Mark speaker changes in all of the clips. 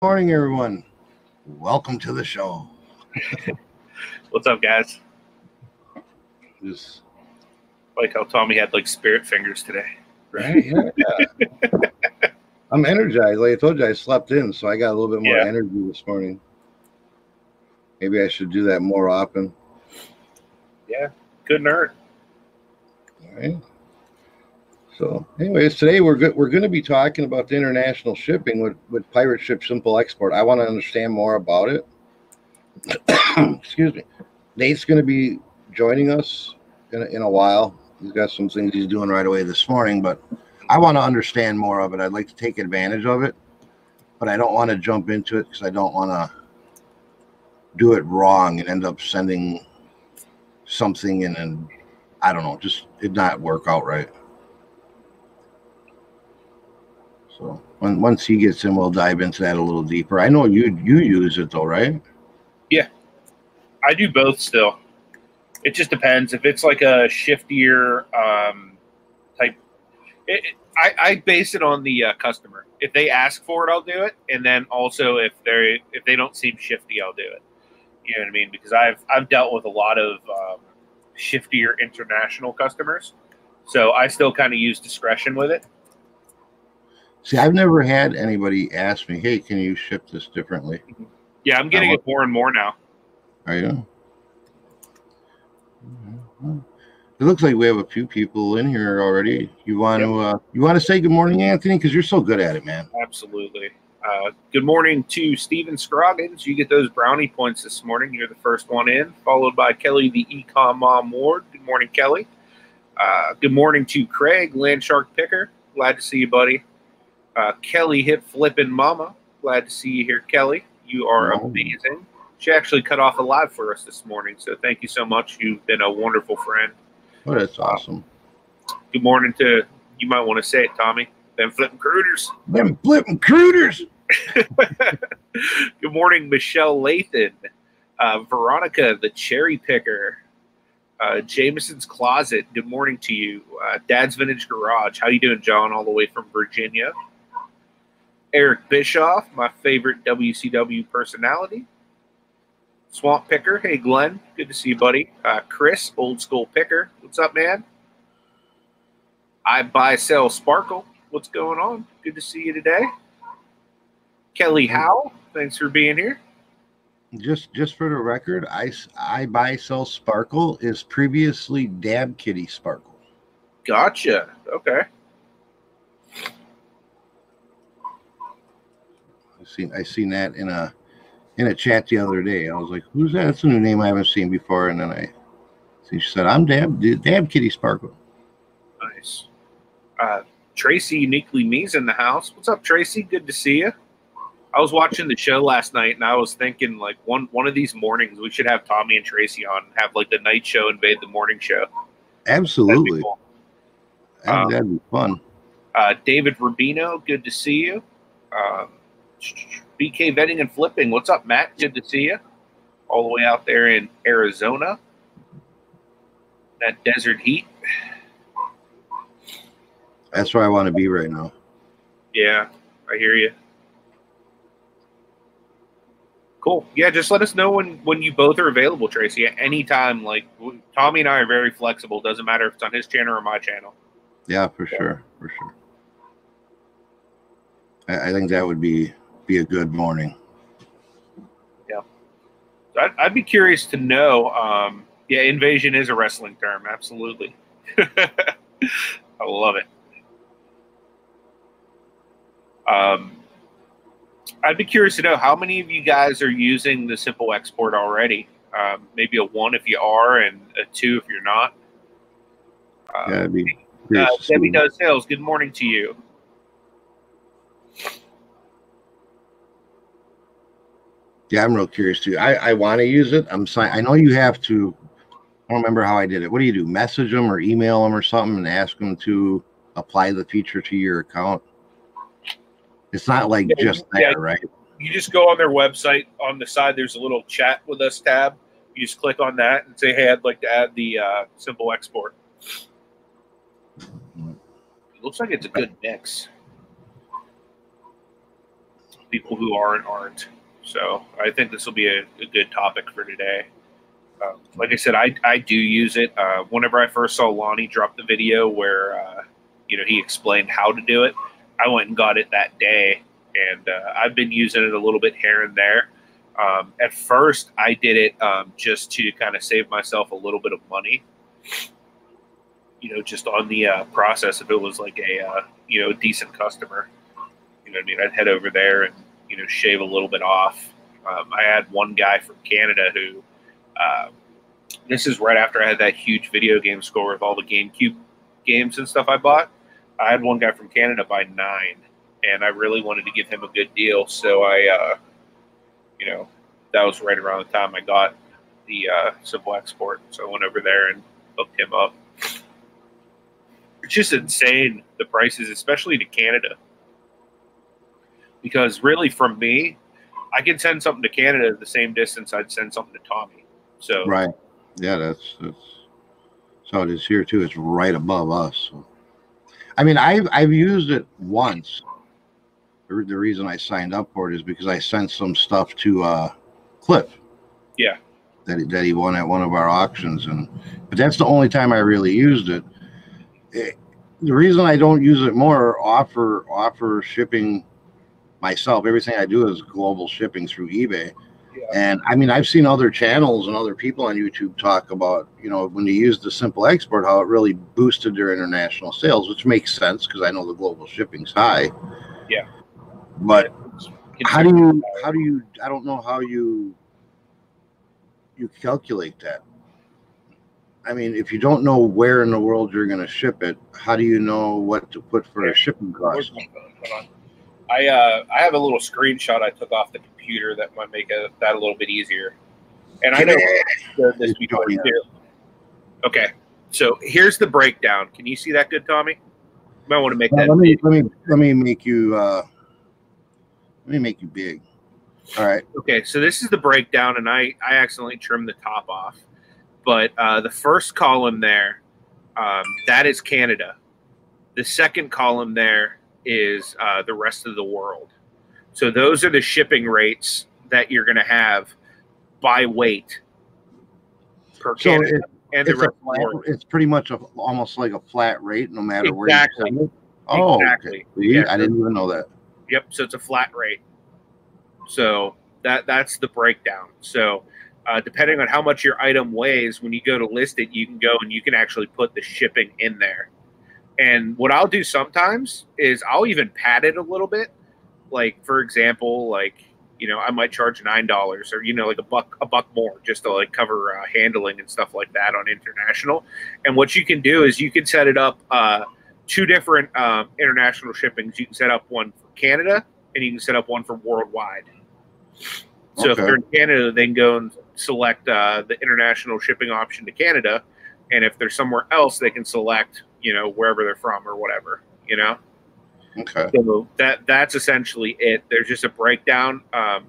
Speaker 1: morning, everyone. Welcome to the show.
Speaker 2: What's up, guys?
Speaker 1: Just
Speaker 2: Like how Tommy had like spirit fingers today.
Speaker 1: right, yeah. I'm energized. Like I told you, I slept in, so I got a little bit more
Speaker 2: Yeah.
Speaker 1: energy this morning. Maybe I should do that more often.
Speaker 2: Yeah, good nerd.
Speaker 1: All right. So, anyways, today we're good. We're going to be talking about the international shipping with with Pirate Ship Simple Export. I want to understand more about it. Excuse me. Nate's going to be joining us in a, in a while. He's got some things he's doing right away this morning, but I want to understand more of it. I'd like to take advantage of it, but I don't want to jump into it because I don't want to do it wrong and end up sending something and then I don't know, just it not work out right. So when, once he gets in, we'll dive into that a little deeper. I know you you use it though, right?
Speaker 2: Yeah, I do both still. It just depends. If it's like a shiftier um, type, it, it- I, I base it on the uh, customer. If they ask for it, I'll do it, and then also if they if they don't seem shifty, I'll do it. You know what I mean? Because I've I've dealt with a lot of um, shiftier international customers, so I still kind of use discretion with it.
Speaker 1: See, I've never had anybody ask me, "Hey, can you ship this differently?"
Speaker 2: Yeah, I'm getting it more and more now.
Speaker 1: Are you? It looks like we have a few people in here already. You want to uh, you want to say good morning, Anthony, because you're so good at it, man.
Speaker 2: Absolutely. Uh, good morning to Steven Scroggins. You get those brownie points this morning. You're the first one in, followed by Kelly, the Ecom Mom Ward. Good morning, Kelly. Uh, good morning to Craig, Landshark Picker. Glad to see you, buddy. Uh, Kelly, hip flipping Mama. Glad to see you here, Kelly. You are
Speaker 1: Oh.
Speaker 2: amazing. She actually cut off a live for us this morning, so thank you so much. You've been a wonderful friend.
Speaker 1: Oh, that's awesome.
Speaker 2: Good morning to, you might want to say it, Tommy. Them flipping crooters.
Speaker 1: Them flipping crooters.
Speaker 2: Good morning, Michelle Lathan, uh, Veronica, the cherry picker, uh, Jameson's closet. Good morning to you, uh, Dad's Vintage Garage. How you doing, John? All the way from Virginia. Eric Bischoff, my favorite WCW personality. Swamp Picker. Hey, Glenn. Good to see you, buddy. Uh, Chris, old school picker. What's up, man? I buy, sell, sparkle. What's going on? Good to see you today. Kelly Howe, thanks for being here.
Speaker 1: Just just for the record, I, I buy sell sparkle is previously Dab Kitty Sparkle.
Speaker 2: Gotcha. Okay.
Speaker 1: Seen I seen that in a in a chat the other day. I was like, "Who's that? That's a new name I haven't seen before." And then I see she said, "I'm Dab Dab Kitty Sparkle."
Speaker 2: Nice. Uh, Tracy Uniquely Me's in the house. What's up, Tracy? Good to see you. I was watching the show last night and I was thinking like one one of these mornings we should have Tommy and Tracy on and have like the night show invade the morning show. That'd be
Speaker 1: Absolutely,
Speaker 2: cool.
Speaker 1: that'd,
Speaker 2: Um,
Speaker 1: that'd be fun.
Speaker 2: Uh, David Rubino, good to see you. Um, BK Vetting and Flipping, what's up, Matt? Good to see you. All the way out there in Arizona. That desert heat.
Speaker 1: That's where I want to be right now.
Speaker 2: Yeah, I hear you. Cool. Yeah, just let us know when when you both are available, Tracy. At any time, like Tommy and I are very flexible. Doesn't matter if it's on his channel or my channel.
Speaker 1: Yeah, for sure, for sure. I, I think that would be be a good morning.
Speaker 2: So I'd, I'd be curious to know. Um, yeah, invasion is a wrestling term. Absolutely. I love it. Um, I'd be curious to know how many of you guys are using the simple export already. Um, maybe a one if you are, and a two if you're not. Uh,
Speaker 1: Yeah, be.
Speaker 2: uh,
Speaker 1: to see.
Speaker 2: Debbie does sales. Good morning to you.
Speaker 1: Yeah, I'm real curious too. I, I want to use it. I'm si- I know you have to. I don't remember how I did it. What do you do? Message them or email them or something and ask them to apply the feature to your account. It's not like
Speaker 2: Yeah,
Speaker 1: just
Speaker 2: yeah.
Speaker 1: there, right?
Speaker 2: You just go on their website. On the side, there's a little chat with us tab. You just click on that and say, "Hey, I'd like to add the uh, simple export." It looks like it's a good mix. people who aren't aren't. So I think this will be a, a good topic for today. Uh, like I said, I, I do use it. Uh, whenever I first saw Lonnie drop the video where uh, you know he explained how to do it, I went and got it that day, and uh, I've been using it a little bit here and there. Um, at first, I did it um, just to kind of save myself a little bit of money. You know, just on the uh, process, if it was like a uh, you know decent customer, you know, I mean, I'd head over there and you know shave a little bit off. Um, I had one guy from Canada who uh, this is right after I had that huge video game score with all the GameCube games and stuff I bought. I had one guy from Canada buy nine, and I really wanted to give him a good deal. So I, uh, you know, that was right around the time I got the uh, Simple Export. So I went over there and hooked him up. It's just insane the prices, especially to Canada. Because really, from me, I can send something to Canada the same distance I'd send something to Tommy. So
Speaker 1: right, yeah, that's that's, how it is here too. It's right above us. So. I mean, I've I've used it once. The, the reason I signed up for it is because I sent some stuff to uh, Cliff.
Speaker 2: Yeah.
Speaker 1: That he, that he won at one of our auctions, and but that's the only time I really used it. it the reason I don't use it more offer offer shipping myself. Everything I do is global shipping through eBay. And I mean, I've seen other channels and other people on YouTube talk about, you know, when you use the simple export, how it really boosted their international sales, which makes sense because I know the global shipping's high.
Speaker 2: Yeah.
Speaker 1: But how do you, how do you, I don't know how you, you calculate that. I mean, if you don't know where in the world you're going to ship it, how do you know what to put for a shipping cost?
Speaker 2: I uh, I have a little screenshot I took off the computer that might make a, that a little bit easier. And I know this before too. Okay, so here's the breakdown. Can you see that good, Tommy? You might want to make
Speaker 1: well,
Speaker 2: that.
Speaker 1: Let me let me let me make you uh, let me make you big. All right.
Speaker 2: Okay, so this is the breakdown, and I I accidentally trimmed the top off, but uh, the first column there, um, that is Canada. The second column there is uh, the rest of the world. So those are the shipping rates that you're going to have by weight per so Canada. It, and the
Speaker 1: rest flat, it's pretty much a, almost like a flat rate, no matter
Speaker 2: exactly.
Speaker 1: where
Speaker 2: you Oh,
Speaker 1: exactly. Okay. Yeah, I didn't even know that.
Speaker 2: Yep. So it's a flat rate. So that that's the breakdown. So uh, depending on how much your item weighs, when you go to list it, you can go and you can actually put the shipping in there. And what I'll do sometimes is I'll even pad it a little bit. Like for example, like you know, I might charge nine dollars or you know, like a buck a buck more just to like cover uh, handling and stuff like that on international. And what you can do is you can set it up uh, two different um, international shippings. You can set up one for Canada and you can set up one for worldwide. So okay. if they're in Canada, they can go and select uh, the international shipping option to Canada, and if they're somewhere else, they can select you know wherever they're from or whatever you know?
Speaker 1: Okay.
Speaker 2: So that that's essentially it. There's just a breakdown um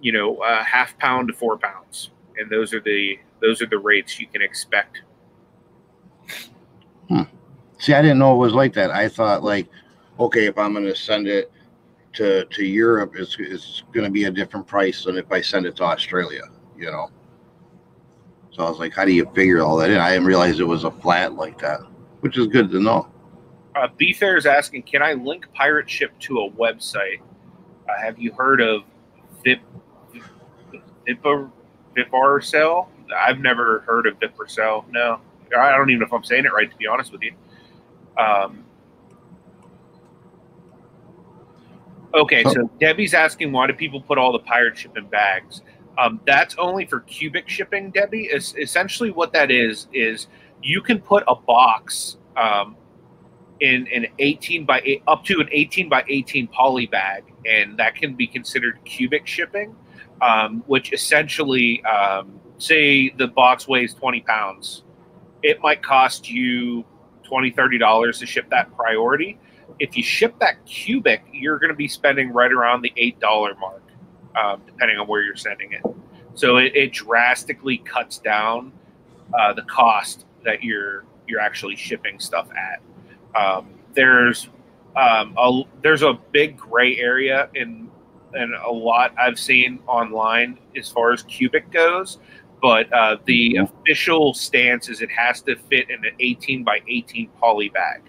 Speaker 2: you know uh, half pound to four pounds. And those are the those are the rates you can expect.
Speaker 1: Hmm. see i didn't know it was like that. I thought like okay if i'm going to send it to to europe it's, it's going to be a different price than if i send it to australia you know? So I was like, how do you figure all that in? I didn't realize it was a flat like that which is good to know.
Speaker 2: Uh, B Fair is asking, can I link Pirate Ship to a website? Uh, have you heard of Vip Vipar Viparcell? I've never heard of Viparcell. No, I don't even know if I'm saying it right. To be honest with you. Um, okay, so Debbie's asking, why do people put all the pirate ship in bags? Um, that's only for cubic shipping, Debbie. Is essentially what that is is you can put a box um, in an 18 by 8, up to an 18 by 18 poly bag, and that can be considered cubic shipping, um, which essentially, um, say the box weighs 20 pounds, it might cost you 20 $30 to ship that priority. If you ship that cubic, you're going to be spending right around the $8 mark, um, depending on where you're sending it. So it, it drastically cuts down uh, the cost that you're you're actually shipping stuff at. Um, there's um, a there's a big gray area in and a lot I've seen online as far as cubic goes. But uh, the
Speaker 1: Mhm.
Speaker 2: official stance is it has to fit in an 18 by 18 poly bag.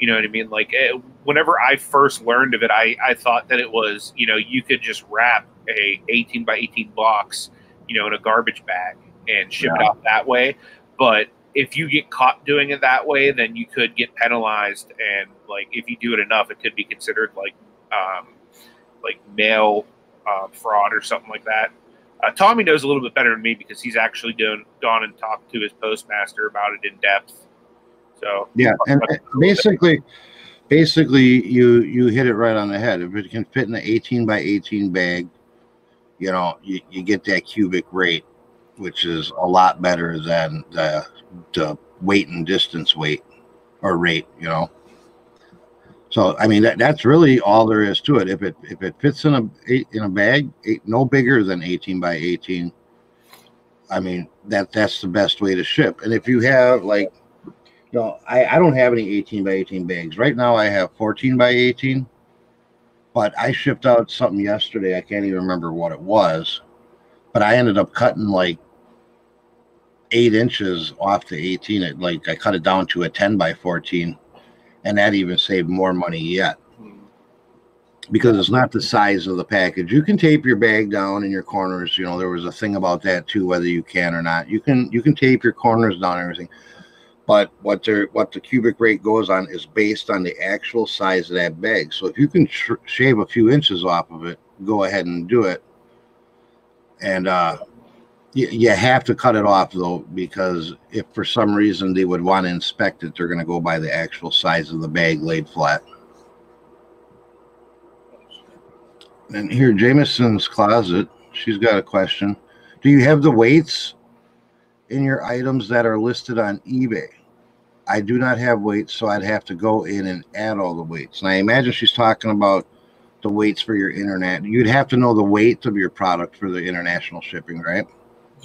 Speaker 2: You know what I mean? Like eh, whenever I first learned of it, I, I thought that it was you know you could just wrap a 18 by 18 box you know in a garbage bag and ship it out that way. But if you get caught doing it that way, then you could get penalized, and like if you do it enough, it could be considered like um, like mail uh, fraud or something like that. Uh, Tommy knows a little bit better than me because he's actually done gone and talked to his postmaster about it in depth. So
Speaker 1: Yeah, and basically, basically, you you hit it right on the head. If it can fit in an 18 by 18 bag, you know, you, you get that cubic rate, which is a lot better than the the weight and distance weight or rate. You know. So I mean that, that's really all there is to it. If it if it fits in a in a bag, no bigger than 18 by 18. I mean that that's the best way to ship. And if you have like no, I, I don't have any 18 by 18 bags. Right now I have 14 by 18. But I shipped out something yesterday. I can't even remember what it was. But I ended up cutting like eight inches off the 18. It like I cut it down to a 10 by 14. And that even saved more money yet because it's not the size of the package. You can tape your bag down in your corners. You know, there was a thing about that too, whether you can or not. You can you can tape your corners down and everything. But what they what the cubic rate goes on is based on the actual size of that bag. So if you can sh- shave a few inches off of it, go ahead and do it. And uh, you, have to cut it off though, because if for some reason they would want to inspect it, they're going to go by the actual size of the bag laid flat. And here, Jameson's closet. She's got a question. Do you have the weights in your items that are listed on eBay? I do not have weights, so I'd have to go in and add all the weights. And I imagine she's talking about the weights for your internet. You'd have to know the weight of your product for the international shipping, right?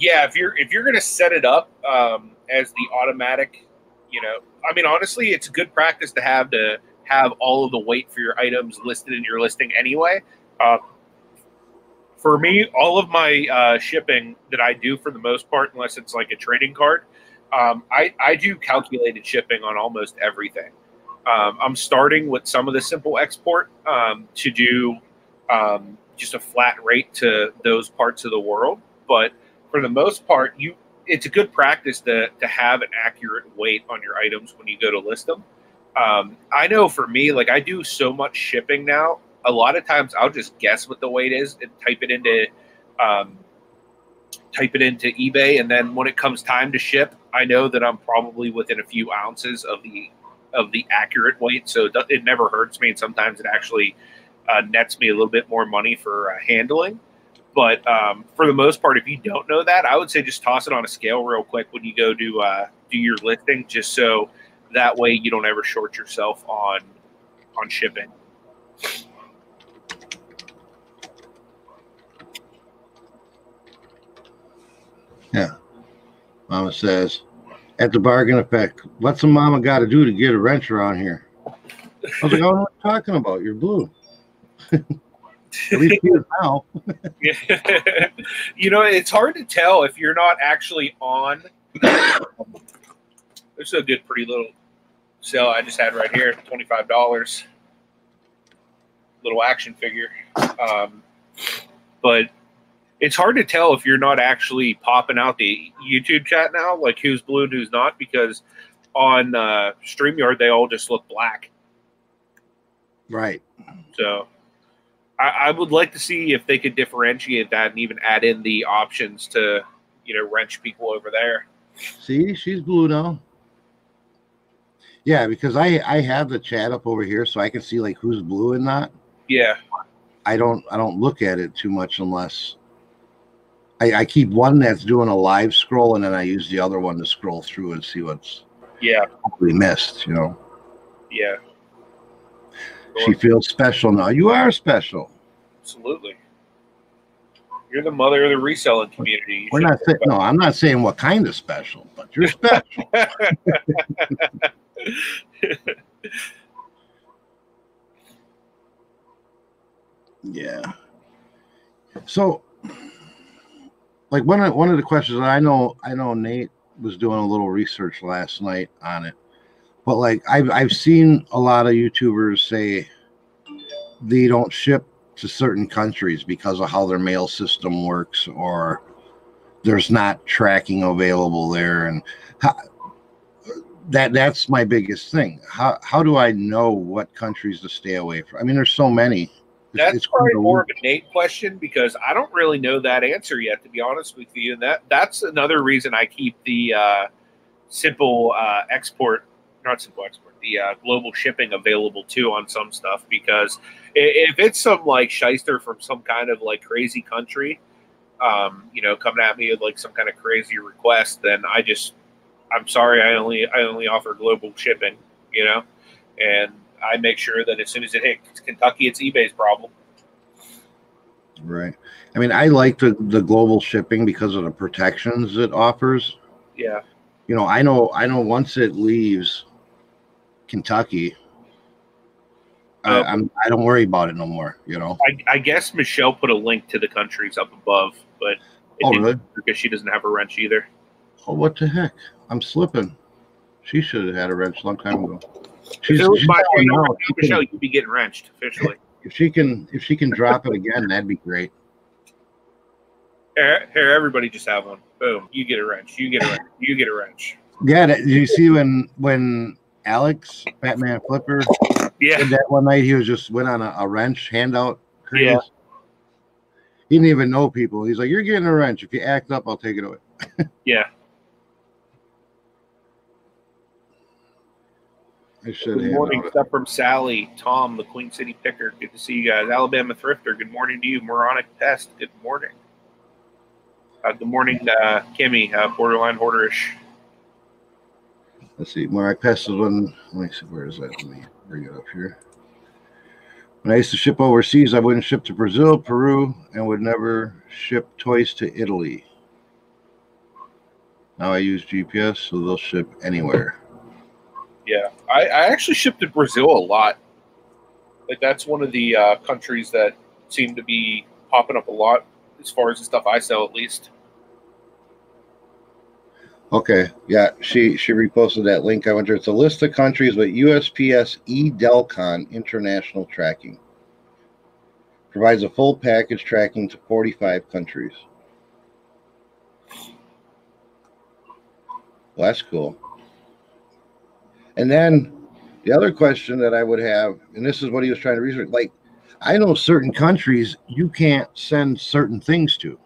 Speaker 2: Yeah, if you're if you're gonna set it up um, as the automatic, you know, I mean, honestly, it's a good practice to have to have all of the weight for your items listed in your listing anyway. Uh, for me, all of my uh, shipping that I do, for the most part, unless it's like a trading card, um, I, I do calculated shipping on almost everything. Um, I'm starting with some of the simple export um, to do um, just a flat rate to those parts of the world, but for the most part, you it's a good practice to to have an accurate weight on your items when you go to list them. Um, I know for me, like I do so much shipping now. A lot of times, I'll just guess what the weight is and type it into um, type it into eBay, and then when it comes time to ship, I know that I'm probably within a few ounces of the of the accurate weight. So it, never hurts me, and sometimes it actually uh, nets me a little bit more money for uh, handling. But um, for the most part, if you don't know that, I would say just toss it on a scale real quick when you go to uh, do your listing, just so that way you don't ever short yourself on on shipping. Yeah.
Speaker 1: Mama says, at the bargain effect, what's a mama got to do to get a wrench around here? I was like, I don't know what you're talking about. You're blue. At least he is now.
Speaker 2: you know, it's hard to tell if you're not actually on. There's a good, pretty little sale I just had right here, twenty five dollars. Little action figure, um, but it's hard to tell if you're not actually popping out the YouTube chat now, like who's blue and who's not, because on uh, Streamyard they all just look black.
Speaker 1: Right.
Speaker 2: So I, I would like to see if they could differentiate that and even add in the options to, you know, wrench people over there.
Speaker 1: See, she's blue now. Yeah, because I I have the chat up over here, so I can see like who's blue and not.
Speaker 2: Yeah.
Speaker 1: I don't I don't look at it too much unless I, I keep one that's doing a live scroll and then I use the other one to scroll through and see what's
Speaker 2: Yeah.
Speaker 1: we missed. You know,
Speaker 2: Yeah.
Speaker 1: She feels special now. You are special.
Speaker 2: Absolutely. You're the mother of the reselling community. You
Speaker 1: We're not saying no. I'm not saying what kind of special, but you're special. yeah. So, like one of one of the questions that I know, I know Nate was doing a little research last night on it, but like I've I've seen a lot of YouTubers say they don't ship to certain countries because of how their mail system works, or there's not tracking available there, and how, that that's my biggest thing. How how do I know what countries to stay away from? I mean, there's so many.
Speaker 2: That's
Speaker 1: it's
Speaker 2: probably more of a Nate question because I don't really know that answer yet, to be honest with you. And that that's another reason I keep the uh, simple uh, export, not simple export, the uh, global shipping available too on some stuff because if it's some like shyster from some kind of like crazy country, um, you know, coming at me with like some kind of crazy request, then I just, I'm sorry, I only I only offer global shipping, you know, and I make sure that as soon as it hits Kentucky, it's eBay's problem.
Speaker 1: Right. I mean, I like the the global shipping because of the protections it offers.
Speaker 2: Yeah.
Speaker 1: You know, I know I know once it leaves Kentucky. I, I'm I don't worry about it no more. You know.
Speaker 2: I, I guess Michelle put a link to the countries up above, but it
Speaker 1: Oh, really?
Speaker 2: because she doesn't have a wrench either.
Speaker 1: Oh, what the heck? I'm slipping. She should have had a wrench a long time ago.
Speaker 2: If
Speaker 1: She's,
Speaker 2: it was
Speaker 1: she's
Speaker 2: my
Speaker 1: going now.
Speaker 2: Michelle, you'd be getting wrenched officially.
Speaker 1: if she can if she can drop it again, that'd be great.
Speaker 2: here, here, everybody just have one. Boom. You get a wrench. You get a wrench. You get a wrench.
Speaker 1: Yeah, that, you see when when Alex Batman Flipper
Speaker 2: Yeah.
Speaker 1: did that one night? He was just went on a, a wrench handout craze.
Speaker 2: Yeah.
Speaker 1: He didn't even know people. He's like, "You're getting a wrench. If you act up, I'll take it away."
Speaker 2: Yeah.
Speaker 1: I should
Speaker 2: Good morning, stuff from Sally, Tom, the Queen City Picker. Good to see you guys. Alabama Thrifter. Good morning to you. Moronic Pest. Good morning. Uh, good morning, uh, Kimmy, uh, Borderline Hoarderish.
Speaker 1: Let's see. When I passed the one, let me see. Where is that? Let me bring it up here. When I used to ship overseas, I wouldn't ship to Brazil, Peru, and would never ship toys to Italy. Now I use GPS, so they'll ship anywhere.
Speaker 2: Yeah, I, I actually shipped to Brazil a lot. Like that's one of the uh, countries that seem to be popping up a lot as far as the stuff I sell, at least.
Speaker 1: Okay, yeah, she she reposted that link. I there. It's a list of countries with USPS eDelcon international tracking. Provides a full package tracking to 45 countries. Well, that's cool. And then the other question that I would have, and this is what he was trying to research, like I know certain countries you can't send certain things to.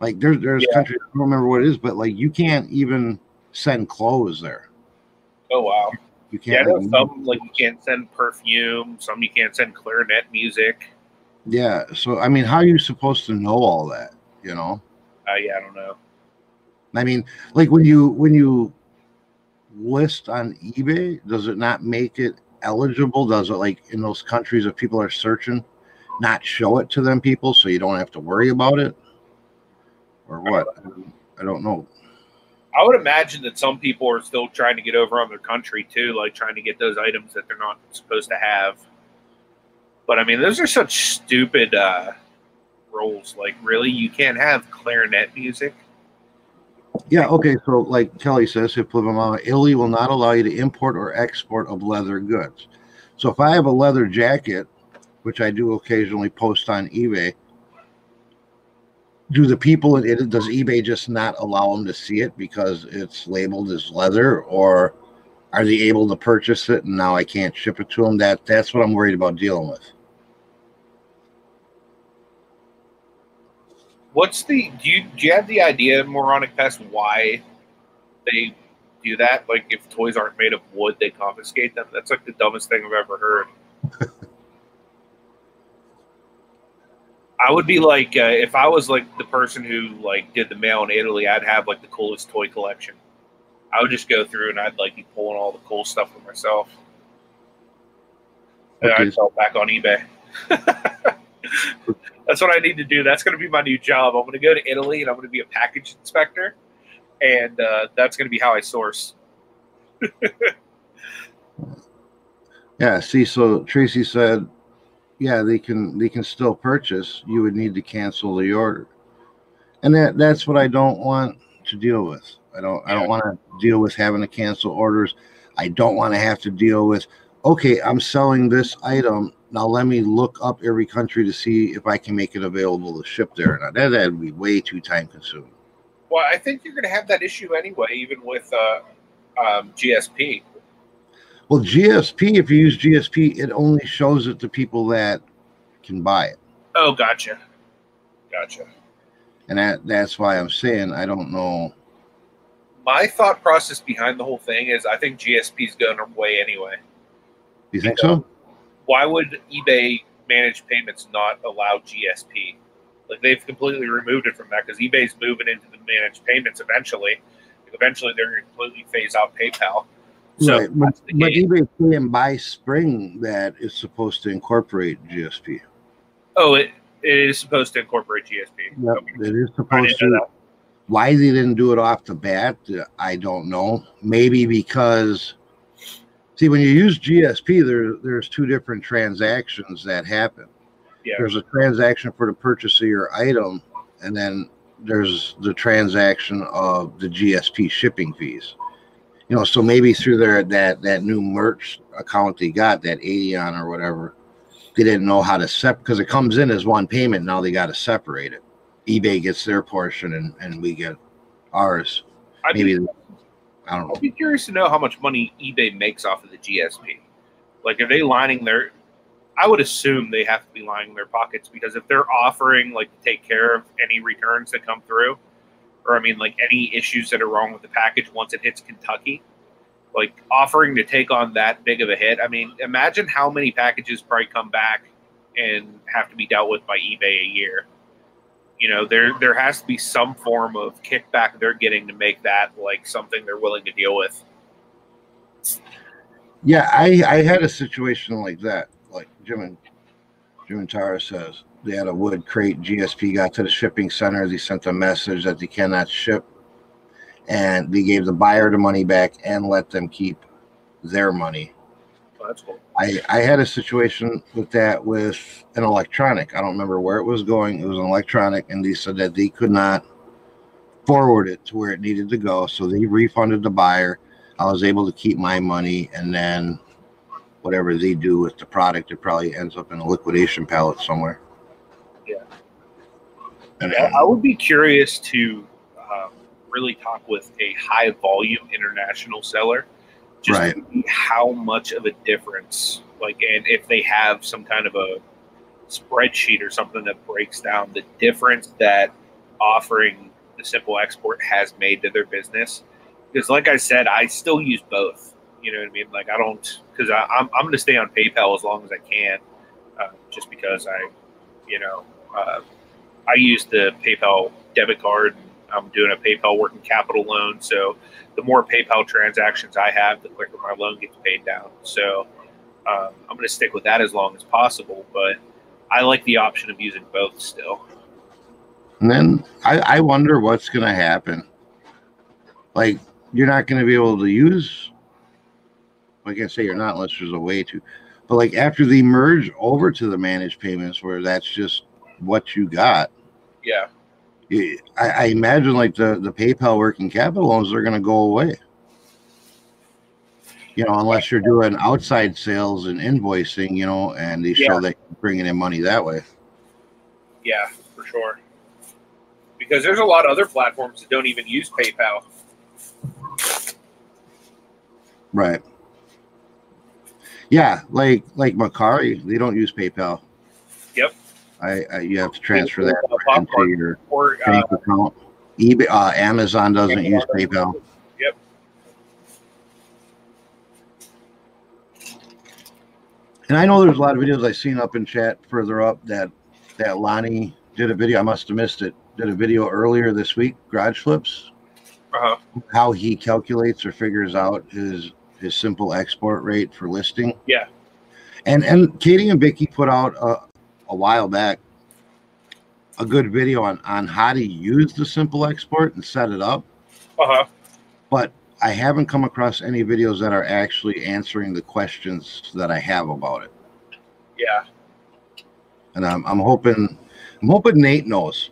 Speaker 1: Like there's there's
Speaker 2: Yeah.
Speaker 1: countries I don't remember what it is, but like you can't even send clothes there.
Speaker 2: Oh wow!
Speaker 1: You can't.
Speaker 2: know some like you can't send perfume, some you can't send clarinet music.
Speaker 1: yeah. So I mean, how are you supposed to know all that? You know.
Speaker 2: Uh, yeah, I don't know.
Speaker 1: I mean, like when you when you list on eBay, does it not make it eligible? Does it like in those countries if people are searching, not show it to them people so you don't have to worry about it, or what? I don't know.
Speaker 2: I would imagine that some people are still trying to get over on their country too, like trying to get those items that they're not supposed to have. But I mean, those are such stupid uh, rules. Like, really, you can't have clarinet music.
Speaker 1: Yeah, okay. So, like Kelly says, if Plymouth, Italy will not allow you to import or export of leather goods. So, if I have a leather jacket, which I do occasionally post on eBay, do the people it does eBay just not allow them to see it because it's labeled as leather, or are they able to purchase it and now I can't ship it to them? That that's what I'm worried about dealing with.
Speaker 2: What's the do you do you have the idea, moronic pest, why they do that? Like, if toys aren't made of wood, they confiscate them. That's like the dumbest thing I've ever heard. I would be like, uh, if I was like the person who like did the mail in Italy, I'd have like the coolest toy collection. I would just go through and I'd like be pulling all the cool stuff for myself. And I'd sell it back on eBay. That's what I need to do. That's going to be my new job. I'm going to go to Italy and I'm going to be a package inspector, and uh, that's going to be how I source.
Speaker 1: Yeah, see, so Tracy said yeah, they can they can still purchase. You would need to cancel the order, and that that's what I don't want to deal with. I don't I don't want to deal with having to cancel orders. I don't want to have to deal with. Okay, I'm selling this item. Now let me look up every country to see if I can make it available to ship there. Now that that'd be way too time consuming.
Speaker 2: Well, I think you're going to have that issue anyway, even with uh, um, GSP.
Speaker 1: Well, GSP, if you use GSP, it only shows it to people that can buy it.
Speaker 2: Oh, gotcha, gotcha.
Speaker 1: And that that's why I'm saying I don't know.
Speaker 2: My thought process behind the whole thing is I think GSP is going away anyway.
Speaker 1: You think so?
Speaker 2: Why would eBay managed payments not allow GSP? Like they've completely removed it from that because eBay's moving into the managed payments eventually. Eventually, they're going to completely phase out PayPal. So
Speaker 1: right. But,
Speaker 2: that's the
Speaker 1: but
Speaker 2: game.
Speaker 1: eBay by spring that is supposed to incorporate GSP.
Speaker 2: Oh, it, it is supposed to incorporate GSP.
Speaker 1: Yep,
Speaker 2: Okay.
Speaker 1: it is supposed to. Why they didn't do it off the bat, I don't know. Maybe because, see, when you use GSP, there there's two different transactions that happen.
Speaker 2: Yeah.
Speaker 1: There's a transaction for the purchase of your item, and then there's the transaction of the GSP shipping fees. You know, so maybe through their that that new merch account they got that Adyen or whatever, they didn't know how to separate because it comes in as one payment. Now they got to separate it. eBay gets their portion and and we get ours.
Speaker 2: I'd be,
Speaker 1: Maybe I don't know.
Speaker 2: I'd be curious to know how much money eBay makes off of the GSP. Like, are they lining their? I would assume they have to be lining their pockets because if they're offering like to take care of any returns that come through, or I mean like any issues that are wrong with the package once it hits Kentucky, like offering to take on that big of a hit. I mean, imagine how many packages probably come back and have to be dealt with by eBay a year. You know, there there has to be some form of kickback they're getting to make that like something they're willing to deal with.
Speaker 1: Yeah, I I had a situation like that. Like Jim and Jim and Tara says, they had a wood crate. GSP got to the shipping center. They sent a message that they cannot ship, and they gave the buyer the money back and let them keep their money.
Speaker 2: So that's cool.
Speaker 1: I I had a situation with that with an electronic. I don't remember where it was going. It was an electronic, and they said that they could not forward it to where it needed to go. So they refunded the buyer. I was able to keep my money, and then whatever they do with the product, it probably ends up in a liquidation pallet somewhere.
Speaker 2: Yeah. I I would be curious to um, really talk with a high volume international seller, just
Speaker 1: Right.
Speaker 2: how much of a difference, like, and if they have some kind of a spreadsheet or something that breaks down the difference that offering the simple export has made to their business. Because, like I said, I still use both. You know what I mean? Like, I don't, because I'm, I'm going to stay on PayPal as long as I can, uh, just because I, you know, uh, I use the PayPal debit card. I'm doing a PayPal working capital loan. So the more PayPal transactions I have, the quicker my loan gets paid down. So um, I'm going to stick with that as long as possible. But I like the option of using both still.
Speaker 1: And then I, I wonder what's going to happen. Like, you're not going to be able to use, like I say, you're not unless there's a way to. But like after they merge over to the managed payments, where that's just what you got,
Speaker 2: Yeah.
Speaker 1: I, I imagine like the, the PayPal working capital loans are going to go away. You know, unless you're doing outside sales and invoicing, you know, and they show
Speaker 2: Yeah.
Speaker 1: that you're bringing in money that way.
Speaker 2: Yeah, for sure. Because there's a lot of other platforms that don't even use PayPal.
Speaker 1: Right. Yeah, like like Macari, they don't use PayPal. I, I you have to transfer that
Speaker 2: Uh,
Speaker 1: into your
Speaker 2: Or uh,
Speaker 1: bank account. eBay, uh, Amazon doesn't use PayPal.
Speaker 2: Yep.
Speaker 1: And I know there's a lot of videos I've seen up in chat further up that that Lonnie did a video. I must have missed it. Did a video earlier this week, garage flips,
Speaker 2: Uh-huh.
Speaker 1: how he calculates or figures out his his simple export rate for listing.
Speaker 2: Yeah.
Speaker 1: And and Katie and Vicky put out a, a while back a good video on on how to use the simple export and set it up.
Speaker 2: Uh-huh.
Speaker 1: But I haven't come across any videos that are actually answering the questions that I have about it.
Speaker 2: Yeah.
Speaker 1: and I'm I'm hoping I'm hoping Nate knows.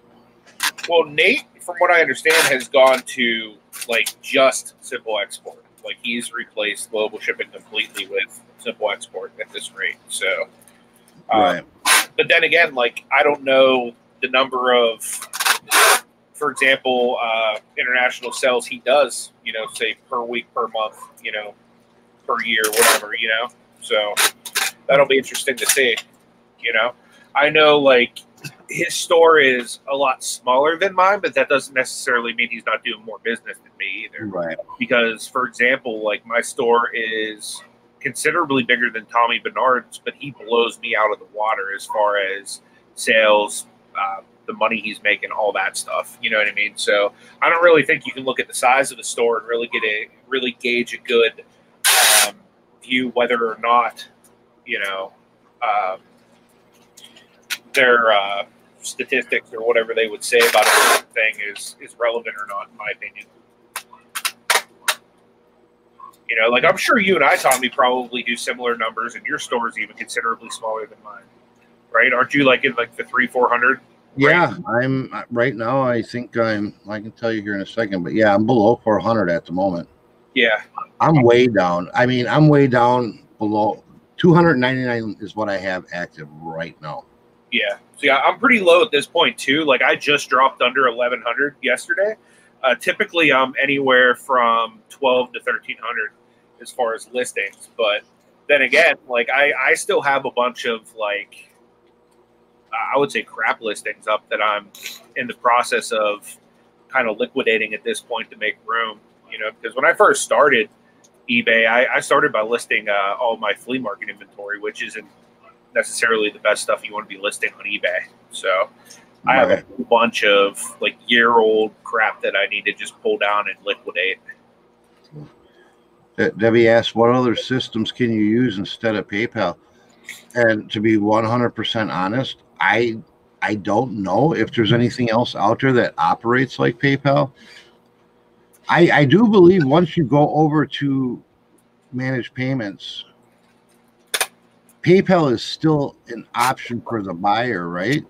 Speaker 2: Well, Nate, from what I understand, has gone to like just simple export. Like he's replaced global shipping completely with simple export at this rate. So, um,
Speaker 1: Right.
Speaker 2: But then again, like I don't know the number of, for example, uh, international sales he does. You know, say per week, per month. You know, per year, whatever. You know, so that'll be interesting to see. You know, I know like his store is a lot smaller than mine, but that doesn't necessarily mean he's not doing more business than me either
Speaker 1: Right.
Speaker 2: because for example like my store is considerably bigger than tommy bernard's but he blows me out of the water as far as sales uh, the money he's making all that stuff. You know what i mean? So i don't really think you can look at the size of the store and really get a really gauge a good um, view whether or not you know um, their uh, statistics or whatever they would say about a thing is is relevant or not in my opinion you know, like I'm sure you and I, Tommy, probably do similar numbers, and your store is even considerably smaller than mine, right? Aren't you like in like the three, four hundred?
Speaker 1: Yeah, I'm uh, right now. I think I'm. I can tell you here in a second, but yeah, I'm below 400 at the moment.
Speaker 2: Yeah,
Speaker 1: I'm way down. I mean, I'm way down below 299 is what I have active right now.
Speaker 2: yeah. See, I'm pretty low at this point too. Like I just dropped under 1100 yesterday. Uh, typically, I'm anywhere from 12 to 1300 as far as listings, but then again, like I, I still have a bunch of like I would say crap listings up that I'm in the process of kind of liquidating at this point to make room. You know, because when I first started eBay, I, I started by listing uh, all my flea market inventory, which isn't necessarily the best stuff you want to be listing on eBay. So I have a whole bunch of like year old crap that I need to just pull down and liquidate.
Speaker 1: Debbie asked, "What other systems can you use instead of PayPal?" And to be 100% honest, I I don't know if there's anything else out there that operates like PayPal. I I do believe once you go over to manage payments, PayPal is still an option for the buyer, right?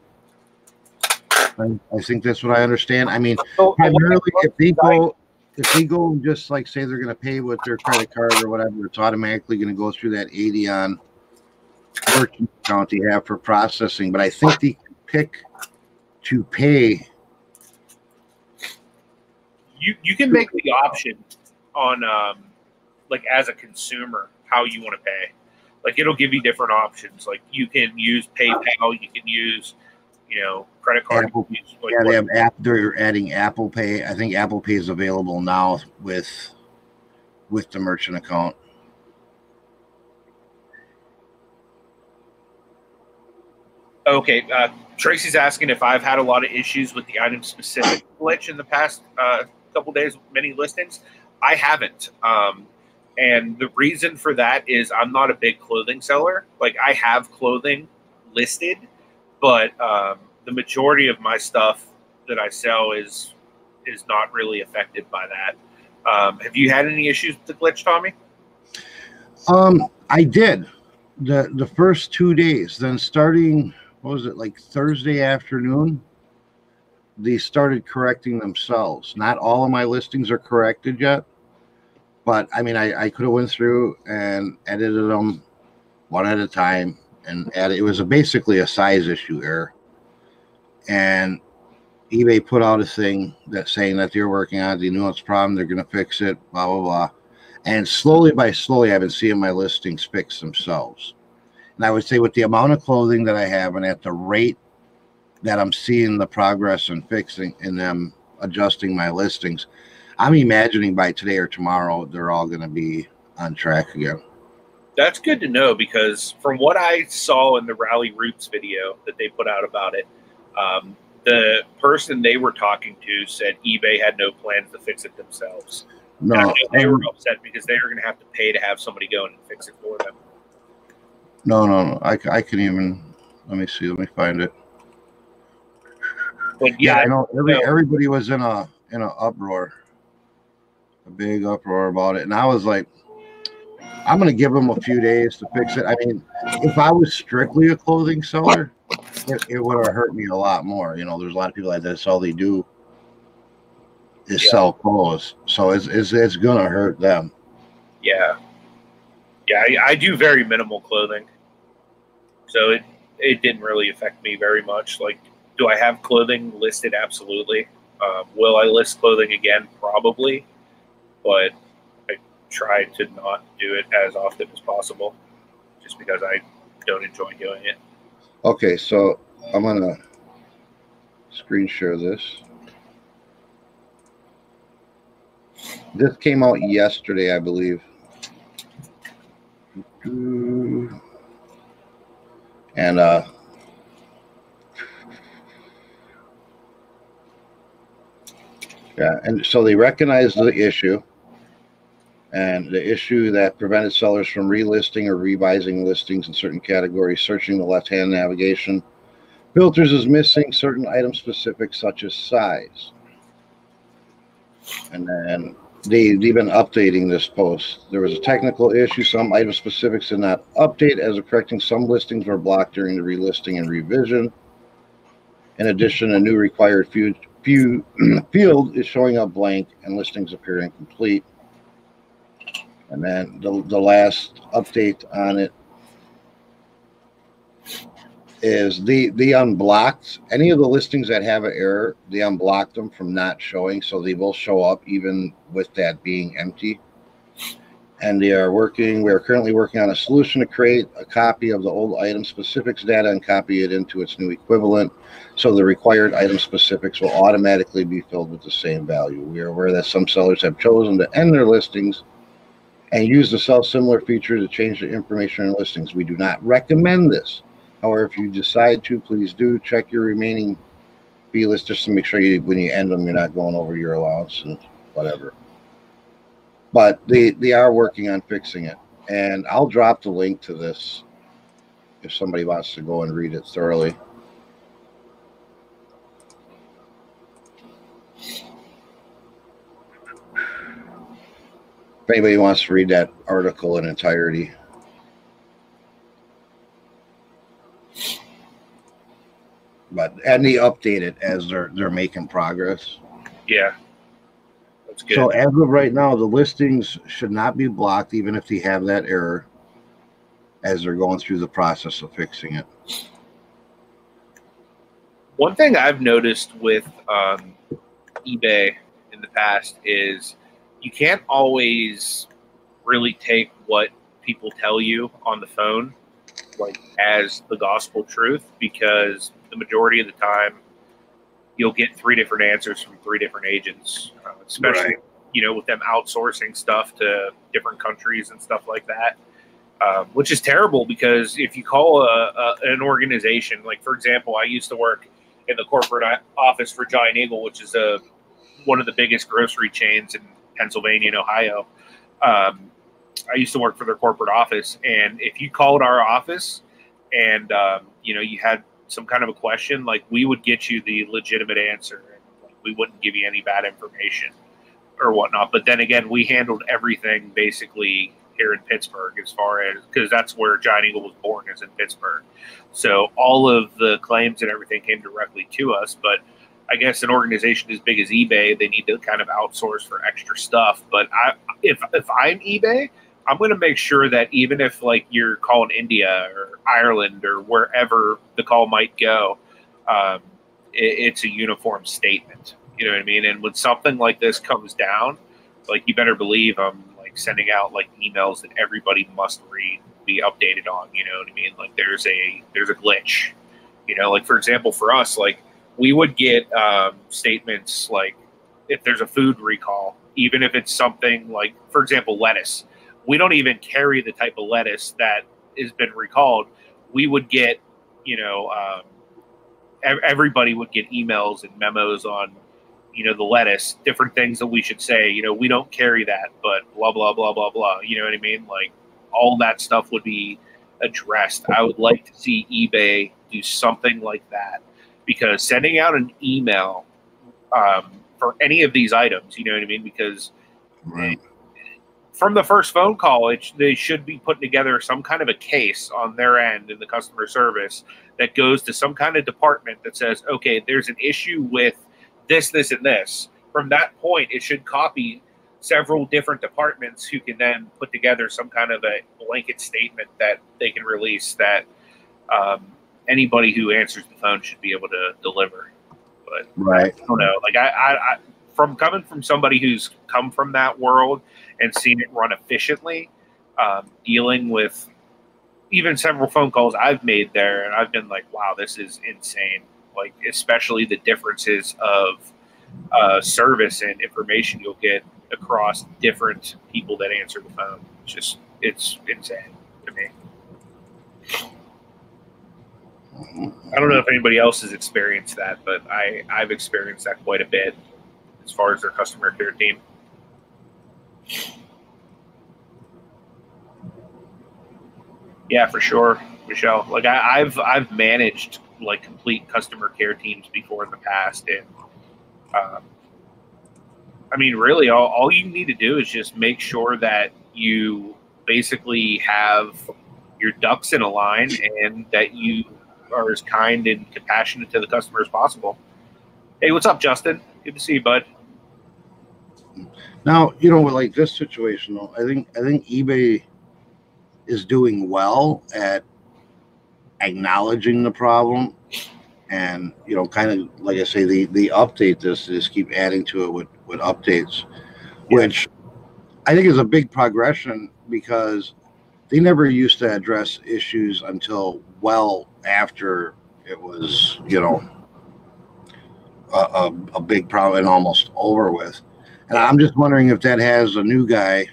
Speaker 1: I, I think that's what I understand. I mean, primarily if they go if they go and just like say they're going to pay with their credit card or whatever, it's automatically going to go through that Adyen merchant account they have for processing. But I think they can pick to pay.
Speaker 2: you you can make the option on um like as a consumer how you want to pay like it'll give you different options like you can use paypal you can use you know credit card
Speaker 1: Apple-
Speaker 2: use, like,
Speaker 1: Yeah, they have app. They're adding Apple Pay. I think Apple Pay is available now with with the merchant account.
Speaker 2: okay uh tracy's asking if i've had a lot of issues with the item specific glitch in the past uh couple days many listings i haven't um and the reason for that is i'm not a big clothing seller like i have clothing listed but um, the majority of my stuff that I sell is is not really affected by that. Um, have you had any issues with the glitch, Tommy?
Speaker 1: Um, I did the the first two days. Then starting, what was it like Thursday afternoon? They started correcting themselves. Not all of my listings are corrected yet, but I mean, I I could have went through and edited them one at a time and added. It was a, basically a size issue error, and eBay put out a thing that saying that they're working on it. They knew it's problem. They're going to fix it. Blah blah blah. And slowly by slowly, I've been seeing my listings fix themselves. And I would say, with the amount of clothing that I have, and at the rate that I'm seeing the progress in fixing in them adjusting my listings, I'm imagining by today or tomorrow they're all going to be on track again.
Speaker 2: That's good to know because from what I saw in the Rally Roots video that they put out about it, um, the person they were talking to said eBay had no plans to fix it themselves.
Speaker 1: No,
Speaker 2: they
Speaker 1: um,
Speaker 2: were upset because they were going to have to pay to have somebody go in and fix it for them.
Speaker 1: no, no, no. I, I can even let me see. Let me find it.
Speaker 2: But
Speaker 1: Yeah,
Speaker 2: yeah,
Speaker 1: I know. Every,
Speaker 2: no.
Speaker 1: everybody was in a in an uproar, a big uproar about it, and I was like, I'm gonna give them a few days to fix it. I mean, if I was strictly a clothing seller, it, it would have hurt me a lot more. You know, there's a lot of people like that that's all they do is
Speaker 2: Yeah.
Speaker 1: sell clothes, so it's it's, it's gonna hurt them.
Speaker 2: Yeah, yeah. I, I do very minimal clothing, so it it didn't really affect me very much. Like, do I have clothing listed? Absolutely. Um, will I list clothing again? Probably, but try to not do it as often as possible, just because I don't enjoy doing it.
Speaker 1: Okay, so I'm gonna screen share this. This came out yesterday, I believe. And uh yeah, and so they recognized the issue and the issue that prevented sellers from relisting or revising listings in certain categories, searching the left-hand navigation filters is missing certain item specifics such as size. And then they, they've been updating this post. There was a technical issue. Some item specifics did not update as correcting some listings were blocked during the relisting and revision. In addition, a new required few, few field is showing up blank and listings appear incomplete. And then the, the last update on it is the the unblocked any of the listings that have an error, they unblocked them from not showing, so they will show up even with that being empty. And they are working. We are currently working on a solution to create a copy of the old item specifics data and copy it into its new equivalent, so the required item specifics will automatically be filled with the same value. We are aware that some sellers have chosen to end their listings and use the sell similar feature to change the information in listings. We do not recommend this. However, if you decide to, please do check your remaining fee list just to make sure you, when you end them, you're not going over your allowance and whatever. But they, they are working on fixing it. And I'll drop the link to this if somebody wants to go and read it thoroughly. If anybody wants to read that article in entirety. But and they update it as they're they're making progress.
Speaker 2: Yeah, that's good.
Speaker 1: So as of right now, the listings should not be blocked, even if they have that error, as they're going through the process of fixing it.
Speaker 2: One thing I've noticed with um, eBay in the past is you can't always really take what people tell you on the phone like as the gospel truth because the majority of the time you'll get three different answers from three different agents, uh, especially
Speaker 1: Right.
Speaker 2: you know with them outsourcing stuff to different countries and stuff like that. Um, which is terrible because if you call a, a, an organization, like for example, I used to work in the corporate office for Giant Eagle, which is a one of the biggest grocery chains in Pennsylvania and Ohio. Um, I used to work for their corporate office, and if you called our office and um, you know you had some kind of a question, like we would get you the legitimate answer, we wouldn't give you any bad information or whatnot. But then again, we handled everything basically here in Pittsburgh, as far as because that's where Giant Eagle was born, is in Pittsburgh. So all of the claims and everything came directly to us, but. I guess an organization as big as eBay, they need to kind of outsource for extra stuff. But I, if if I'm eBay, I'm going to make sure that even if like you're calling India or Ireland or wherever the call might go, um, it, it's a uniform statement. You know what I mean? And when something like this comes down, like you better believe I'm like sending out like emails that everybody must read, be updated on. You know what I mean? Like there's a there's a glitch. You know, like for example, for us, like we would get um, statements like if there's a food recall, even if it's something like, for example, lettuce we don't even carry the type of lettuce that has been recalled. We would get, you know, um, everybody would get emails and memos on, you know, the lettuce, different things that we should say. You know, we don't carry that, but blah blah blah blah blah. You know what I mean? Like all that stuff would be addressed. I would like to see eBay do something like that because sending out an email um, for any of these items, you know what I mean? Because
Speaker 1: Right.
Speaker 2: from the first phone call, it, they should be putting together some kind of a case on their end in the customer service that goes to some kind of department that says, okay, there's an issue with this, this, and this. From that point, it should copy several different departments who can then put together some kind of a blanket statement that they can release that um, anybody who answers the phone should be able to deliver. But
Speaker 1: right,
Speaker 2: I don't know. Like I, I, I from coming from somebody who's come from that world and seen it run efficiently, um, dealing with even several phone calls I've made there, and I've been like, wow, this is insane. Like, especially the differences of uh, service and information you'll get across different people that answer the phone. It's just, it's insane to me. I don't know if anybody else has experienced that, but I, I've experienced that quite a bit as far as their customer care team. Yeah, for sure, Michelle. Like I, have I've managed like complete customer care teams before in the past, and um, I mean, really, all, all you need to do is just make sure that you basically have your ducks in a line and that you are as kind and compassionate to the customer as possible. Hey, what's up, Justin? Good to see you, bud.
Speaker 1: Now, you know, like this situation, though, I think I think eBay is doing well at acknowledging the problem and you know kind of like i say the the update this just keep adding to it with with updates yeah. which i think is a big progression because they never used to address issues until well after it was you know a, a, a big problem and almost over with and i'm just wondering if that has a new guy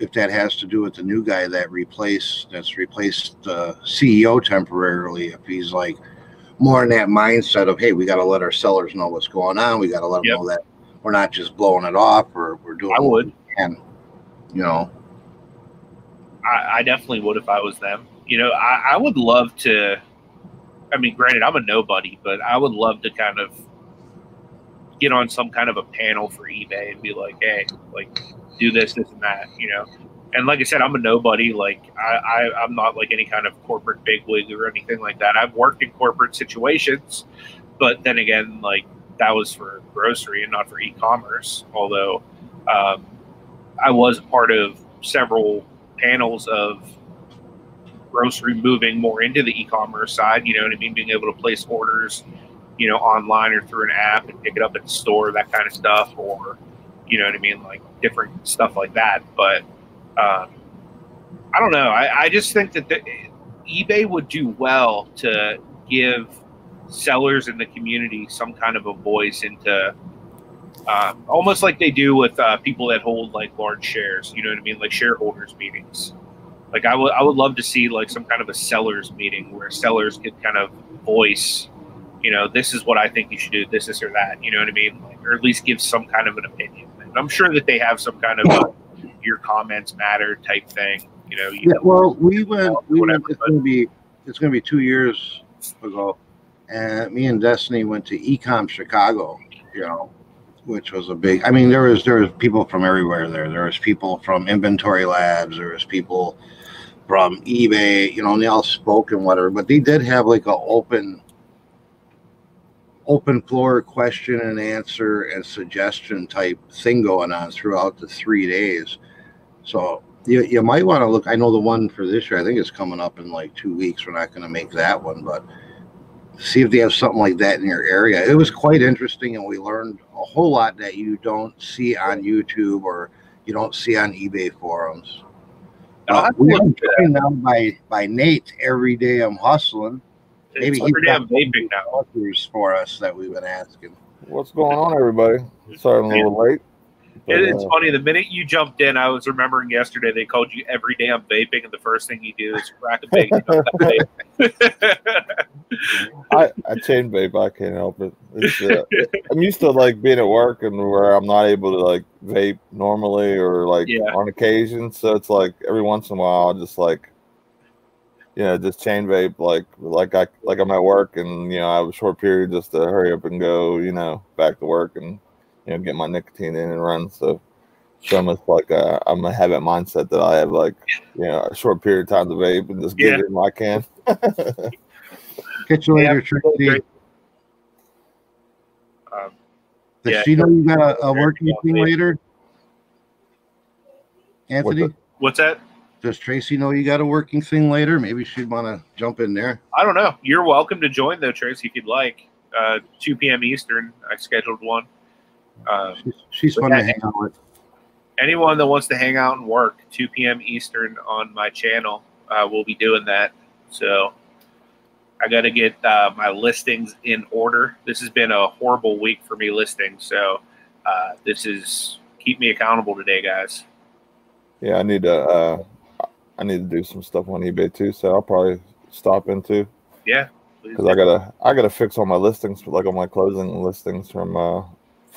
Speaker 1: if that has to do with the new guy that replaced that's replaced the CEO temporarily, if he's like more in that mindset of hey, we got to let our sellers know what's going on. We got to let yep. them know that we're not just blowing it off or we're doing.
Speaker 2: I would,
Speaker 1: and you know,
Speaker 2: I, I, definitely would if I was them. You know, I, I would love to. I mean, granted, I'm a nobody, but I would love to kind of get on some kind of a panel for eBay and be like, hey, like do this, this, and that, you know. And like I said, I'm a nobody. Like I, I I'm not like any kind of corporate bigwig or anything like that. I've worked in corporate situations, but then again, like that was for grocery and not for e-commerce. Although um, I was part of several panels of grocery moving more into the e-commerce side. You know what I mean? Being able to place orders, you know, online or through an app and pick it up at the store, that kind of stuff, or you know what I mean, like different stuff like that. But um, I don't know. I, I just think that the, eBay would do well to give sellers in the community some kind of a voice into uh, almost like they do with uh, people that hold like large shares. You know what I mean, like shareholders meetings. Like I would, I would love to see like some kind of a sellers meeting where sellers could kind of voice, you know, this is what I think you should do, this, is or that. You know what I mean, like, or at least give some kind of an opinion. And I'm sure that they have some kind of a, your comments matter type thing. You know. You
Speaker 1: yeah. Know, well, we went. We went. It's going to be. It's going to be two years ago, and me and Destiny went to Ecom Chicago. You know, which was a big. I mean, there was there was people from everywhere there. There was people from Inventory Labs. There was people from eBay. You know, and they all spoke and whatever. But they did have like an open open floor question and answer and suggestion type thing going on throughout the three days. So you, you might want to look. I know the one for this year, I think it's coming up in like two weeks. We're not going to make that one, but see if they have something like that in your area. It was quite interesting, and we learned a whole lot that you don't see on YouTube or you don't see on eBay forums. Uh, we are joined now by by Nate every day. I'm hustling maybe he's damn vaping now. for us that we've been asking.
Speaker 3: What's going on, everybody? Sorry, I'm a little late.
Speaker 2: But, it's uh, funny. The minute you jumped in, I was remembering yesterday they called you every damn vaping, and the first thing you do is crack a vape.
Speaker 3: I, I chain vape. I can't help it. Uh, I'm used to like being at work and where I'm not able to like vape normally or like yeah. on occasion. So it's like every once in a while, I'll just like you know, just chain vape like like I like I'm at work and you know I have a short period just to hurry up and go, you know, back to work and you know get my nicotine in and run. So So I'm just like uh, I'm a habit mindset that I have like you know a short period of time to vape and just get
Speaker 2: Yeah.
Speaker 3: it when I can.
Speaker 1: Catch you later, Tracy.
Speaker 2: great. Um,
Speaker 1: Does
Speaker 2: Yeah.
Speaker 1: she know you got a, a
Speaker 2: Very
Speaker 1: working thing later? Anthony,
Speaker 3: the-
Speaker 2: what's that?
Speaker 1: does Tracy know you got a working thing later? Maybe she'd want to jump in there.
Speaker 2: I don't know. You're welcome to join though, Tracy, if you'd like. Uh, 2 p.m. Eastern. I scheduled one. Uh,
Speaker 1: She's, she's
Speaker 2: But
Speaker 1: fun to hang out with.
Speaker 2: anyone that wants to hang out and work 2 p.m eastern on my channel uh, will be doing that so i got to get uh, my listings in order this has been a horrible week for me listing so uh, this is keep me accountable today guys
Speaker 3: Yeah, I need to uh, I need to do some stuff on eBay too. So I'll probably stop into
Speaker 2: yeah
Speaker 3: because I gotta I gotta fix all my listings like on my closing listings from uh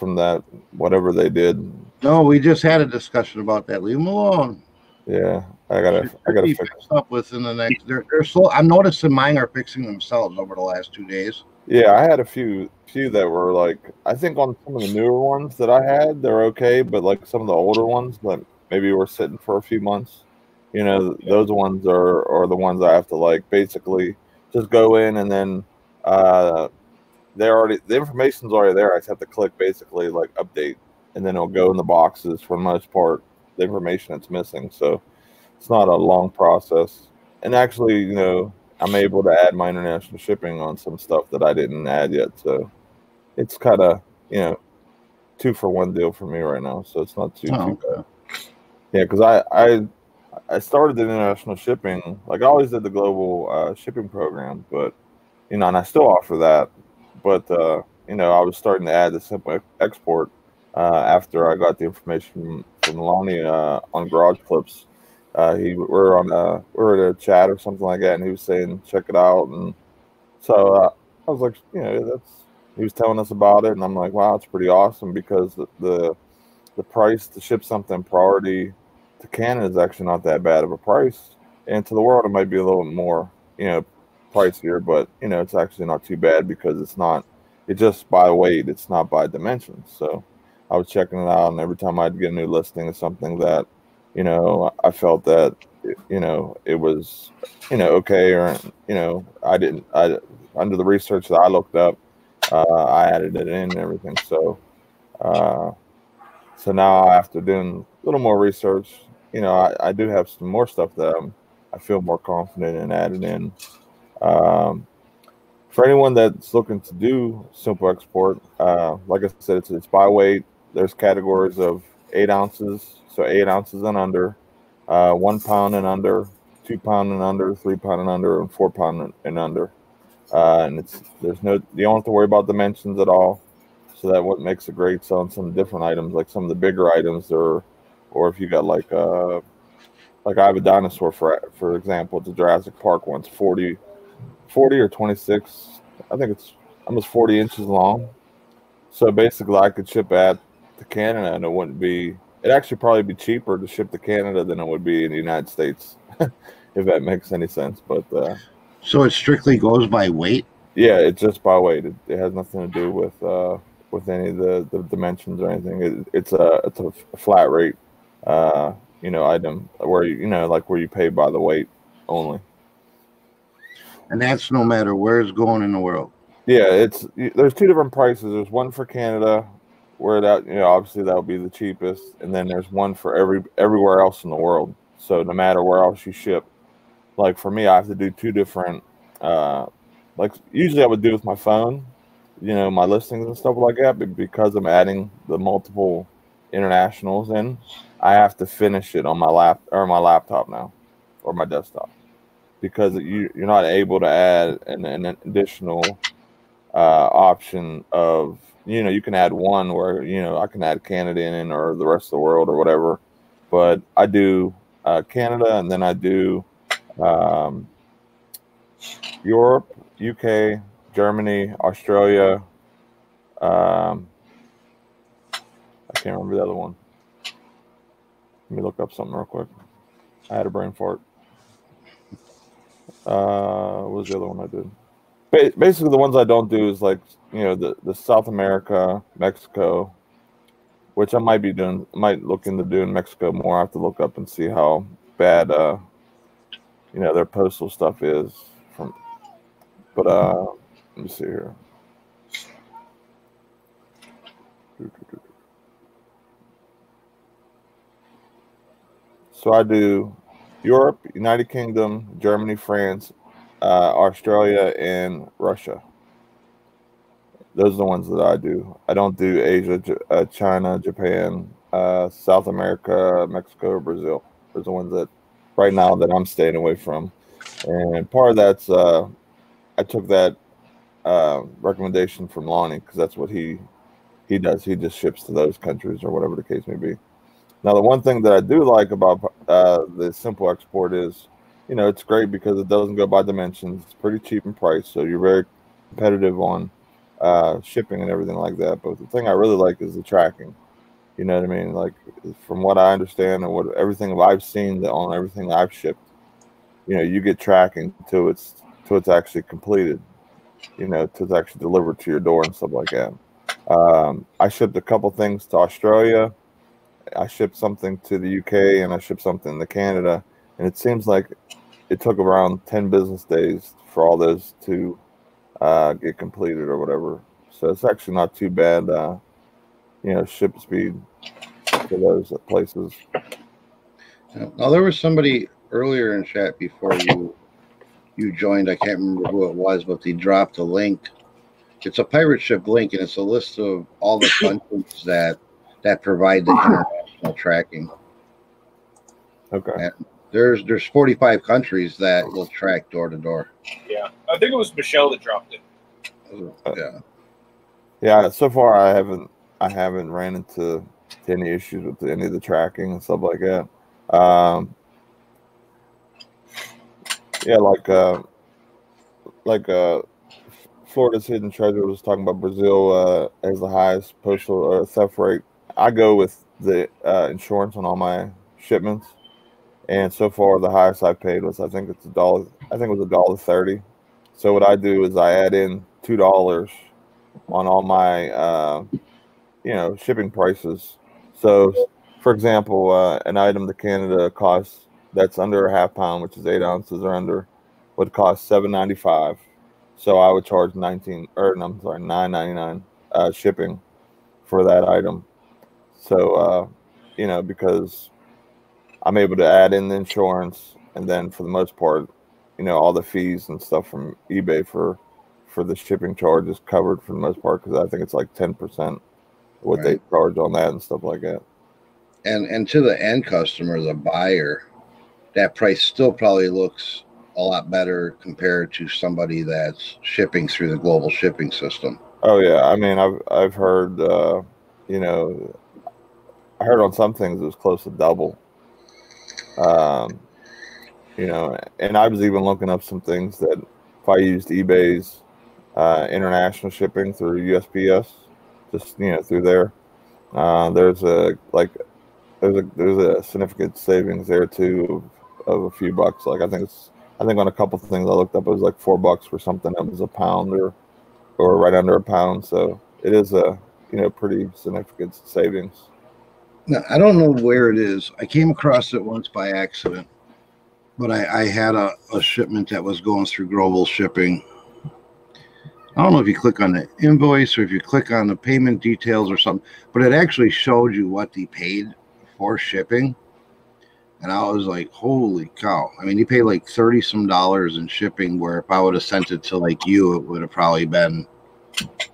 Speaker 3: from that whatever they did.
Speaker 1: No, we just had a discussion about that. Leave them alone.
Speaker 3: Yeah, I gotta I gotta fix.
Speaker 1: up within the next. They're, they're slow. I'm noticing mine are fixing themselves over the last two days.
Speaker 3: Yeah, I had a few few that were like I think on some of the newer ones that I had they're okay, but like some of the older ones that maybe were sitting for a few months, you know, those ones are are the ones I have to like basically just go in and then uh they're already the information's already there. I just have to click basically like update and then it'll go in the boxes for the most part, the information that's missing. So it's not a long process. And actually, you know, I'm able to add my international shipping on some stuff that I didn't add yet. So it's kind of, you know, two for one deal for me right now. So it's not too,
Speaker 1: Oh,
Speaker 3: too bad. Yeah, because I, I I started the international shipping like I always did the global uh, shipping program, but you know, and I still offer that. But uh, you know, I was starting to add the simple export uh, after I got the information from Lonnie uh, on Garage Clips. Uh, he we we're on a we were at a chat or something like that, and he was saying check it out, and so uh, I was like, you know, that's he was telling us about it, and I'm like, wow, it's pretty awesome because the the, the price to ship something priority to Canada is actually not that bad of a price, and to the world it might be a little more, you know, pricier, but you know, it's actually not too bad because it's not it's just by weight, it's not by dimensions. So I was checking it out, and every time I'd get a new listing of something that, you know, I felt that, you know, it was, you know, okay, or you know, I didn't, I under the research that I looked up, uh, I added it in and everything. So, uh, so now after doing a little more research, you know, I, I do have some more stuff that I'm, I feel more confident in adding in. Um, for anyone that's looking to do simple export, uh, like I said, it's, it's by weight. There's categories of eight ounces, so eight ounces and under, uh, one pound and under, two pound and under, three pound and under, and four pound and- under. Uh, and it's there's no you don't have to worry about dimensions at all. So that what makes it great selling some different items, like some of the bigger items, or or if you got like uh like I have a dinosaur for for example, a Jurassic Park one's 40, 40 or 26. I think it's almost 40 inches long. So basically, I could ship that to Canada, and it wouldn't be. It'd actually probably be cheaper to ship to Canada than it would be in the United States, if that makes any sense. But uh,
Speaker 1: So it strictly goes by weight.
Speaker 3: yeah, it's just by weight. It, it has nothing to do with uh, with any of the, the dimensions or anything. It, it's a it's a flat rate, uh, you know, item where you you know like where you pay by the weight only.
Speaker 1: And that's no matter where it's going in the world.
Speaker 3: Yeah, it's there's two different prices. There's one for Canada, where that you know obviously that would be the cheapest, and then there's one for every everywhere else in the world. So no matter where else you ship, like for me, I have to do two different. Uh, like usually I would do with my phone, you know, my listings and stuff like that. But because I'm adding the multiple internationals in, I have to finish it on my lap or my laptop now, or my desktop, because you you're not able to add an, an additional uh, option of you know you can add one where you know I can add Canada in or the rest of the world or whatever, but I do uh, Canada and then I do um, Europe, UK, Germany, Australia. Um, I can't remember the other one. Let me look up something real quick. I had a brain fart. Uh, what was the other one I did? Ba- basically the ones I don't do is like you know the the South America, Mexico, which I might be doing, might look into doing Mexico more. I have to look up and see how bad, uh, you know, their postal stuff is. From, but uh, let me see here. So I do Europe, United Kingdom, Germany, France, uh, Australia, and Russia. Those are the ones that I do. I don't do Asia, uh, China, Japan, uh, South America, Mexico, Brazil. Those are the ones that right now that I'm staying away from. And part of that's uh, I took that uh, recommendation from Lonnie because that's what he he does. He just ships to those countries or whatever the case may be. Now, the one thing that I do like about uh, the simple export is, you know, it's great because it doesn't go by dimensions. It's pretty cheap in price, so you're very competitive on uh, shipping and everything like that. But the thing I really like is the tracking. You know what I mean? Like from what I understand and what everything I've seen on everything I've shipped, you know, you get tracking till it's till it's actually completed. You know, till it's actually delivered to your door and stuff like that. Um, I shipped a couple things to Australia. I shipped something to the UK and I shipped something to Canada. And it seems like it took around 10 business days for all those to uh, get completed or whatever. So it's actually not too bad, uh, you know, ship speed for those places.
Speaker 1: Now, there was somebody earlier in chat before you you joined. I can't remember who it was, but they dropped a link it's a pirate ship link, and it's a list of all the countries that that provide the international tracking.
Speaker 3: Okay.
Speaker 1: And there's there's 45 countries that will track door to door.
Speaker 2: Yeah, I think it was Michelle that dropped it.
Speaker 1: Yeah.
Speaker 3: Yeah. So far, I haven't I haven't ran into any issues with any of the tracking and stuff like that. Um, yeah, like uh, like uh, Florida's hidden treasure was talking about Brazil uh, as the highest postal uh, theft rate. I go with the uh, insurance on all my shipments, and so far the highest I've paid was I think it's a dollar. I think it was a dollar thirty. So what I do is I add in two dollars on all my uh, you know shipping prices. So, for example, uh, an item to Canada costs that's under a half pound, which is eight ounces or under, would cost seven ninety five so I would charge 19 or I'm sorry, 9.99 uh, shipping for that item. So uh, you know, because I'm able to add in the insurance and then for the most part, you know, all the fees and stuff from eBay for for the shipping charge is covered for the most part because I think it's like 10% what right. they charge on that and stuff like that.
Speaker 1: And and to the end customer, the buyer, that price still probably looks a lot better compared to somebody that's shipping through the global shipping system.
Speaker 3: Oh yeah, I mean, I've I've heard, uh, you know, I heard on some things it was close to double. Um, you know, and I was even looking up some things that if I used eBay's uh, international shipping through USPS, just you know through there, uh, there's a like there's a there's a significant savings there too of, of a few bucks. Like I think it's I think on a couple things I looked up, it was like four bucks for something that was a pound or or right under a pound. So it is a you know pretty significant savings.
Speaker 1: Now, I don't know where it is. I came across it once by accident, but I, I had a, a shipment that was going through global shipping. I don't know if you click on the invoice or if you click on the payment details or something, but it actually showed you what they paid for shipping. And I was like, holy cow. I mean, he paid like 30 some dollars in shipping, where if I would have sent it to like you, it would have probably been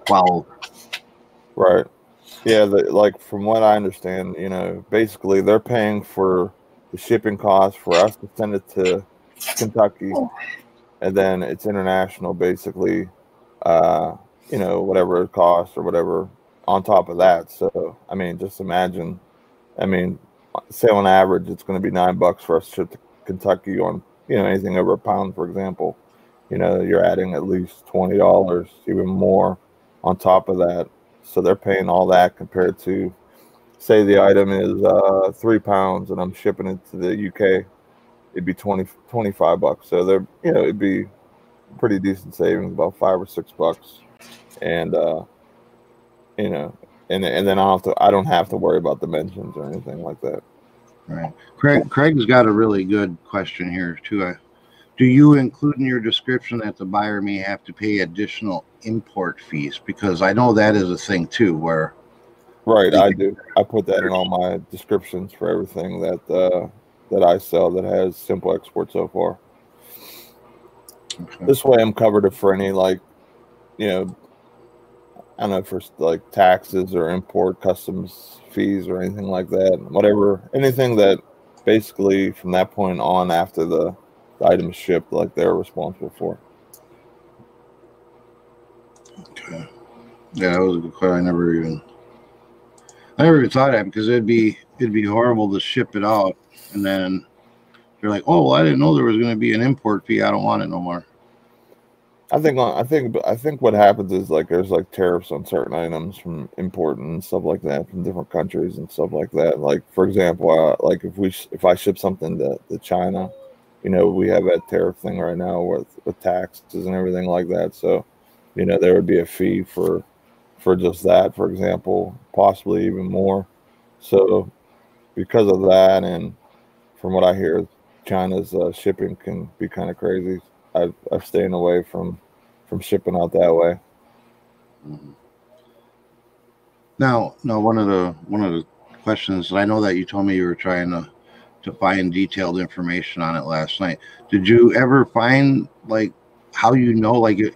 Speaker 1: 12.
Speaker 3: Right. Yeah. The, like, from what I understand, you know, basically they're paying for the shipping costs for us to send it to Kentucky. And then it's international, basically, uh, you know, whatever it costs or whatever on top of that. So, I mean, just imagine. I mean, say on average it's going to be nine bucks for us to ship to Kentucky on you know anything over a pound, for example. You know, you're adding at least twenty dollars, even more, on top of that. So they're paying all that compared to, say, the item is uh, three pounds and I'm shipping it to the UK, it'd be 20, 25 bucks. So they're you know it'd be pretty decent savings, about five or six bucks, and uh, you know and and then I have to I don't have to worry about dimensions or anything like that.
Speaker 1: Right. Craig Craig's got a really good question here too. Do you include in your description that the buyer may have to pay additional import fees? Because I know that is a thing too, where
Speaker 3: right, I do. I put that in all my descriptions for everything that uh, that I sell that has simple export so far. Okay. This way, I'm covered for any like, you know, I don't know for like taxes or import customs fees or anything like that. Whatever, anything that basically from that point on after the, the item is shipped, like they're responsible for.
Speaker 1: Yeah, that was a good question. I never even, I never even thought of because it'd be it'd be horrible to ship it out and then you're like, oh, well, I didn't know there was going to be an import fee. I don't want it no more.
Speaker 3: I think I think I think what happens is like there's like tariffs on certain items from importing and stuff like that from different countries and stuff like that. Like for example, uh, like if we if I ship something to, to China, you know, we have that tariff thing right now with with taxes and everything like that. So, you know, there would be a fee for for just that, for example, possibly even more. So, because of that, and from what I hear, China's uh, shipping can be kind of crazy. I've I've staying away from from shipping out that way.
Speaker 1: Mm-hmm. Now, now one of the one of the questions I know that you told me you were trying to to find detailed information on it last night. Did you ever find like how you know like it,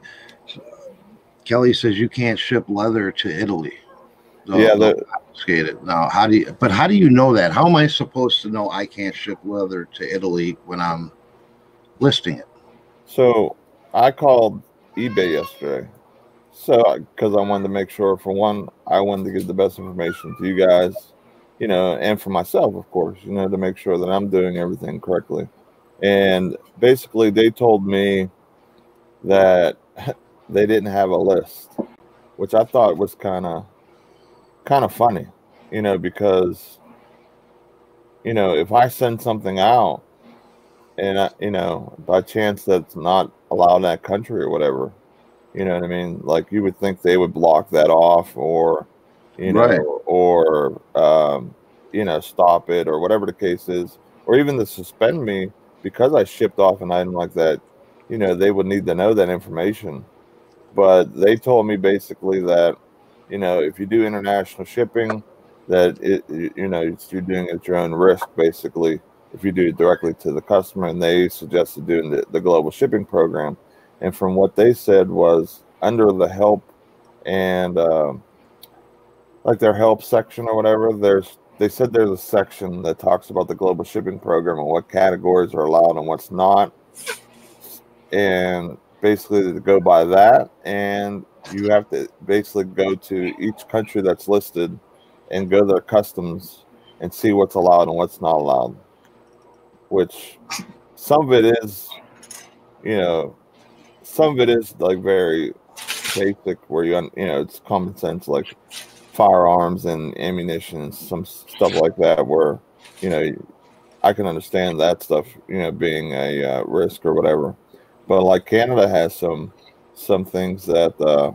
Speaker 1: Kelly says you can't ship leather to Italy.
Speaker 3: So yeah, the,
Speaker 1: skated. Now, how do you? But how do you know that? How am I supposed to know I can't ship leather to Italy when I'm listing it?
Speaker 3: So I called eBay yesterday. So because I wanted to make sure, for one, I wanted to give the best information to you guys, you know, and for myself, of course, you know, to make sure that I'm doing everything correctly. And basically, they told me that they didn't have a list, which I thought was kind of kind of funny, you know, because you know, if I send something out and uh, you know, by chance that's not allowed in that country or whatever, you know what I mean? Like you would think they would block that off, or you know, right. or um, you know, stop it, or whatever the case is, or even to suspend me because I shipped off an item like that. You know, they would need to know that information. But they told me basically that, you know, if you do international shipping, that it, you know, you're doing it at your own risk, basically if you do it directly to the customer, and they suggested doing the, the global shipping program. And from what they said was under the help and uh, like their help section or whatever, there's they said there's a section that talks about the global shipping program and what categories are allowed and what's not. And basically to go by that and you have to basically go to each country that's listed and go their customs and see what's allowed and what's not allowed which some of it is, you know, some of it is like very basic, where you you know it's common sense, like firearms and ammunition and some stuff like that, where you know I can understand that stuff, you know, being a uh, risk or whatever. But like Canada has some some things that uh,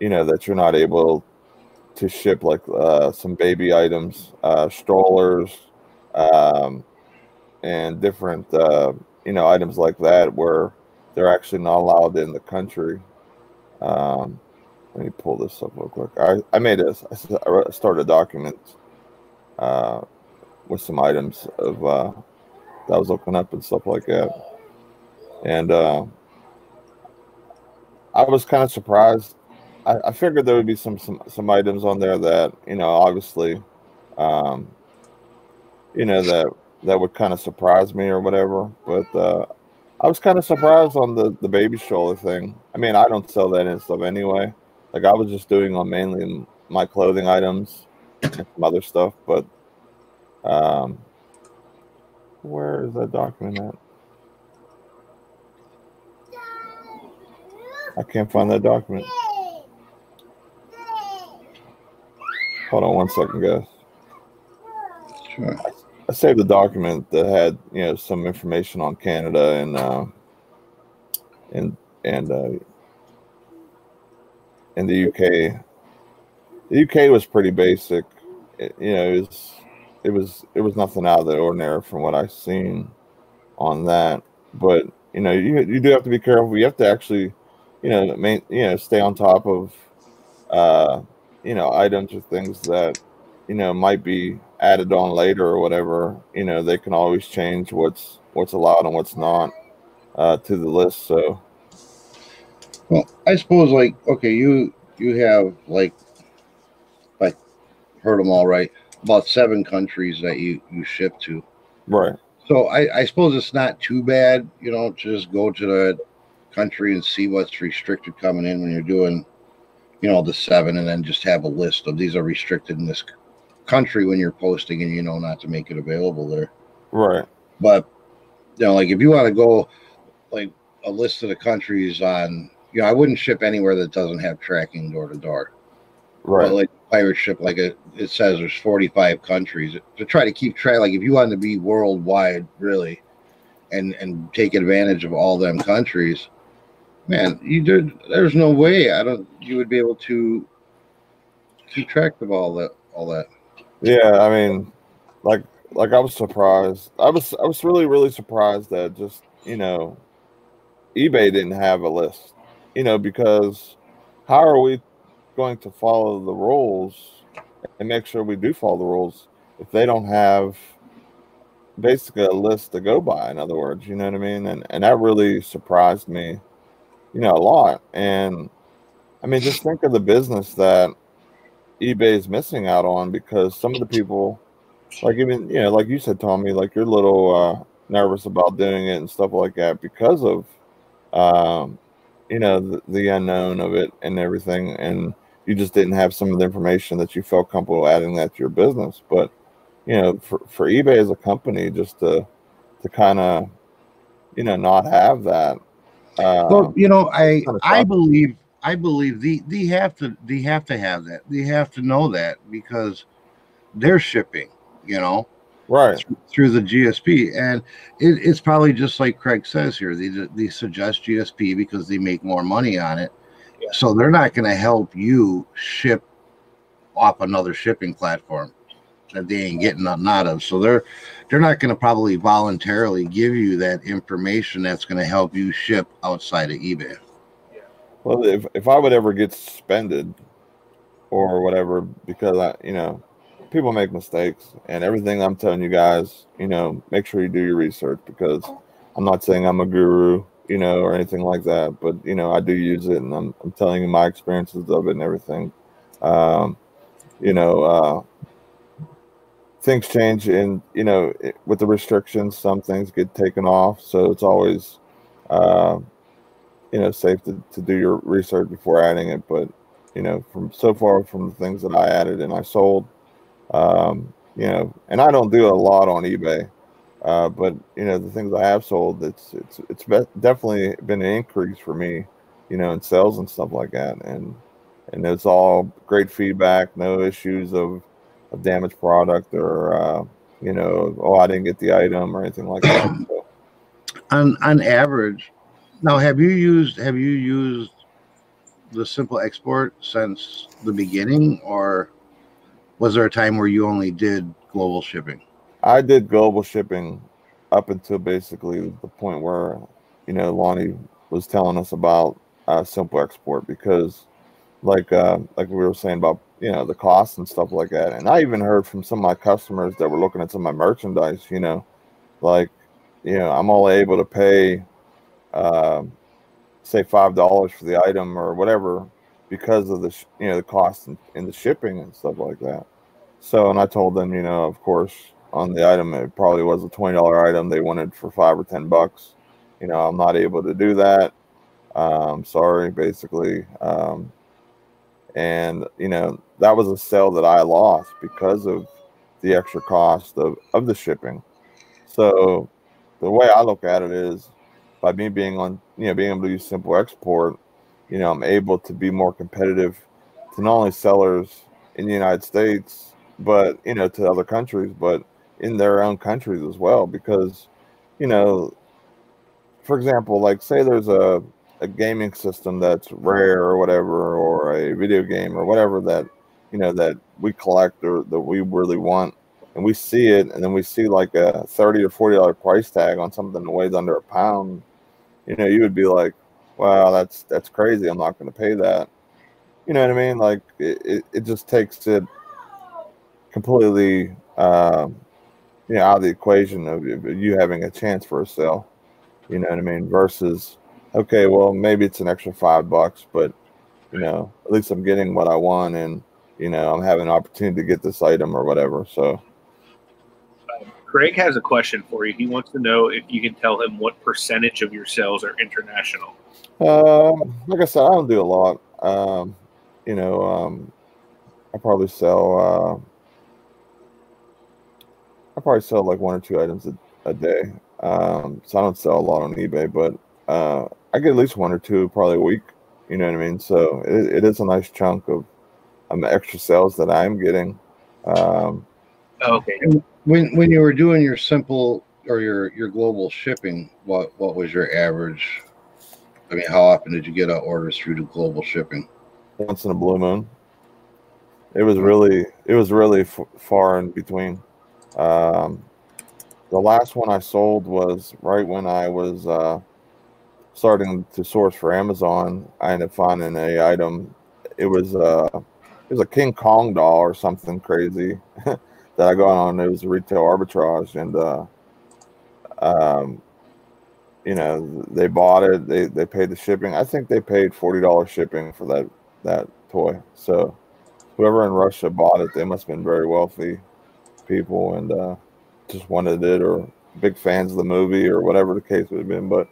Speaker 3: you know that you're not able to ship, like uh, some baby items, uh, strollers, um, and different uh, you know items like that where they're actually not allowed in the country. Um, let me pull this up real quick. I, I made a I started a document uh, with some items of uh, that was looking up and stuff like that, and uh, I was kind of surprised. I, I, figured there would be some some some items on there that you know obviously, um, you know that that would kind of surprise me or whatever. But uh, I was kind of surprised on the the baby stroller thing. I mean, I don't sell that and stuff anyway. Like I was just doing on mainly my clothing items and some other stuff. But um, where is that document at? I can't find that document. Hold on one second, guys. Sure. I saved the document that had you know some information on Canada and uh, and and uh, in the UK the UK was pretty basic. It, you know, it was, it was it was nothing out of the ordinary from what I've seen on that. But you know, you you do have to be careful. You have to actually, you know, main, you know, stay on top of, uh, you know, items or things that, you know, might be added on later or whatever. You know, they can always change what's what's allowed and what's not uh, to the list. So,
Speaker 1: well, I suppose like okay, you you have like, I heard them all right, about seven countries that you you ship to.
Speaker 3: Right.
Speaker 1: So I, I suppose it's not too bad, you know, to just go to the country and see what's restricted coming in when you're doing, you know, the seven, and then just have a list of these are restricted in this country when you're posting, and you know not to make it available there.
Speaker 3: Right.
Speaker 1: But you know, like if you want to go like a list of the countries on, you know, I wouldn't ship anywhere that doesn't have tracking door to door.
Speaker 3: Right.
Speaker 1: But like pirate ship, like it, it says there's 45 countries to try to keep track. Like if you wanted to be worldwide, really, and and take advantage of all them countries, man, you did. There's no way I don't. You would be able to keep track of all that. All that.
Speaker 3: Yeah, I mean, like like I was surprised. I was I was really really surprised that just you know, eBay didn't have a list. You know, because how are we going to follow the rules and make sure we do follow the rules if they don't have basically a list to go by in other words you know what i mean and and that really surprised me you know a lot and i mean just think of the business that ebay is missing out on because some of the people like even you know like you said tommy like you're a little uh nervous about doing it and stuff like that because of um you know the, the unknown of it and everything and you just didn't have some of the information that you felt comfortable adding that to your business. But you know, for, for eBay as a company, just to to kind of you know not have that.
Speaker 1: Uh, well, you know, I I believe I believe the they have to they have to have that. They have to know that because they're shipping. You know,
Speaker 3: right
Speaker 1: through the GSP, and it, it's probably just like Craig says here. They they suggest GSP because they make more money on it so they're not going to help you ship off another shipping platform that they ain't getting nothing out of. So they're they're not going to probably voluntarily give you that information that's going to help you ship outside of eBay.
Speaker 3: Well, if if I would ever get suspended or whatever, because I, you know, people make mistakes, and everything I'm telling you guys, you know, make sure you do your research because I'm not saying I'm a guru you know, or anything like that. But you know, I do use it, and I'm I'm telling you my experiences of it and everything. Um, you know, uh, things change, and you know, it, with the restrictions, some things get taken off. So it's always, uh, you know, safe to, to do your research before adding it. But you know, from so far from the things that I added and I sold, um, you know, and I don't do a lot on eBay. Uh, but you know the things I have sold, it's it's it's be- definitely been an increase for me, you know, in sales and stuff like that, and and it's all great feedback, no issues of of damaged product or uh, you know, oh I didn't get the item or anything like that. So.
Speaker 1: On on average, now have you used have you used the simple export since the beginning, or was there a time where you only did global shipping?
Speaker 3: I did global shipping up until basically the point where, you know, Lonnie was telling us about uh, simple export because, like, uh, like we were saying about you know the costs and stuff like that. And I even heard from some of my customers that were looking at some of my merchandise. You know, like, you know, I'm only able to pay, uh, say five dollars for the item or whatever because of the sh- you know the cost and, the shipping and stuff like that. So, and I told them, you know, of course, on the item. It probably was a twenty dollar item. They wanted for five or ten bucks. You know, I'm not able to do that. Um, sorry, basically. Um, and you know that was a sale that I lost because of the extra cost of, of the shipping. So the way I look at it is by me being on, you know, being able to use simple export, you know, I'm able to be more competitive to not only sellers in the United States, but you know, to other countries, but in their own countries as well because you know for example like say there's a, a gaming system that's rare or whatever or a video game or whatever that you know, that we collect or that we really want, and we see it, and then we see like a thirty or forty dollar price tag on something that weighs under a pound, you know, you would be like, wow, that's that's crazy. I'm not going to pay that. You know what I mean? Like it, it, it just takes it completely, um, you know, out of the equation of you having a chance for a sale. You know what I mean? Versus, okay, well, maybe it's an extra five bucks, but you know, at least I'm getting what I want, and you know, I'm having an opportunity to get this item or whatever. So.
Speaker 2: Craig has a question for you. He wants to know if you can tell him what percentage of your sales are international.
Speaker 3: Uh, like I said, I don't do a lot. Um, you know, um, I probably sell. Uh, I probably sell like one or two items a, a day. Um, so I don't sell a lot on eBay, but uh, I get at least one or two probably a week. You know what I mean? So it, it is a nice chunk of um, extra sales that I'm getting. Um,
Speaker 2: okay.
Speaker 1: When when you were doing your simple or your your global shipping, what what was your average I mean, how often did you get orders through to global shipping?
Speaker 3: Once in a blue moon. It was really, it was really f- far in between. Um, the last one I sold was right when I was uh, starting to source for Amazon. I ended up finding a item. It was uh, it was a King Kong doll or something crazy that I got on. It was a retail arbitrage, and uh, um, you know, they bought it, they they paid the shipping. I think they paid forty dollars shipping for that that toy. So whoever in Russia bought it, they must have been very wealthy people and uh, just wanted it or big fans of the movie or whatever the case would have been. But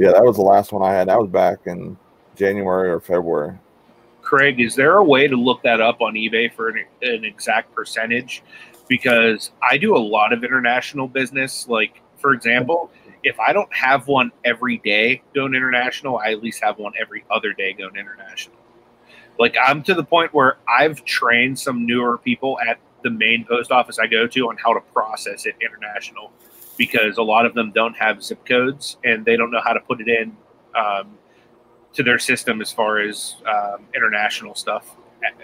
Speaker 3: yeah, that was the last one I had. That was back in January or February.
Speaker 2: Craig, is there a way to look that up on eBay for an, an exact percentage? Because I do a lot of international business. Like, for example, if I don't have one every day going international, I at least have one every other day going international. Like I'm to the point where I've trained some newer people at the main post office I go to on how to process it international because a lot of them don't have zip codes and they don't know how to put it in um, to their system as far as um, international stuff,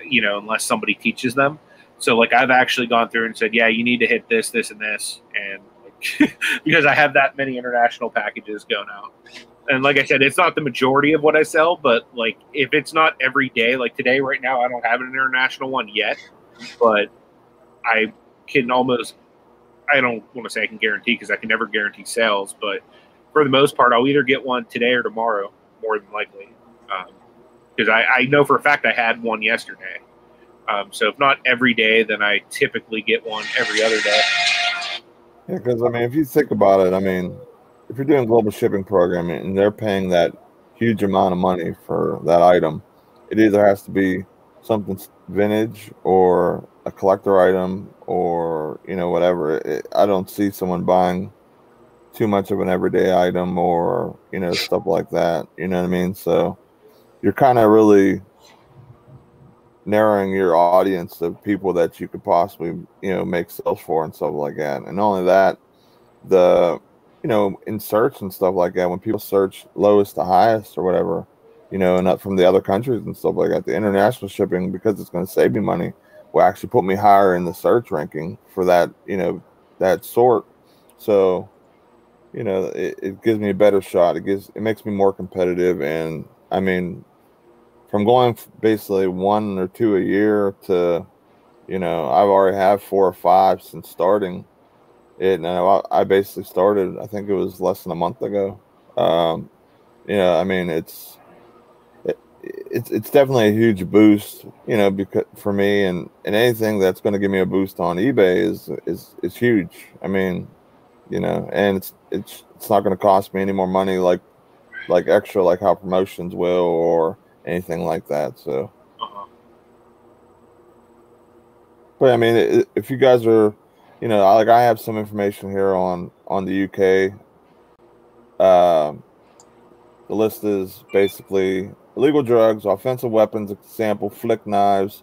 Speaker 2: you know, unless somebody teaches them. So like I've actually gone through and said, yeah, you need to hit this, this, and this, and because I have that many international packages going out. And like I said, it's not the majority of what I sell, but like if it's not every day, like today, right now, I don't have an international one yet, but I can almost, I don't want to say I can guarantee because I can never guarantee sales, but for the most part, I'll either get one today or tomorrow, more than likely. Because um, I, I know for a fact I had one yesterday. Um, so if not every day, then I typically get one every other day.
Speaker 3: Yeah, because I mean, if you think about it, I mean, if you're doing global shipping program and they're paying that huge amount of money for that item, it either has to be something vintage or a collector item or you know whatever. It, I don't see someone buying too much of an everyday item or you know stuff like that. You know what I mean? So you're kind of really narrowing your audience of people that you could possibly you know make sales for and stuff like that and only that the you know in search and stuff like that when people search lowest to highest or whatever you know and up from the other countries and stuff like that the international shipping because it's going to save me money will actually put me higher in the search ranking for that you know that sort so you know it, it gives me a better shot it gives it makes me more competitive and i mean from going basically one or two a year to, you know, I've already have four or five since starting it. And I, I basically started, I think it was less than a month ago. Um, yeah, I mean, it's, it, it's, it's definitely a huge boost, you know, because for me and, and anything that's going to give me a boost on eBay is, is, is huge. I mean, you know, and it's, it's, it's not going to cost me any more money like, like extra, like how promotions will, or, anything like that. So, uh-huh. but I mean, if you guys are, you know, like I have some information here on on the UK. Um, the list is basically illegal drugs, offensive weapons, example, flick knives,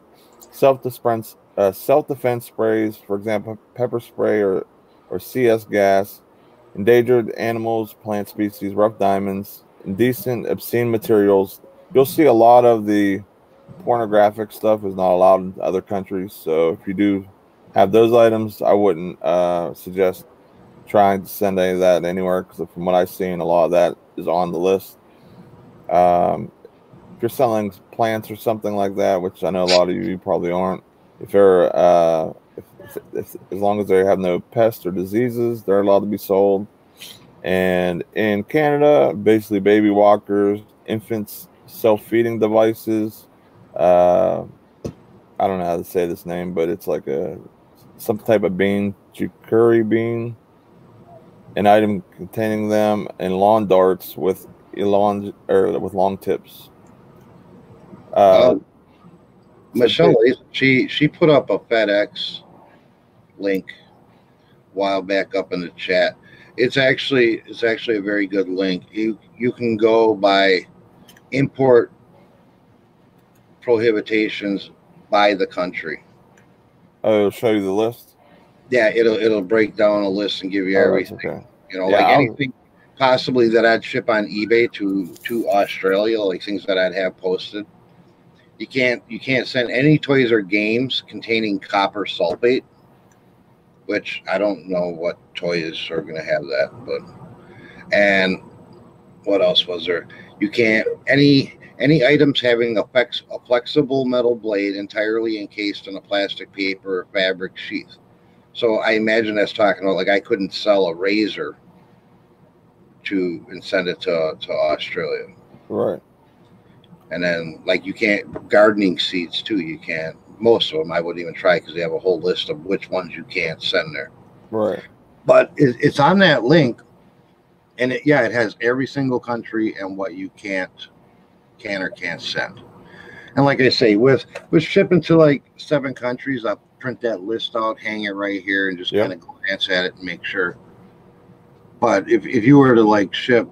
Speaker 3: self defense, uh, self defense sprays, for example, pepper spray or or CS gas, endangered animals, plant species, rough diamonds, indecent, obscene materials, you'll see a lot of the pornographic stuff is not allowed in other countries. So if you do have those items, I wouldn't uh, suggest trying to send any of that anywhere because from what I've seen, a lot of that is on the list. Um, you're selling plants or something like that, which I know a lot of you probably aren't, if they're uh, if, if, if, as long as they have no pests or diseases, they're allowed to be sold. And in Canada, basically baby walkers, infants, self-feeding devices. Uh, I don't know how to say this name, but it's like a some type of bean, chicory bean, an item containing them, and lawn darts with long or with long tips.
Speaker 1: Uh, uh, Michelle, she she put up a FedEx link a while back up in the chat. It's actually it's actually a very good link. You you can go by import prohibitions by the country.
Speaker 3: Oh, it'll show you the list.
Speaker 1: Yeah, it'll it'll break down a list and give you oh, everything. Okay. You know, yeah, like I'll... anything possibly that I'd ship on eBay to to Australia, like things that I'd have posted. You can't you can't send any toys or games containing copper sulfate, which I don't know what toys are going to have that, but and what else was there? You can't any any items having a, flex, a flexible metal blade entirely encased in a plastic paper or fabric sheath. So I imagine that's talking about like I couldn't sell a razor to and send it to to Australia.
Speaker 3: Right.
Speaker 1: And then like you can't gardening seeds too. You can't. Most of them I wouldn't even try because they have a whole list of which ones you can't send there.
Speaker 3: Right.
Speaker 1: But it, it's on that link, and it, yeah, it has every single country and what you can't can or can't send. And like I say, with with shipping to like seven countries, I'll print that list out, hang it right here, and just yep. kind of glance at it and make sure. But if, if you were to like ship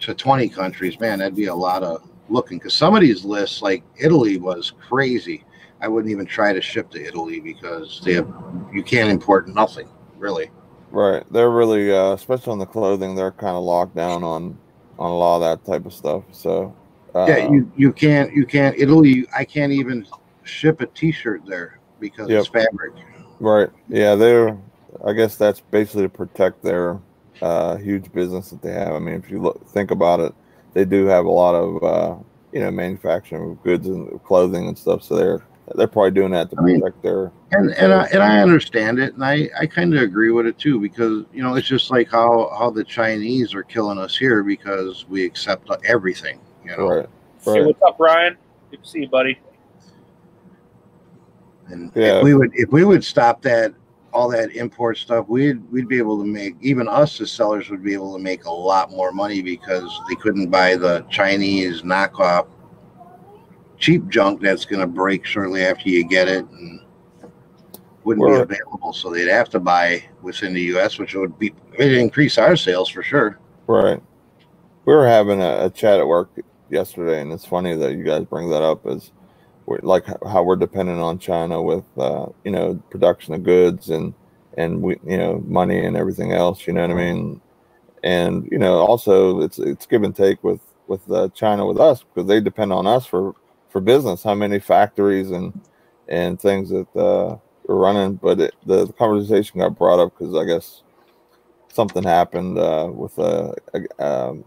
Speaker 1: to 20 countries, man, that'd be a lot of looking. Because some of these lists, like Italy, was crazy. I wouldn't even try to ship to Italy because they have you can't import nothing really.
Speaker 3: Right, they're really, uh, especially on the clothing, they're kind of locked down on on a lot of that type of stuff. So
Speaker 1: uh, yeah, you you can't you can't Italy. I can't even ship a T-shirt there because yep. it's fabric.
Speaker 3: Right. Yeah, they're. I guess that's basically to protect their uh, huge business that they have. I mean, if you look, think about it, they do have a lot of uh, you know manufacturing of goods and clothing and stuff. So they're they're probably doing that to I protect mean, their.
Speaker 1: And and I, and I understand it, and I I kind of agree with it too because you know it's just like how how the Chinese are killing us here because we accept everything. You know.
Speaker 3: Right.
Speaker 2: right. Hey, what's up, Ryan? Good to see you, buddy.
Speaker 1: And yeah. if we would if we would stop that all that import stuff, we'd we'd be able to make even us as sellers would be able to make a lot more money because they couldn't buy the Chinese knockoff cheap junk that's going to break shortly after you get it and wouldn't well, be available. So they'd have to buy within the U.S., which would be it'd increase our sales for sure.
Speaker 3: Right. We were having a, a chat at work yesterday, and it's funny that you guys bring that up. Is like how we're dependent on China with uh, you know production of goods and and we you know money and everything else. You know what I mean? And you know also it's it's give and take with with uh, China with us because they depend on us for for business. How many factories and and things that uh, we're running, but it, the, the, conversation got brought up because I guess something happened uh, with a, a um,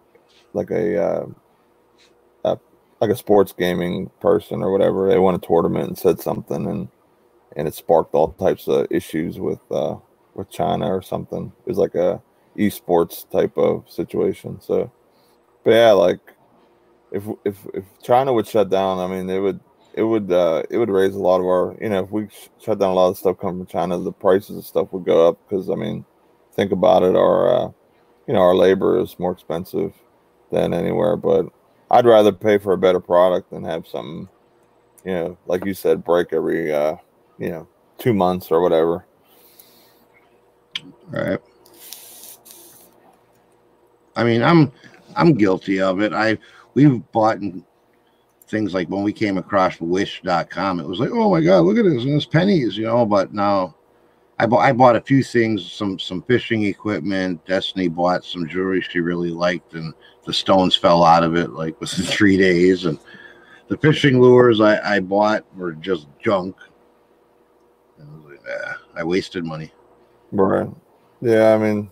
Speaker 3: like a, uh, a, like a sports gaming person or whatever. They won a tournament and said something, and and it sparked all types of issues with uh, with China or something. It was like a esports type of situation. So, but yeah, like if if if China would shut down, I mean, it would it would uh, it would raise a lot of our you know if we sh- shut down a lot of stuff coming from China, the prices of stuff would go up because I mean, think about it, our uh, you know our labor is more expensive than anywhere, but I'd rather pay for a better product than have something you know like you said break every uh, you know two months or whatever.
Speaker 1: All right. I mean, I'm I'm guilty of it. I we've bought things like when we came across wish.com, it was like, oh my God, look at this. And it's pennies, you know, but now I bought, I bought a few things, some, some fishing equipment. Destiny bought some jewelry she really liked and the stones fell out of it like within three days. And the fishing lures I, I bought were just junk. I, like, I wasted money.
Speaker 3: Right. Yeah, I mean,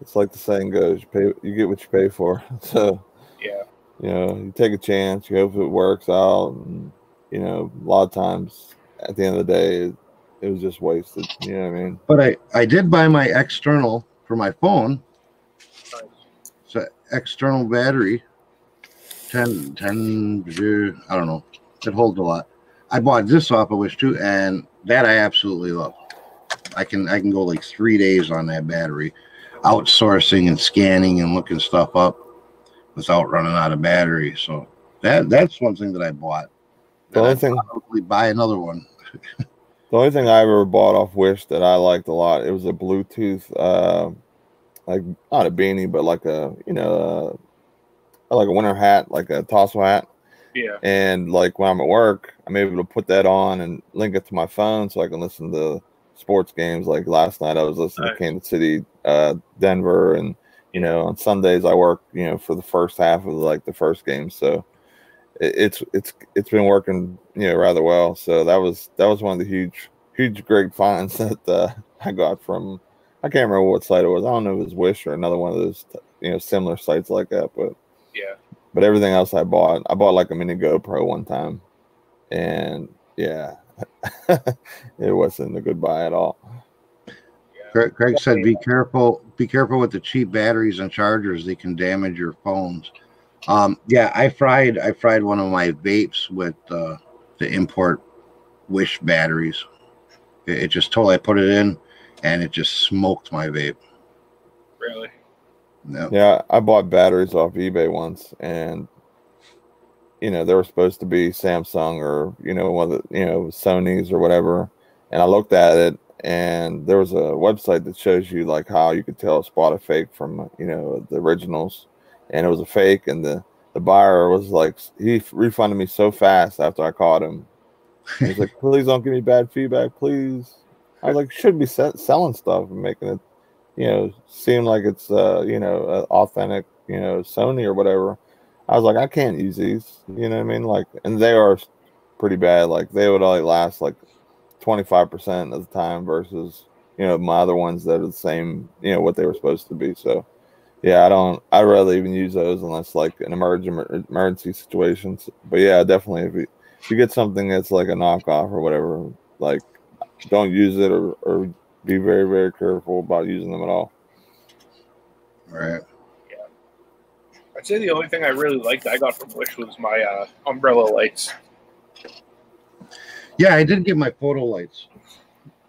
Speaker 3: it's like the saying goes: you pay, you get what you pay for. So
Speaker 2: yeah,
Speaker 3: you know, you take a chance, you hope it works out, and you know, a lot of times at the end of the day, it, was just wasted. You know what I mean?
Speaker 1: But I I did buy my external for my phone. It's an external battery. 10, 10, I don't know. It holds a lot. I bought this off of Wish too, and that I absolutely love. I can I can go like three days on that battery, outsourcing and scanning and looking stuff up without running out of battery. So that that's one thing that I bought.
Speaker 3: The only thing
Speaker 1: probably buy another one.
Speaker 3: the only thing I ever bought off Wish that I liked a lot it was a Bluetooth, uh, like not a beanie, but like a you know, uh, like a winter hat, like a tassel hat.
Speaker 2: Yeah.
Speaker 3: And like when I'm at work, I'm able to put that on and link it to my phone so I can listen to sports games. Like last night, I was listening nice. to Kansas City, uh, Denver, and you know on Sundays I work you know for the first half of like the first game. So it's it's it's been working you know rather well. So that was that was one of the huge huge great finds that uh, I got from I can't remember what site it was. I don't know if it was Wish or another one of those you know similar sites like that, but
Speaker 2: yeah.
Speaker 3: But everything else I bought, I bought like a mini GoPro one time, and yeah, it wasn't a good buy at all.
Speaker 1: Craig, Craig said, "Be careful. Be careful with the cheap batteries and chargers. They can damage your phones." Um, yeah, I fried. I fried one of my vapes with uh, the import Wish batteries. It, it just totally. I put it in, and it just smoked my vape.
Speaker 2: Really?
Speaker 3: Yeah. Yeah, I bought batteries off eBay once, and you know, they were supposed to be Samsung or, you know, one of the, you know, Sony's or whatever. And I looked at it and there was a website that shows you like how you could tell a spot a fake from, you know, the originals. And it was a fake and the, the buyer was like, he refunded me so fast after I caught him. He's like, please don't give me bad feedback, please. I like, should be selling stuff and making it, you know, seem like it's, uh, you know, authentic, you know, Sony or whatever. I was like, I can't use these. You know what I mean? Like, and they are pretty bad. Like, they would only last like 25% of the time versus, you know, my other ones that are the same, you know, what they were supposed to be. So, yeah, I don't, I'd rather even use those unless like an emergency emergency situations. But yeah, definitely if you, if you get something that's like a knockoff or whatever, like, don't use it or, or be very, very careful about using them at all.
Speaker 1: All right.
Speaker 2: I'd say the only thing I really liked I got from Wish was my uh, umbrella lights.
Speaker 1: Yeah, I did get my photo lights.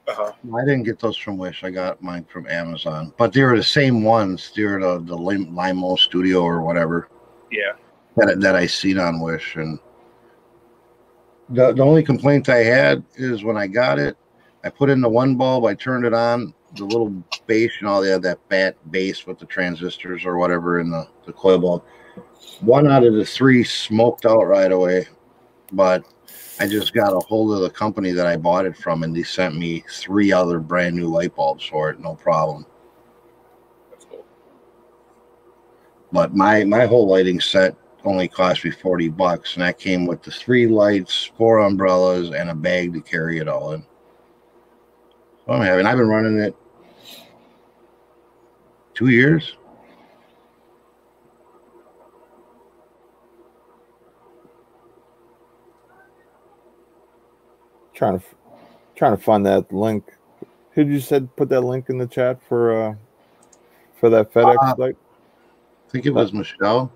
Speaker 2: Uh-huh.
Speaker 1: I didn't get those from Wish. I got mine from Amazon, but they were the same ones. They were the the Limo Studio or whatever.
Speaker 2: Yeah.
Speaker 1: That that I seen on Wish, and the the only complaint I had is when I got it, I put in the one bulb, I turned it on, the little base, you know, they had that fat base with the transistors or whatever in the, the coil bulb. One out of the three smoked out right away, but I just got a hold of the company that I bought it from, and they sent me three other brand new light bulbs for it, no problem.
Speaker 2: Cool.
Speaker 1: But my my whole lighting set only cost me forty bucks, and that came with the three lights, four umbrellas, and a bag to carry it all in. So I'm having. I've been running it two years.
Speaker 3: Trying to trying to find that link. Who did you said put that link in the chat for uh for that FedEx uh?
Speaker 1: I think it was Michelle.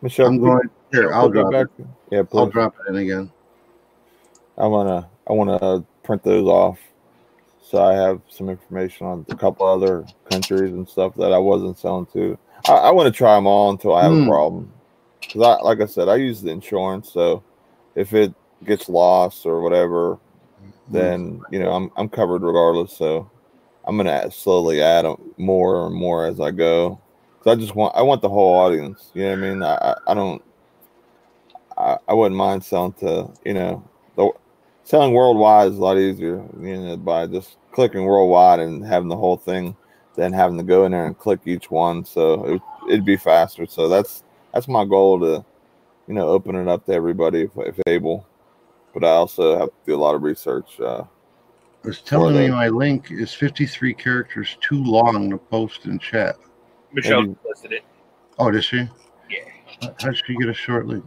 Speaker 3: Michelle,
Speaker 1: I'm going here. I'll drop back. it.
Speaker 3: Yeah,
Speaker 1: please. I'll drop it in again.
Speaker 3: I wanna I wanna print those off so I have some information on a couple other countries and stuff that I wasn't selling to. I, I want to try them all until I have mm. a hmm. problem. Because I, like I said, I use the insurance, so if it gets lost or whatever, then you know I'm I'm covered regardless. So I'm gonna slowly add more and more as I go. So I just want I want the whole audience. You know what I mean? I I, I don't. I, I wouldn't mind selling to you know the selling worldwide is a lot easier, you know, by just clicking worldwide and having the whole thing than having to go in there and click each one. So it, it'd be faster. So that's that's my goal to you know, open it up to everybody if, if able. But I also have to do a lot of research. Uh,
Speaker 1: it's telling me my link is 53 characters too long to post in chat.
Speaker 2: Michelle Maybe. listed it.
Speaker 1: Oh, did she?
Speaker 2: Yeah.
Speaker 1: How did she get a short link?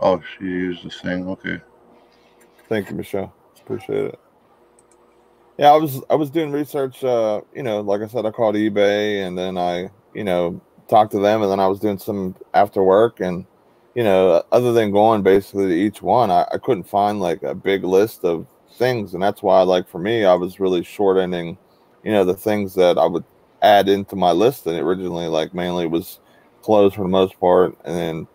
Speaker 1: Oh, she used the thing. Okay.
Speaker 3: Thank you, Michelle. Appreciate it. Yeah, I was I was doing research. Uh, you know, like I said, I called eBay, and then I, you know, talked to them, and then I was doing some after work, and you know, other than going basically to each one, I, I couldn't find like a big list of things, and that's why, like for me, I was really short ending, you know, the things that I would add into my list, and originally, like mainly was clothes for the most part, and then,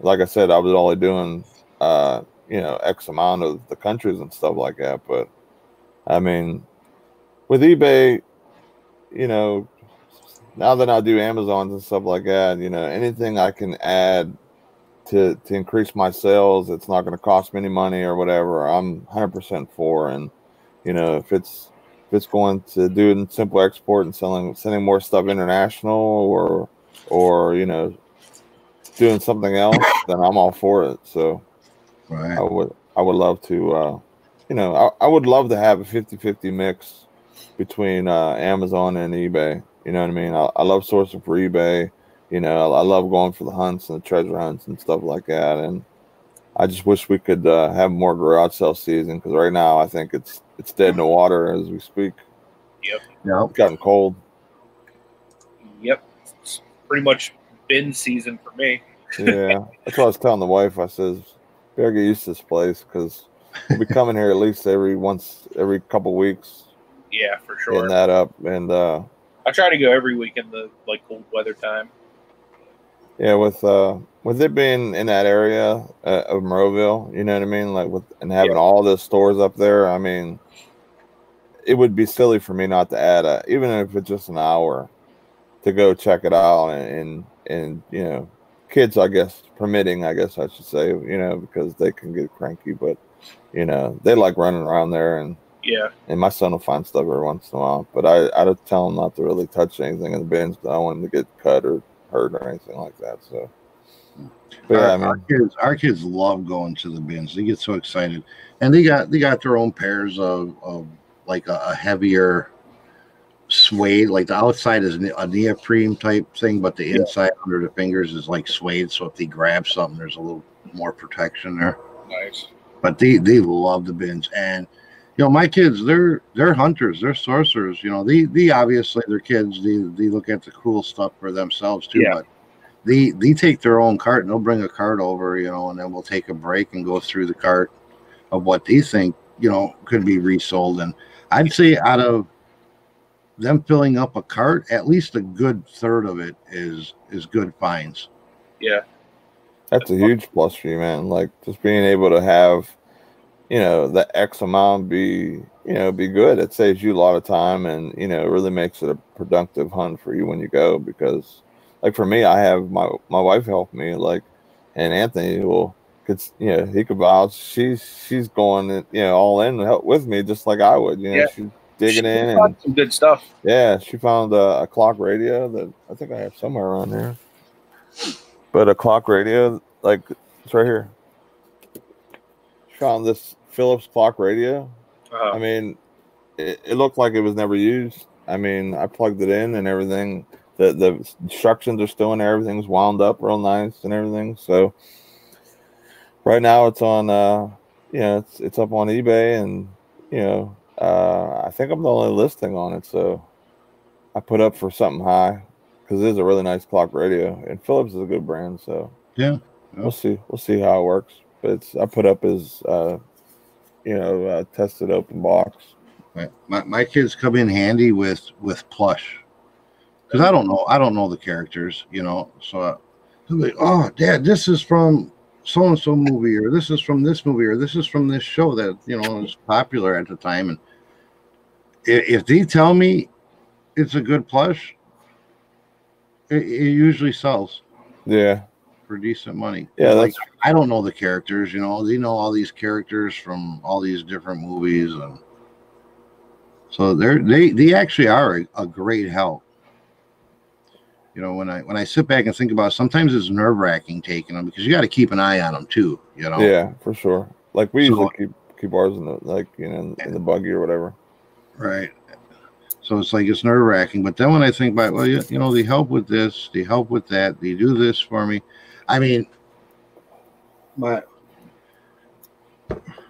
Speaker 3: like I said, I was only doing, uh, you know, X amount of the countries and stuff like that, but I mean, with eBay, you know, now that I do Amazons and stuff like that, you know, anything I can add to to increase my sales, it's not going to cost me any money or whatever. I'm 100% for, and you know, if it's if it's going to do it in simple export and selling sending more stuff international or or you know doing something else, then I'm all for it. So right. I would I would love to uh, you know I, I would love to have a 50-50 mix between uh, Amazon and eBay. You know what I mean? I, I love sourcing for eBay. You know, I, I, love going for the hunts and the treasure hunts and stuff like that. And I just wish we could uh, have more garage sale season because right now I think it's it's dead in the water as we speak.
Speaker 2: Yep.
Speaker 3: Yeah. It's gotten cold.
Speaker 2: Yep. It's pretty much bin season for me.
Speaker 3: yeah. That's what I was telling the wife. I says, better get used to this place because we'll be coming here at least every once every couple weeks.
Speaker 2: Yeah, for sure.
Speaker 3: Getting that up and uh
Speaker 2: I try to go every week in the like cold weather time.
Speaker 3: Yeah, with uh with it being in that area uh, of Monroeville, you know what I mean, like with and having yeah. all the stores up there, I mean, it would be silly for me not to add a even if it's just an hour to go check it out and and, and you know, kids, I guess permitting, I guess I should say, you know, because they can get cranky, but you know, they like running around there and
Speaker 2: yeah.
Speaker 3: And my son will find stuff every once in a while, but I I tell him not to really touch anything in the bins. But I don't want him to get cut or hurt or anything like that. So. Hmm.
Speaker 1: But our, yeah, I mean, our kids, our kids love going to the bins. They get so excited, and they got they got their own pairs of, of like a, a heavier suede. Like the outside is a neoprene type thing, but the yeah. inside under the fingers is like suede. So if they grab something, there's a little more protection there.
Speaker 2: Nice.
Speaker 1: But they they love the bins, and you know, my kids, they're they're hunters, they're sorcerers. You know, they they obviously they're kids. They they look at the cool stuff for themselves too. Yeah. But they they take their own cart and they'll bring a cart over, you know, and then we'll take a break and go through the cart of what they think you know could be resold. And I'd say out of them filling up a cart, at least a good third of it is is good finds.
Speaker 2: Yeah,
Speaker 3: that's a huge plus for you, man. Like just being able to have you know the x amount be you know be good. It saves you a lot of time and you know it really makes it a productive hunt for you when you go because like for me i have my my wife help me like and anthony will could you know he could vouch she's she's going you know all in help with me just like i would you know yeah. she's digging she in and
Speaker 2: some good stuff.
Speaker 3: Yeah she found a, a clock radio that i think i have somewhere around there but a clock radio like it's right here. Found this Philips clock radio. Uh-huh. I mean, it, it, looked like it was never used. I mean, I plugged it in and everything. The the instructions are still in there. Everything's wound up real nice and everything. So right now it's on. Uh, you know, it's it's up on eBay and you know, uh, I think I'm the only listing on it. So I put up for something high because it is a really nice clock radio and Philips is a good brand. So
Speaker 1: yeah,
Speaker 3: we'll see. We'll see how it works. But it's I put up as uh, you know, uh, tested open box.
Speaker 1: My, my kids come in handy with with plush because I don't know I don't know the characters, you know. So uh, like, oh, Dad, this is from so and so movie, or this is from this movie, or this is from this show that you know was popular at the time. And if, if they tell me it's a good plush, it, it usually sells.
Speaker 3: Yeah
Speaker 1: for decent money.
Speaker 3: Yeah, like
Speaker 1: I don't know the characters. You know, they know all these characters from all these different movies, and so they're they they actually are a, a great help. you know, when I when I sit back and think about, it, sometimes it's nerve wracking taking them because you got to keep an eye on them too. You know.
Speaker 3: Yeah, for sure. Like we
Speaker 1: So-
Speaker 3: usually keep keep ours in the like you know in, in the buggy or whatever.
Speaker 1: Right. So it's like it's nerve wracking. But then when I think about, well, you, you know, they help with this, they help with that, they do this for me. I mean, my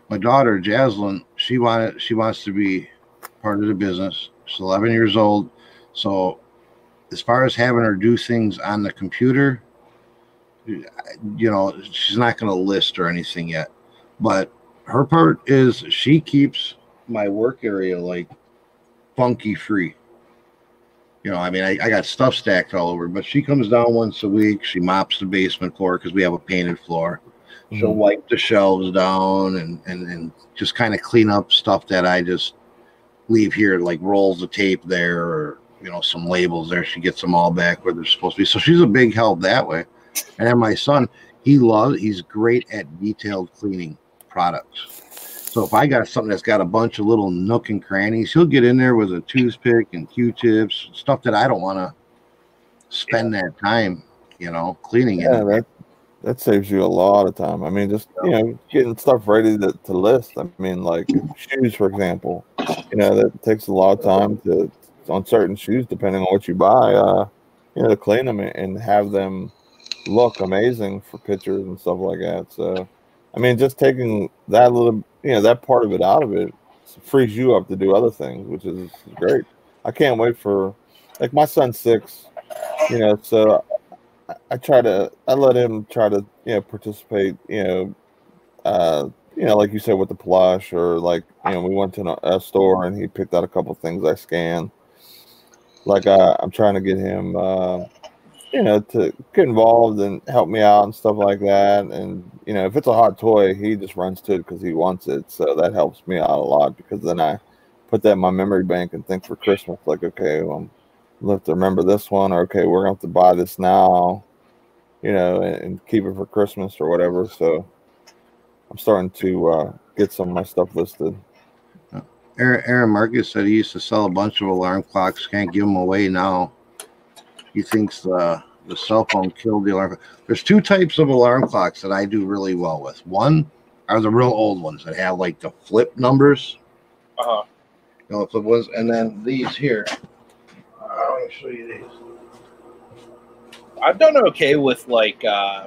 Speaker 1: my daughter Jaslyn, she wanted she wants to be part of the business. She's 11 years old, so as far as having her do things on the computer, you know, she's not going to list or anything yet. But her part is she keeps my work area like funky free. You know, I mean, I, I got stuff stacked all over, but she comes down once a week. She mops the basement floor because we have a painted floor. She'll
Speaker 3: Mhm.
Speaker 1: wipe the shelves down and, and, and just kind of clean up stuff that I just leave here, like rolls of tape there or, you know, some labels there. She gets them all back where they're supposed to be. So she's a big help that way. And then my son, he loves, he's great at detailed cleaning products. So if I got something that's got a bunch of little nook and crannies, he'll get in there with a toothpick and Q-tips, stuff that I don't want to spend that time, you know, cleaning it.
Speaker 3: Yeah, that that saves you a lot of time. I mean, just you know, getting stuff ready to, to list. I mean, like shoes, for example. You know, that takes a lot of time to on certain shoes, depending on what you buy. Uh, you know, to clean them and have them look amazing for pictures and stuff like that. So, I mean, just taking that little, you know, that part of it out of it frees you up to do other things, which is great. I can't wait for, like, my son's six. You know, so I- I try to I let him try to you know participate you know uh you know like you said with the plush or like you know we went to a, store and he picked out a couple things I scanned like uh, I'm trying to get him uh you know to get involved and help me out and stuff like that and you know if it's a hot toy he just runs to it because he wants it so that helps me out a lot because then I put that in my memory bank and think for Christmas like okay well we'll have to remember this one, or okay, we're gonna have to buy this now, you know, and, and keep it for Christmas or whatever. So I'm starting to uh, get some of my stuff listed.
Speaker 1: Aaron, Aaron Marcus said he used to sell a bunch of alarm clocks. Can't give them away now. He thinks the the cell phone killed the alarm. There's two types of alarm clocks that I do really well with. One are the real old ones that have like the flip numbers.
Speaker 2: Uh-huh.
Speaker 1: You know, flip ones, and then these here. I'm gonna show you these.
Speaker 2: I've done okay with like uh,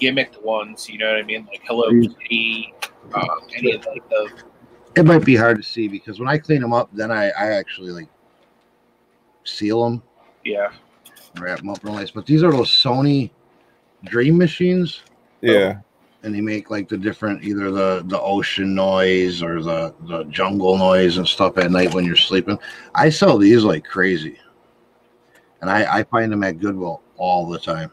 Speaker 2: gimmicked ones. You know what I mean? Like Hello. Kitty, um, any of like the
Speaker 1: It might be hard to see because when I clean them up, then I, I actually like seal them,
Speaker 2: yeah.
Speaker 1: Wrap them up real nice. But these are those Sony Dream machines.
Speaker 3: Yeah,
Speaker 1: and they make like the different either the the ocean noise or the the jungle noise and stuff at night when you're sleeping. I sell these like crazy, and I I find them at Goodwill all the time.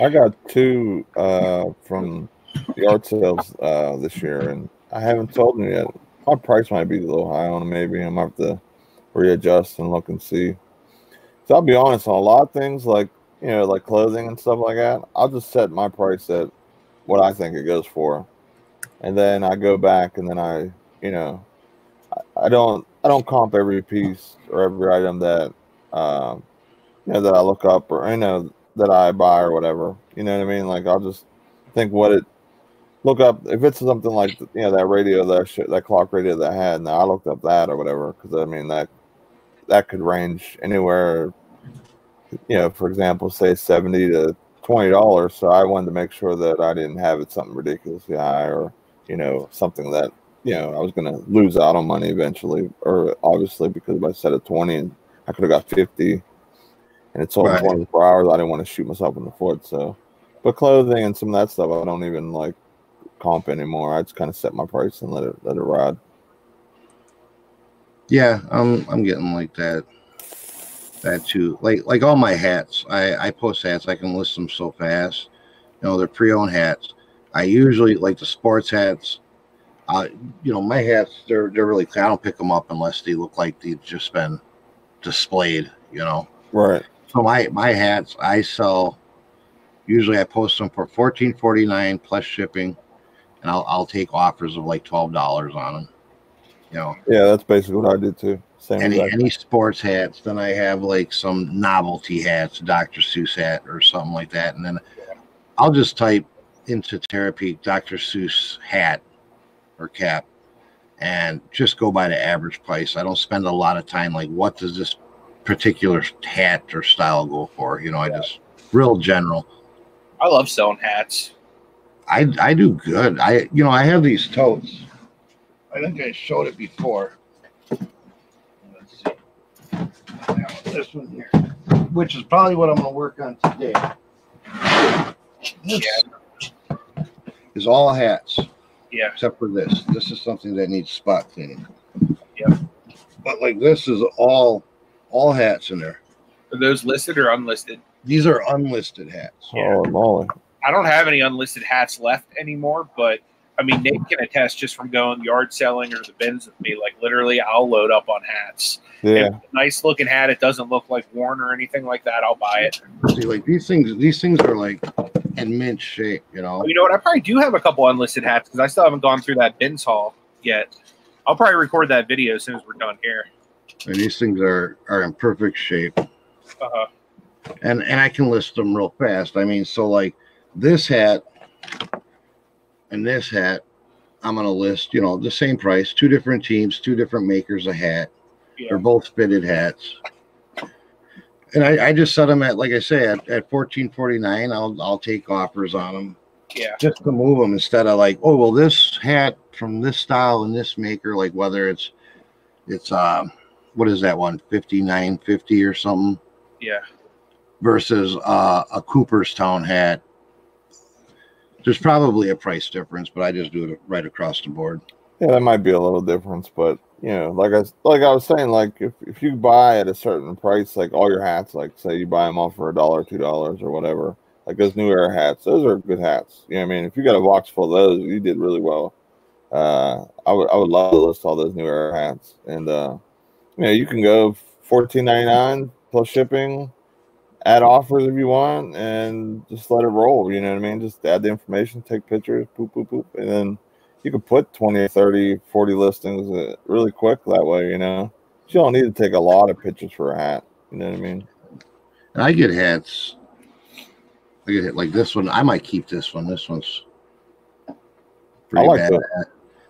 Speaker 3: I got two uh, from the art sales uh, this year, and I haven't told them yet. My price might be a little high on them. Maybe I might have to readjust and look and see. So I'll be honest on a lot of things, like you know, like clothing and stuff like that. I'll just set my price at what I think it goes for, and then I go back and then I, you know, I, I don't I don't comp every piece or every item that um, you know that I look up or you know that I buy or whatever. You know what I mean? Like I'll just think what it look up if it's something like you know that radio that sh- that clock radio that I had. Now I looked up that or whatever because I mean that that could range anywhere. You know, for example, say seventy to twenty dollars. So I wanted to make sure that I didn't have it something ridiculously high or you know something that you know I was going to lose out on money eventually, or obviously because if I set at twenty and I could have got fifty and it's only
Speaker 1: Right.
Speaker 3: 24 hours. I didn't want to shoot myself in the foot. So, but clothing and some of that stuff, I don't even like comp anymore. I just kind of set my price and let it let it ride.
Speaker 1: Yeah, I'm I'm getting like that. That too. Like like all my hats. I I post hats. I can list them so fast. You know, they're pre-owned hats. I usually like the sports hats. Uh, you know, my hats they're they're really clean. I don't pick them up unless they look like they've just been displayed. You know.
Speaker 3: Right.
Speaker 1: So my my hats I sell. Usually I post them for fourteen forty nine plus shipping, and I'll I'll take offers of like twelve dollars on them. You know.
Speaker 3: Yeah, that's basically what I did too.
Speaker 1: Same any any sports hats. Then I have like some novelty hats, Dr. Seuss hat or something like that, and then I'll just type into Terapeak Dr. Seuss hat or cap, and just go by the average price. I don't spend a lot of time like what does this particular hat or style go for. You know, I just real general.
Speaker 2: I love selling hats.
Speaker 1: I I do good. I you know I have these totes. I think I showed it before. This one here, which is probably what I'm going to work on today. This yeah. is all hats.
Speaker 2: Yeah.
Speaker 1: Except for this. This is something that needs spot cleaning.
Speaker 2: Yeah.
Speaker 1: But like this is all all hats in there.
Speaker 2: Are those listed or unlisted?
Speaker 1: These are unlisted hats.
Speaker 3: Yeah. Oh, Molly.
Speaker 2: I don't have any unlisted hats left anymore, but I mean, Nate can attest just from going yard selling or the bins with me. Like literally, I'll load up on hats.
Speaker 3: Yeah,
Speaker 2: nice looking hat. It doesn't look like worn or anything like that. I'll buy it.
Speaker 1: See, like these things, these things are like in mint shape. You know.
Speaker 2: You know what? I probably do have a couple unlisted hats because I still haven't gone through that bins haul yet. I'll probably record that video as soon as we're done here.
Speaker 1: And these things are are in perfect shape.
Speaker 2: Uh-huh.
Speaker 1: And and I can list them real fast. I mean, so like this hat and this hat, I'm going to list, you know, the same price, two different teams, two different makers of hat. Yeah. They're both fitted hats. And I, I just set them at, like I say, at, at 1449. I'll, I'll take offers on them.
Speaker 2: Yeah.
Speaker 1: Just to move them instead of like, oh, well, this hat from this style and this maker, like whether it's, it's, uh, what is that one, 5950 or something?
Speaker 2: Yeah.
Speaker 1: Versus uh, a Cooperstown hat there's probably a price difference, but I just do it right across the board.
Speaker 3: Yeah, that might be a little difference, but you know, like I like I was saying, like if, if you buy at a certain price, like all your hats, like say you buy them all for a dollar, two dollars, or whatever, like those new era hats, those are good hats. You know what I mean? If you got a box full of those, you did really well. Uh, I would I would love to list all those new era hats, and uh, you know, you can go fourteen ninety nine plus shipping add offers if you want and just let it roll. You know what I mean? Just add the information, take pictures, poop, poop, poop. And then you can put 20, 30, 40 listings uh, really quick that way, you know? You don't need to take a lot of pictures for a hat. You know what I mean?
Speaker 1: And I get hats. I get hit like this one. I might keep this one. This one's
Speaker 3: I like the,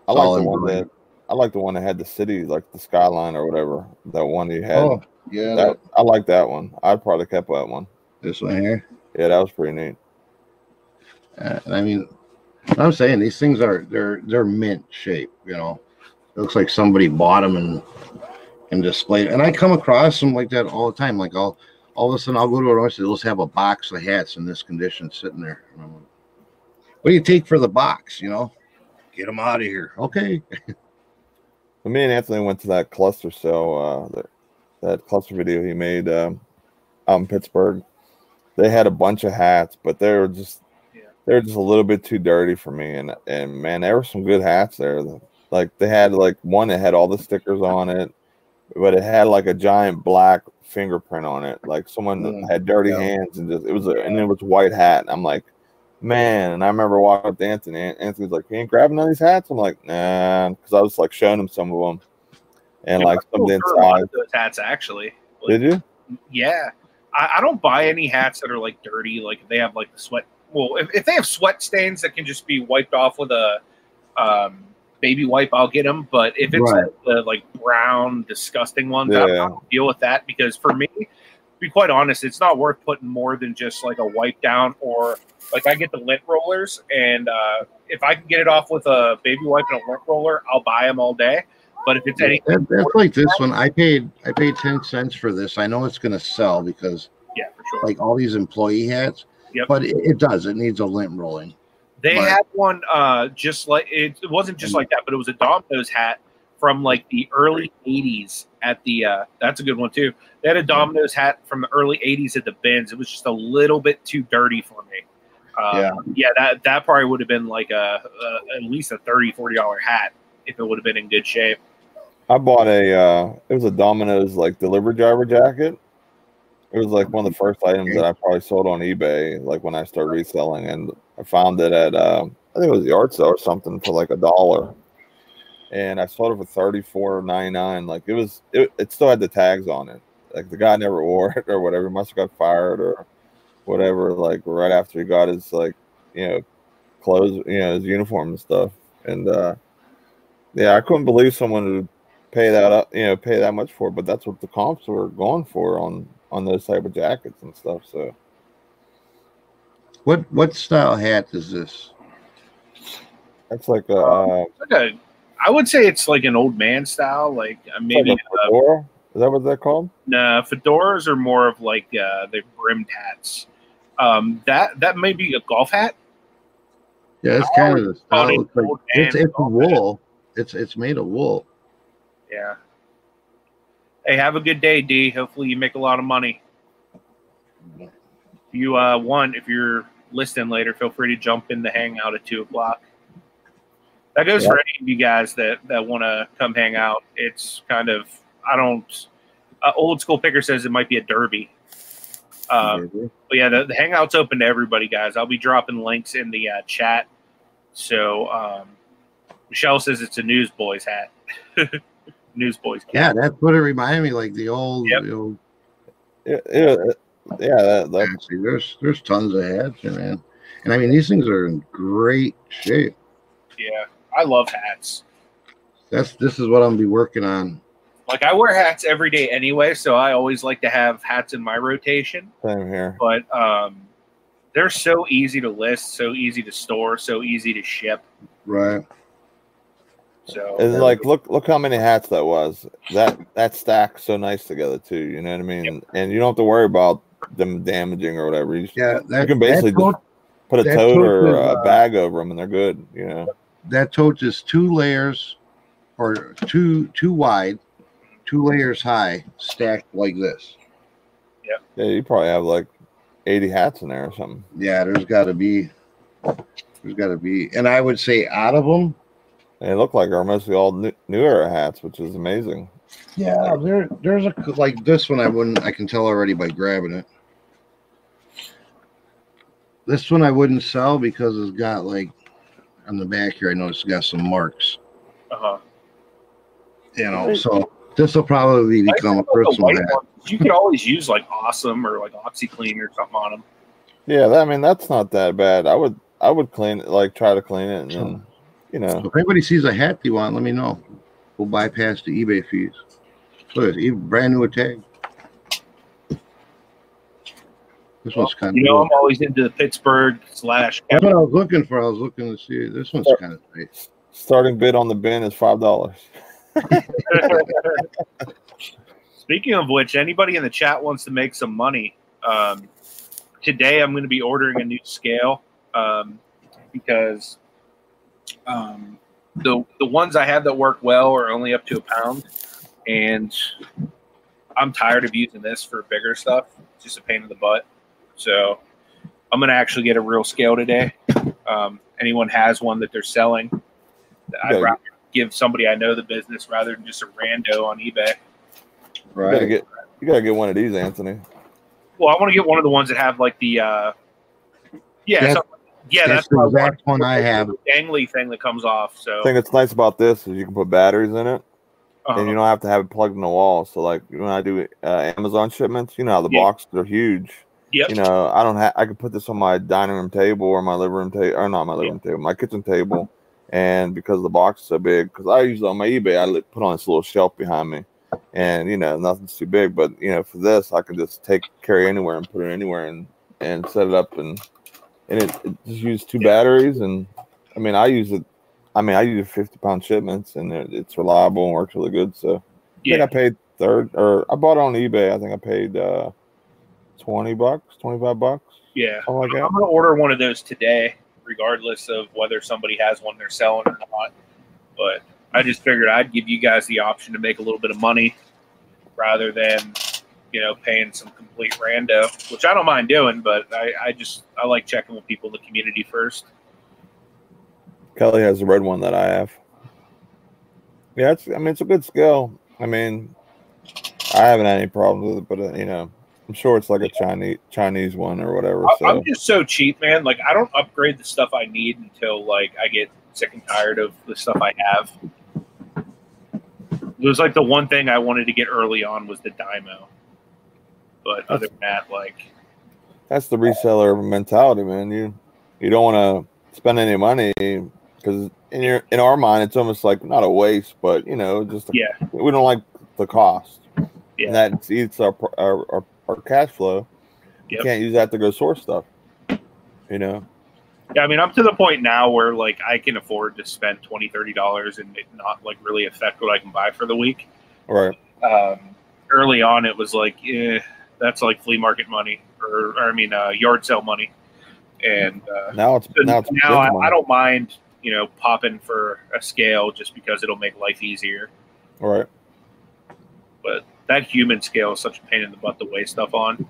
Speaker 3: I like the one that I like the one that had the city, like the skyline or whatever. That one you had. Oh,
Speaker 1: yeah,
Speaker 3: that, I like that one. I'd probably kept that one.
Speaker 1: This one here.
Speaker 3: Yeah, that was pretty neat.
Speaker 1: Uh, I mean, I'm saying these things are they're they're mint shape. You know, it looks like somebody bought them and and displayed. And I come across them like that all the time. Like I'll all of a sudden I'll go to a restaurant. They'll just have a box of hats in this condition sitting there. what do you take for the box? You know, get them out of here. Okay.
Speaker 3: me and Anthony went to that cluster sale. Uh, that cluster video he made um, out in Pittsburgh. They had a bunch of hats, but they were just yeah. they were just a little bit too dirty for me. And and man, there were some good hats there. Like they had like one that had all the stickers on it, but it had like a giant black fingerprint on it. Like someone mm, had dirty yeah. hands and just it was a and it was white hat. And I'm like, man. And I remember walking up to Anthony. Anthony's like, "You ain't grabbing none of these hats?" I'm like, "Nah," because I was like showing him some of them and like some inside
Speaker 2: those hats actually.
Speaker 3: Like, Did you?
Speaker 2: Yeah, I, I, don't buy any hats that are like dirty. Like they have like the sweat. Well, if, if they have sweat stains that can just be wiped off with a um, baby wipe, I'll get them. But if it's right. the like brown, disgusting ones, yeah. I don't deal with that because for me, to be quite honest, it's not worth putting more than just like a wipe down or like I get the lint rollers, and uh, if I can get it off with a baby wipe and a lint roller, I'll buy them all day. But if it's anything,
Speaker 1: that, that's like this one. I paid I paid ten cents for this. I know it's going to sell because
Speaker 2: yeah, for sure.
Speaker 1: Like all these employee hats.
Speaker 2: Yep.
Speaker 1: But it, it does. It needs a lint rolling.
Speaker 2: They
Speaker 1: but,
Speaker 2: had one uh just like it, it wasn't just like that, but it was a Domino's hat from like the early 80s at the uh that's a good one too. They had a Domino's hat from the early 80s at the bins. It was just a little bit too dirty for me. Um, yeah. Yeah, that that probably would have been like a, a at least a 30 40 dollar hat if it would have been in good shape.
Speaker 3: I bought a uh it was a Domino's like delivery driver jacket. It was like one of the first items that I probably sold on eBay, like when I started reselling, and I found it at uh, I think it was the art sale or something for like a dollar. and I sold it for thirty four ninety nine. Like it was, it, it still had the tags on it. Like the guy never wore it or whatever. He must have got fired or whatever. Like right after he got his like you know clothes, you know his uniform and stuff. And uh yeah, I couldn't believe someone would pay that up, you know, pay that much for it. But that's what the comps were going for on on those type of jackets and stuff. So
Speaker 1: what what style hat is this?
Speaker 3: That's like a. Uh,
Speaker 2: like a I would say it's like an old man style, like uh, maybe. Like
Speaker 3: fedora? Is that what they're called?
Speaker 2: Nah, fedoras are more of like uh, the brimmed hats. Um, that that may be a golf hat.
Speaker 1: Yeah, it's kind of the style. It like, it's it's wool. Hat. It's it's made of wool.
Speaker 2: Yeah. Hey, have a good day, D. Hopefully, you make a lot of money. If you uh, want, if you're listening later, feel free to jump in the hangout at two o'clock. That goes for any of you guys that that want to come hang out. It's kind of I don't. Uh, old school picker says it might be a derby. Um, but yeah, the, the, hangout's open to everybody, guys. I'll be dropping links in the uh, chat. So um, Michelle says it's a Newsboys hat. Newsboys. Cap.
Speaker 1: Yeah, that's what it reminded me like the old.
Speaker 2: Yep.
Speaker 1: You know,
Speaker 3: yeah, yeah, yeah. That, that.
Speaker 1: Actually, there's there's tons of hats, man. And I mean, these things are in great shape.
Speaker 2: Yeah, I love hats.
Speaker 1: That's this is what I'm gonna be working on.
Speaker 2: Like I wear hats every day anyway, so I always like to have hats in my rotation.
Speaker 3: Same here.
Speaker 2: But um, they're so easy to list, so easy to store, so easy to ship.
Speaker 1: Right.
Speaker 2: So
Speaker 3: and like look look how many hats that was. That that stacks so nice together too. You know what I mean? Yep. And you don't have to worry about them damaging or whatever. You,
Speaker 1: yeah,
Speaker 3: that, you can basically just put a tote or a uh, bag over them, and they're good. You know.
Speaker 1: That tote is two layers, or two two wide, two layers high, stacked like this.
Speaker 2: Yeah.
Speaker 3: Yeah, you probably have like eighty hats in there or something.
Speaker 1: Yeah, there's got to be. There's got to be, and I would say out of them,
Speaker 3: they look like are mostly all new, new era hats, which is amazing.
Speaker 1: Yeah, there, there's a like this one. I wouldn't. I can tell already by grabbing it. This one I wouldn't sell because it's got like on the back here. I noticed it's got some marks.
Speaker 2: Uh huh.
Speaker 1: You know, so this will probably become a personal hat.
Speaker 2: You could always use like awesome or like OxiClean or something on them.
Speaker 3: Yeah, I mean that's not that bad. I would I would clean it, like try to clean it, and then you know.
Speaker 1: So if anybody sees a hat you want, let me know. We'll bypass the eBay fees. So it's even brand new tag. This well, one's kind
Speaker 2: you of. You know, cool. I'm always into the Pittsburgh slash.
Speaker 1: That's what I was looking for. I was looking to see. This one's kind of nice.
Speaker 3: Starting bid on the bin is five dollars.
Speaker 2: Speaking of which, anybody in the chat wants to make some money. Um, today, I'm going to be ordering a new scale um, because um, the the ones I have that work well are only up to a pound, and I'm tired of using this for bigger stuff. It's just a pain in the butt. So I'm gonna actually get a real scale today. Um, anyone has one that they're selling, I'd rather give somebody I know the business rather than just a rando on eBay.
Speaker 3: Right. You gotta get, you gotta get one of these, Anthony.
Speaker 2: Well, I want to get one of the ones that have like the uh, yeah, yeah, that's,
Speaker 1: that's the exact one I have.
Speaker 2: Dangly thing that comes off. So
Speaker 3: I think it's nice about this is you can put batteries in it, uh-huh. and you don't have to have it plugged in the wall. So like when I do uh, Amazon shipments, you know how the yeah. boxes are huge.
Speaker 2: Yep.
Speaker 3: You know, I don't have. I could put this on my dining room table or my living room table, or not my living room table, my kitchen table. And because the box is so big, because I usually on my eBay, I put on this little shelf behind me, and you know nothing's too big. But you know, for this, I can just take carry anywhere and put it anywhere and and set it up and and it, it just used two batteries. And I mean, I use it. I mean, I use 50 pound shipments, and it, it's reliable and works really good. So yeah. I think I paid third, or I bought it on eBay. I think I paid uh, 20 bucks, 25 bucks.
Speaker 2: Yeah, like I'm gonna order one of those today, regardless of whether somebody has one they're selling or not. But I just figured I'd give you guys the option to make a little bit of money rather than you know, paying some complete rando, which I don't mind doing, but I, I just I like checking with people in the community first.
Speaker 3: Kelly has the red one that I have. Yeah, it's I mean it's a good skill. I mean, I haven't had any problems with it, but uh, you know, I'm sure it's like a Chinese Chinese one or whatever. So.
Speaker 2: I'm just so cheap, man. Like I don't upgrade the stuff I need until like I get sick and tired of the stuff I have. It was like the one thing I wanted to get early on was the Dymo. But other than that, like
Speaker 3: that's the reseller mentality, man. You you don't want to spend any money because in your in our mind it's almost like not a waste, but you know, just a,
Speaker 2: yeah,
Speaker 3: we don't like the cost.
Speaker 2: Yeah,
Speaker 3: and that eats our our, our, our cash flow. Yep. You can't use that to go source stuff. You know.
Speaker 2: Yeah, I mean, I'm to the point now where like I can afford to spend 20 30 dollars and it not like really affect what I can buy for the week.
Speaker 3: Right.
Speaker 2: Um, early on, it was like, yeah, that's like flea market money, or, or I mean, uh, yard sale money. And uh,
Speaker 3: now it's now, it's
Speaker 2: now I, I, don't mind, you know, popping for a scale just because it'll make life easier.
Speaker 3: Right.
Speaker 2: But that human scale is such a pain in the butt to weigh stuff on.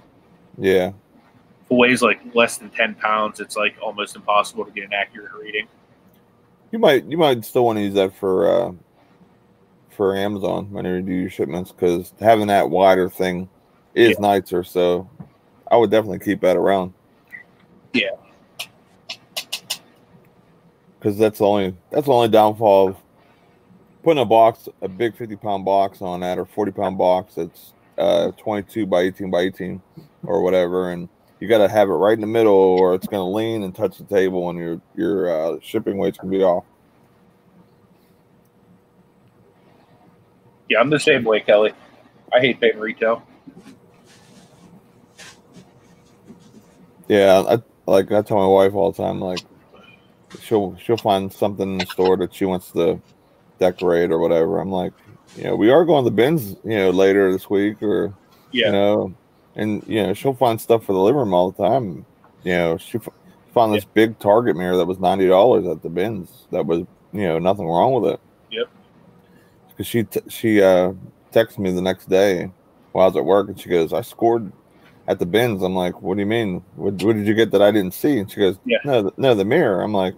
Speaker 3: Yeah
Speaker 2: weighs like less than 10 pounds, it's like almost impossible to get an accurate reading.
Speaker 3: You might you might still want to use that for uh, for Amazon when you do your shipments because having that wider thing is yeah. nicer. So I would definitely keep that around.
Speaker 2: Yeah.
Speaker 3: Because that's the only that's the only downfall of putting a box, a big fifty pound box on that or forty pound box that's uh, twenty two by eighteen by eighteen or whatever, and you got to have it right in the middle, or it's going to lean and touch the table, and your your uh, shipping weight's going to be off.
Speaker 2: Yeah, I'm the same way, Kelly. I hate paying retail.
Speaker 3: Yeah, I like I tell my wife all the time, like she'll she'll find something in the store that she wants to decorate or whatever. I'm like, you know, we are going to the bins, you know, later this week, or
Speaker 2: yeah,
Speaker 3: you know, and you know she'll find stuff for the living room all the time. You know, she found this big Target mirror that was ninety dollars at the bins. That was you know nothing wrong with it.
Speaker 2: Yep.
Speaker 3: Because she t- she uh texted me the next day while I was at work, and she goes, "I scored at the bins." I'm like, "What do you mean? What, what did you get that I didn't see?" And she goes,
Speaker 2: yeah.
Speaker 3: "No, no, the mirror." I'm like,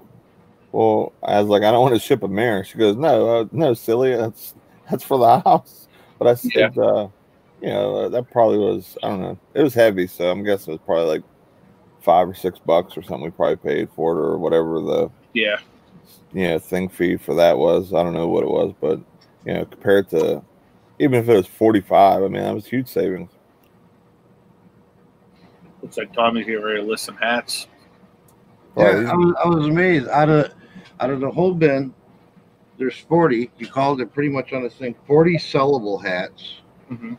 Speaker 3: "Well," I was like, "I don't want to ship a mirror." She goes, "No, uh, no, silly. That's that's for the house." But I said, yeah. uh, you know, that probably was, I don't know, it was heavy. So I'm guessing it was probably like five or six bucks or something we probably paid for it or whatever the,
Speaker 2: yeah,
Speaker 3: you know, thing fee for that was. I don't know what it was, but, you know, compared to, even if it was 45, I mean, that was huge savings.
Speaker 2: Looks like Tommy's getting ready to list some hats.
Speaker 1: Yeah, I was, I was amazed. Out of out of the whole bin, there's 40. You called it pretty much on this thing 40 sellable hats.
Speaker 2: Mm-hmm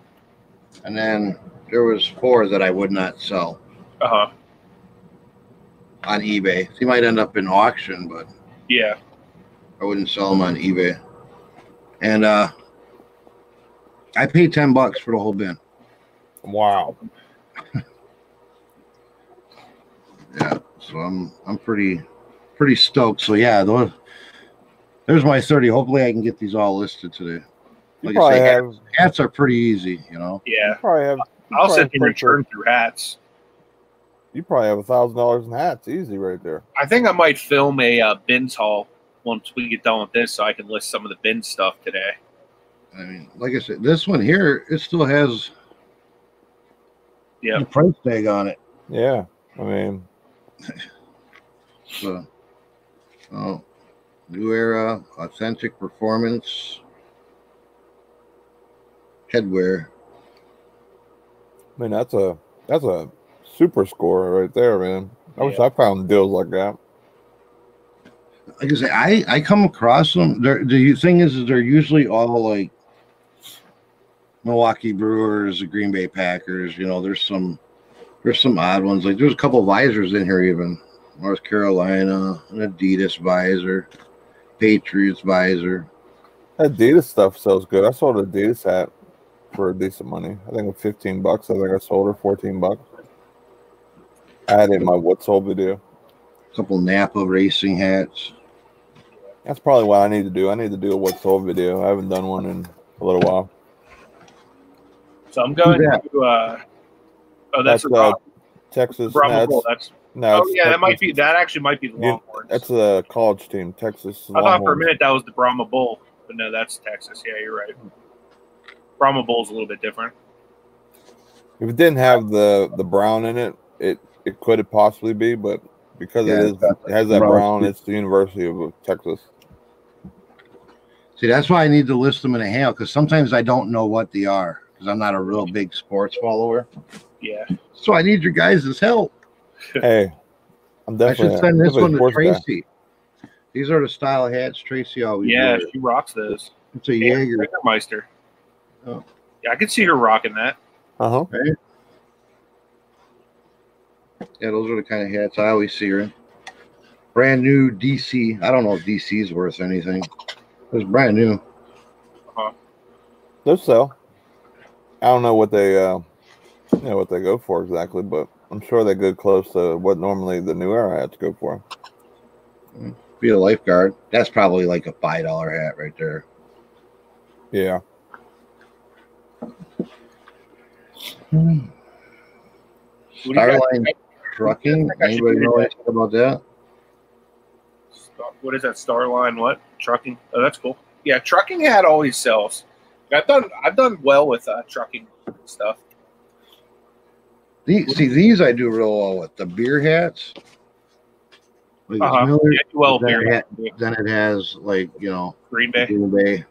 Speaker 1: and then there was four that I would not sell.
Speaker 2: Uh huh.
Speaker 1: On eBay, he might end up in auction, but
Speaker 2: yeah,
Speaker 1: I wouldn't sell them on eBay. And uh, I paid ten bucks for the whole bin.
Speaker 3: Wow.
Speaker 1: Yeah, so I'm I'm pretty pretty stoked. So yeah, those, there's my thirty. Hopefully, I can get these all listed today.
Speaker 3: You like probably say, have
Speaker 1: hats, hats, are pretty easy, you know.
Speaker 2: Yeah,
Speaker 3: you probably have.
Speaker 2: I'll sit and return through hats.
Speaker 3: You probably have a thousand dollars in hats, easy right there.
Speaker 2: I think I might film a uh, bins haul once we get done with this, so I can list some of the bin stuff today.
Speaker 1: I mean, like I said, this one here, it still has
Speaker 2: yeah
Speaker 1: price tag on it.
Speaker 3: Yeah, I mean,
Speaker 1: so, oh, new era, authentic performance headwear.
Speaker 3: I mean, that's a that's a super score right there, man. I yeah. wish I found deals like that.
Speaker 1: Like I say, I I come across them. They're, the thing is, is they're usually all like Milwaukee Brewers, the Green Bay Packers. You know, there's some there's some odd ones. Like there's a couple visors in here, even North Carolina, an Adidas visor, Patriots visor.
Speaker 3: Adidas stuff sells good. I sold the Adidas hat for a decent money. I think with 15 bucks. I think I sold her 14 bucks. I had it in my what's sold video.
Speaker 1: A couple Napa racing hats.
Speaker 3: That's probably what I need to do. I need to do a what's sold video. I haven't done one in a little while.
Speaker 2: So I'm going to. Uh, oh, that's, that's uh,
Speaker 3: Texas.
Speaker 2: Brahma no, that's, no, oh yeah, that might be. That actually might be the Longhorns.
Speaker 3: That's a college team, Texas.
Speaker 2: I thought for a minute that was the Brahma Bull, but no, that's Texas. Yeah, you're right. Brahma Bull is a little bit different.
Speaker 3: If it didn't have the the brown in it, it it could possibly be, but because yeah, it is it has that brown, brown, it's the University of Texas.
Speaker 1: See, that's why I need to list them in a hail because sometimes I don't know what they are because I'm not a real big sports follower.
Speaker 2: Yeah.
Speaker 1: So I need your guys' help.
Speaker 3: Hey, I'm
Speaker 1: I
Speaker 3: definitely.
Speaker 1: should send this one to
Speaker 3: sports guy.
Speaker 1: Tracy. These are the style hats Tracy always
Speaker 2: Yeah,
Speaker 1: wears.
Speaker 2: she rocks those.
Speaker 1: It's a
Speaker 2: Yeah,
Speaker 1: Jaeger.
Speaker 2: Meister.
Speaker 1: Oh.
Speaker 2: Yeah, I could see her rocking that.
Speaker 3: Uh huh.
Speaker 1: Yeah, those are the kind of hats I always see her in. Brand new DC. I don't know if DC's worth anything. It's brand new. Uh huh.
Speaker 3: Those sell. I don't know what they, uh, you know, what they go for exactly, but I'm sure they go close to what normally the new era hats go for.
Speaker 1: Be a lifeguard. That's probably like a five dollar hat right there.
Speaker 3: Yeah.
Speaker 2: What do
Speaker 1: Starline trucking.
Speaker 2: I think I should
Speaker 1: Anybody know
Speaker 2: that.
Speaker 1: anything about that?
Speaker 2: Star- What is that? Starline? What trucking? Oh, that's cool. Yeah, trucking hat always sells. I've done I've done well with uh, trucking stuff.
Speaker 1: These, see, these I do real well with the beer hats. Like
Speaker 2: Uh-huh.
Speaker 1: Miller,
Speaker 2: Yeah, well,
Speaker 1: then,
Speaker 2: beer
Speaker 1: it
Speaker 2: hat.
Speaker 1: then it has like you know
Speaker 2: Green Bay.
Speaker 1: Green Bay.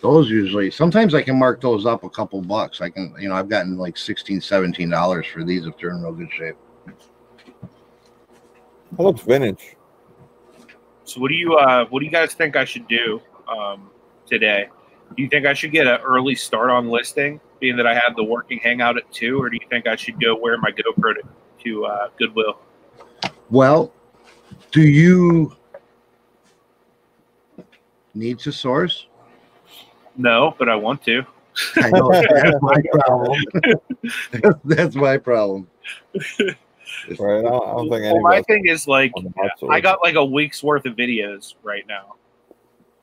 Speaker 1: Those usually sometimes I can mark those up a couple bucks. I can you know I've gotten like 16 17 dollars for these if they're in real good shape.
Speaker 3: That looks vintage.
Speaker 2: So what do you uh what do you guys think I should do um today? Do you think I should get an early start on listing, being that I have the working hangout at two, or do you think I should go wear my GoPro to, to uh, Goodwill?
Speaker 1: Well, do you need to source?
Speaker 2: No, but I want to.
Speaker 1: I know that's my problem. that's my problem.
Speaker 3: Right? I don't, I don't think
Speaker 2: Well, my thing is like
Speaker 3: on the hot
Speaker 2: I got like a week's worth of videos right now.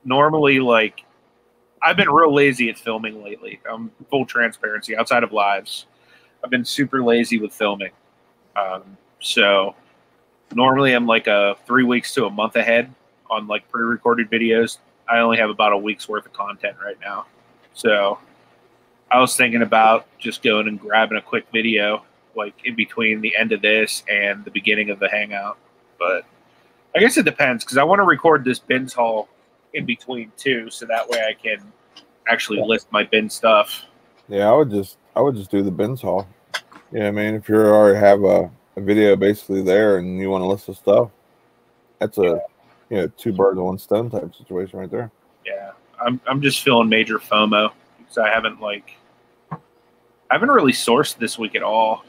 Speaker 2: Normally, like I've been real lazy at filming lately. I'm full transparency outside of lives. I've been super lazy with filming. Um, so normally I'm like a three weeks to a month ahead on like pre-recorded videos. I only have about a week's worth of content right now. So I was thinking about just going and grabbing a quick video like in between the end of this and the beginning of the hangout. But I guess it depends because I want to record this bins haul in between too, so that way I can actually list my bin stuff.
Speaker 3: Yeah, I would just I would just do the bins haul. Yeah, I mean, if you already have a, a video basically there and you want to list the stuff, that's a you know two birds with one stone type situation right there.
Speaker 2: Yeah, I'm I'm just feeling major FOMO because I haven't like I haven't really sourced this week at all.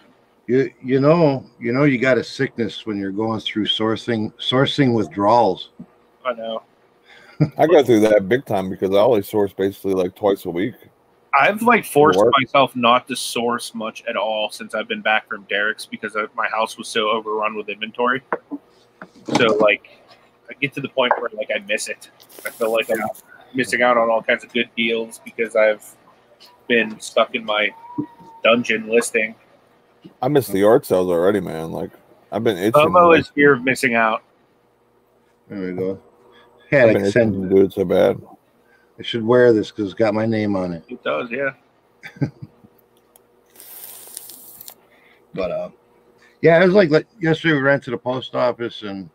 Speaker 1: You you know you know you got a sickness when you're going through sourcing sourcing withdrawals.
Speaker 2: I know.
Speaker 3: I go through that big time because I only source basically like twice a week.
Speaker 2: I've like forced
Speaker 3: Work.
Speaker 2: myself not to source much at all since I've been back from Derek's because I, my house was so overrun with inventory. So like, I get to the point where like I miss it. I feel like I'm missing out on all kinds of good deals because I've been stuck in my dungeon listing.
Speaker 3: I miss the art sales already, man. Like I've been itching.
Speaker 2: FOMO is fear of missing out.
Speaker 1: There we go. Had
Speaker 3: I've
Speaker 1: I
Speaker 3: itching
Speaker 1: send
Speaker 3: to do it so bad.
Speaker 1: I should wear this because it's got my name on it.
Speaker 2: It does, yeah.
Speaker 1: But uh, yeah, it was like, like yesterday we ran to the post office and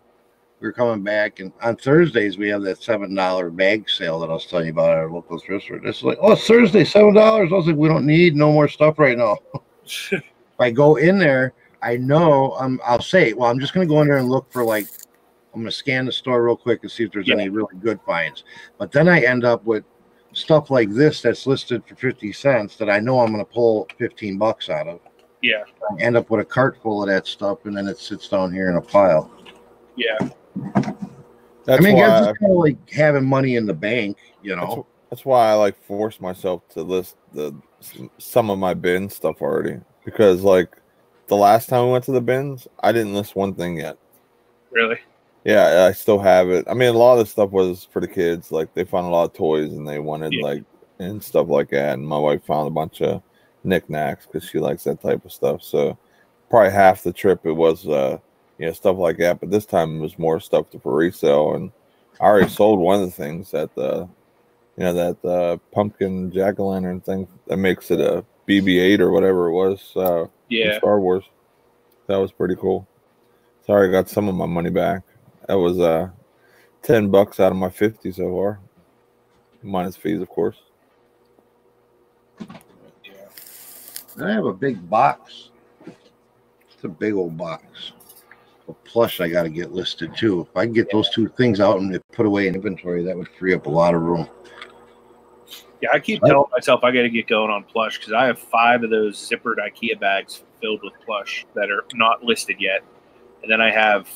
Speaker 1: we were coming back. And on Thursdays we have that seven dollar bag sale that I was telling you about at our local thrift store. It's like, oh, it's Thursday, seven dollars. I was like, we don't need no more stuff right now. if I go in there, I know I'm. I'll say, well, I'm just gonna go in there and look for like, I'm gonna scan the store real quick and see if there's
Speaker 2: Yeah.
Speaker 1: any really good finds. But then I end up with stuff like this that's listed for fifty cents that I know I'm gonna pull fifteen bucks out of.
Speaker 2: Yeah,
Speaker 1: I end up with a cart full of that stuff, and then it sits down here in a pile.
Speaker 2: yeah.
Speaker 3: That's
Speaker 1: I mean,
Speaker 3: why.
Speaker 1: it's just kind of like having money in the bank, you
Speaker 3: That's,
Speaker 1: know.
Speaker 3: that's why I like force myself to list the some of my bin stuff already because like the last time we went to the bins, I didn't list one thing yet.
Speaker 2: Really?
Speaker 3: Yeah, I still have it. I mean, a lot of the stuff was for the kids. Like they found a lot of toys and they wanted
Speaker 2: Yeah.
Speaker 3: like and stuff like that. And my wife found a bunch of knickknacks because she likes that type of stuff. So probably half the trip it was uh you know stuff like that. But this time it was more stuff to for resale. And I already sold one of the things that the you know that uh, pumpkin jack o' lantern thing that makes it a BB-8 or whatever it was. Uh,
Speaker 2: Yeah.
Speaker 3: Star Wars. That was pretty cool. Sorry, I got some of my money back. That was uh ten bucks out of my fifty so far. minus fees, of course.
Speaker 1: I have a big box. It's a big old box. A plush I got to get listed too. If I can get those two things out and put away in inventory, that would free up a lot of room.
Speaker 2: Yeah, I keep telling myself I got to get going on plush because I have five of those zippered IKEA bags filled with plush that are not listed yet, and then I have,